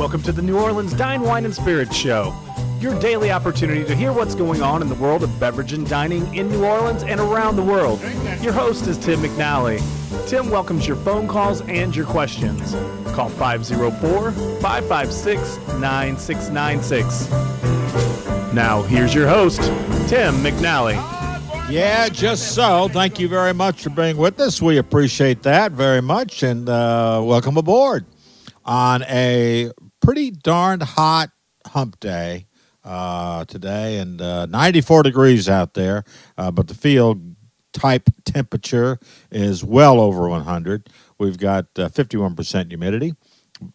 Welcome to the New Orleans Dine, Wine, and Spirits Show, your daily opportunity to hear what's going on in the world of beverage and dining in New Orleans and around the world. Your host is Tim McNally. Tim welcomes your phone calls and your questions. Call 504 556 9696. Now, here's your host, Tim McNally. Yeah, just so. Thank you very much for being with us. We appreciate that very much, and uh, welcome aboard on a pretty darn hot hump day uh, today, and uh, 94 degrees out there, uh, but the field type temperature is well over 100. We've got 51% humidity.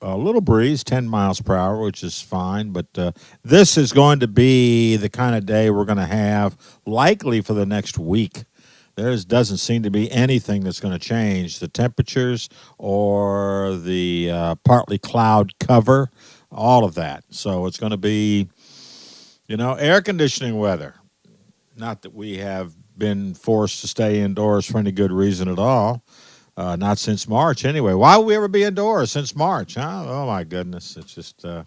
A little breeze, 10 miles per hour, which is fine, but uh, this is going to be the kind of day we're going to have likely for the next week there doesn't seem to be anything that's going to change the temperatures or the uh, partly cloud cover, all of that. So it's going to be, you know, air conditioning weather. Not that we have been forced to stay indoors for any good reason at all. Uh, not since March, anyway. Why would we ever be indoors since March? Huh? Oh my goodness! It's just uh...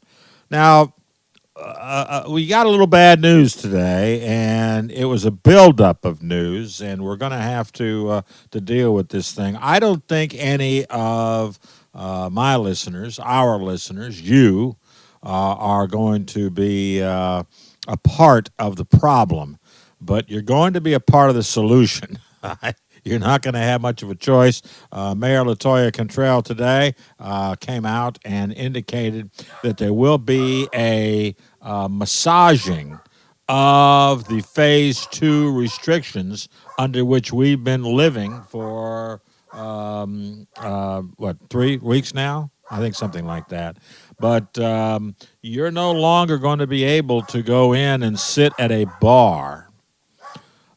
now uh, uh, we got a little bad news today, and it was a buildup of news, and we're going to have to uh, to deal with this thing. I don't think any of uh, my listeners, our listeners, you, uh, are going to be uh, a part of the problem, but you're going to be a part of the solution. You're not going to have much of a choice. Uh, Mayor Latoya Cantrell today uh, came out and indicated that there will be a uh, massaging of the phase two restrictions under which we've been living for um, uh, what three weeks now? I think something like that. But um, you're no longer going to be able to go in and sit at a bar.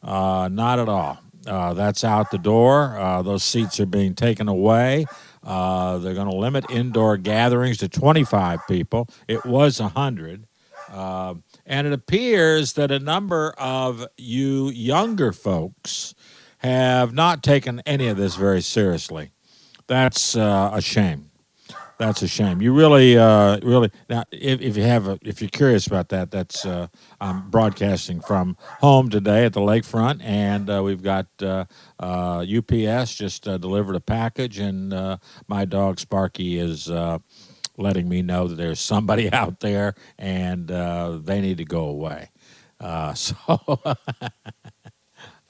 Uh, not at all. Uh, that's out the door. Uh, those seats are being taken away. Uh, they're going to limit indoor gatherings to 25 people. It was 100 uh, and it appears that a number of you younger folks have not taken any of this very seriously. That's uh, a shame. That's a shame. You really, uh, really. Now, if, if you have, a, if you're curious about that, that's uh, I'm broadcasting from home today at the lakefront, and uh, we've got uh, uh, UPS just uh, delivered a package, and uh, my dog Sparky is uh, letting me know that there's somebody out there, and uh, they need to go away. Uh, so.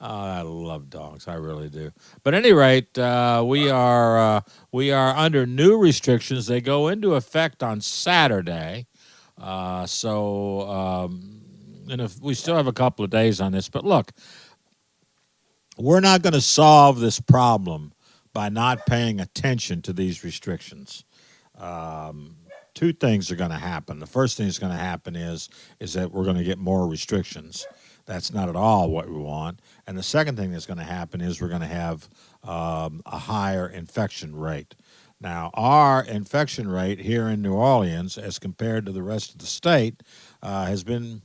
Oh, I love dogs. I really do. But at any rate, uh, we are uh, we are under new restrictions. They go into effect on Saturday. Uh, so, um, and if we still have a couple of days on this, but look, we're not going to solve this problem by not paying attention to these restrictions. Um, two things are going to happen. The first thing that's going to happen is is that we're going to get more restrictions. That's not at all what we want. And the second thing that's going to happen is we're going to have um, a higher infection rate. Now, our infection rate here in New Orleans, as compared to the rest of the state, uh, has been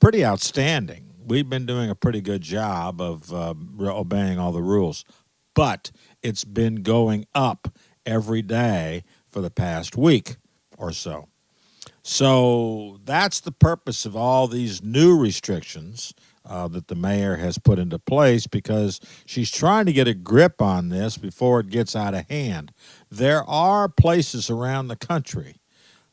pretty outstanding. We've been doing a pretty good job of uh, obeying all the rules, but it's been going up every day for the past week or so. So that's the purpose of all these new restrictions uh, that the mayor has put into place because she's trying to get a grip on this before it gets out of hand. There are places around the country,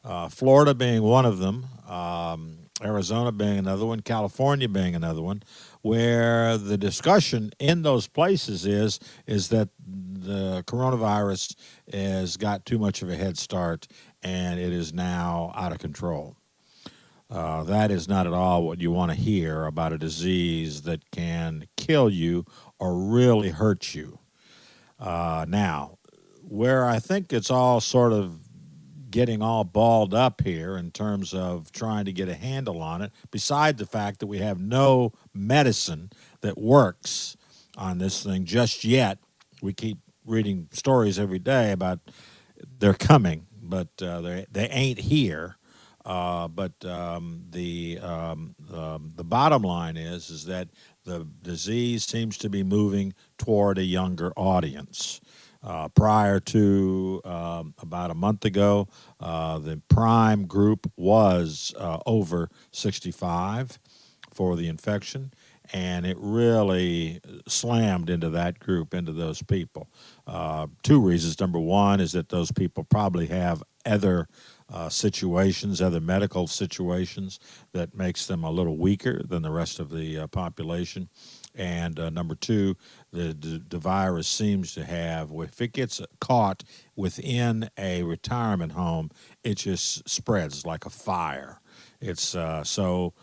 uh, Florida being one of them, um, Arizona being another one, California being another one, where the discussion in those places is is that the coronavirus has got too much of a head start and it is now out of control. Uh, that is not at all what you want to hear about a disease that can kill you or really hurt you. Uh, now, where I think it's all sort of getting all balled up here in terms of trying to get a handle on it, beside the fact that we have no medicine that works on this thing just yet. We keep reading stories every day about they're coming but uh, they they ain't here. Uh, but um, the um, um, the bottom line is is that the disease seems to be moving toward a younger audience. Uh, prior to um, about a month ago, uh, the prime group was uh, over 65 for the infection, and it really slammed into that group, into those people. Uh, two reasons. Number one is that those people probably have other uh, situations, other medical situations that makes them a little weaker than the rest of the uh, population. And uh, number two, the, the, the virus seems to have, if it gets caught within a retirement home, it just spreads like a fire. It's uh, so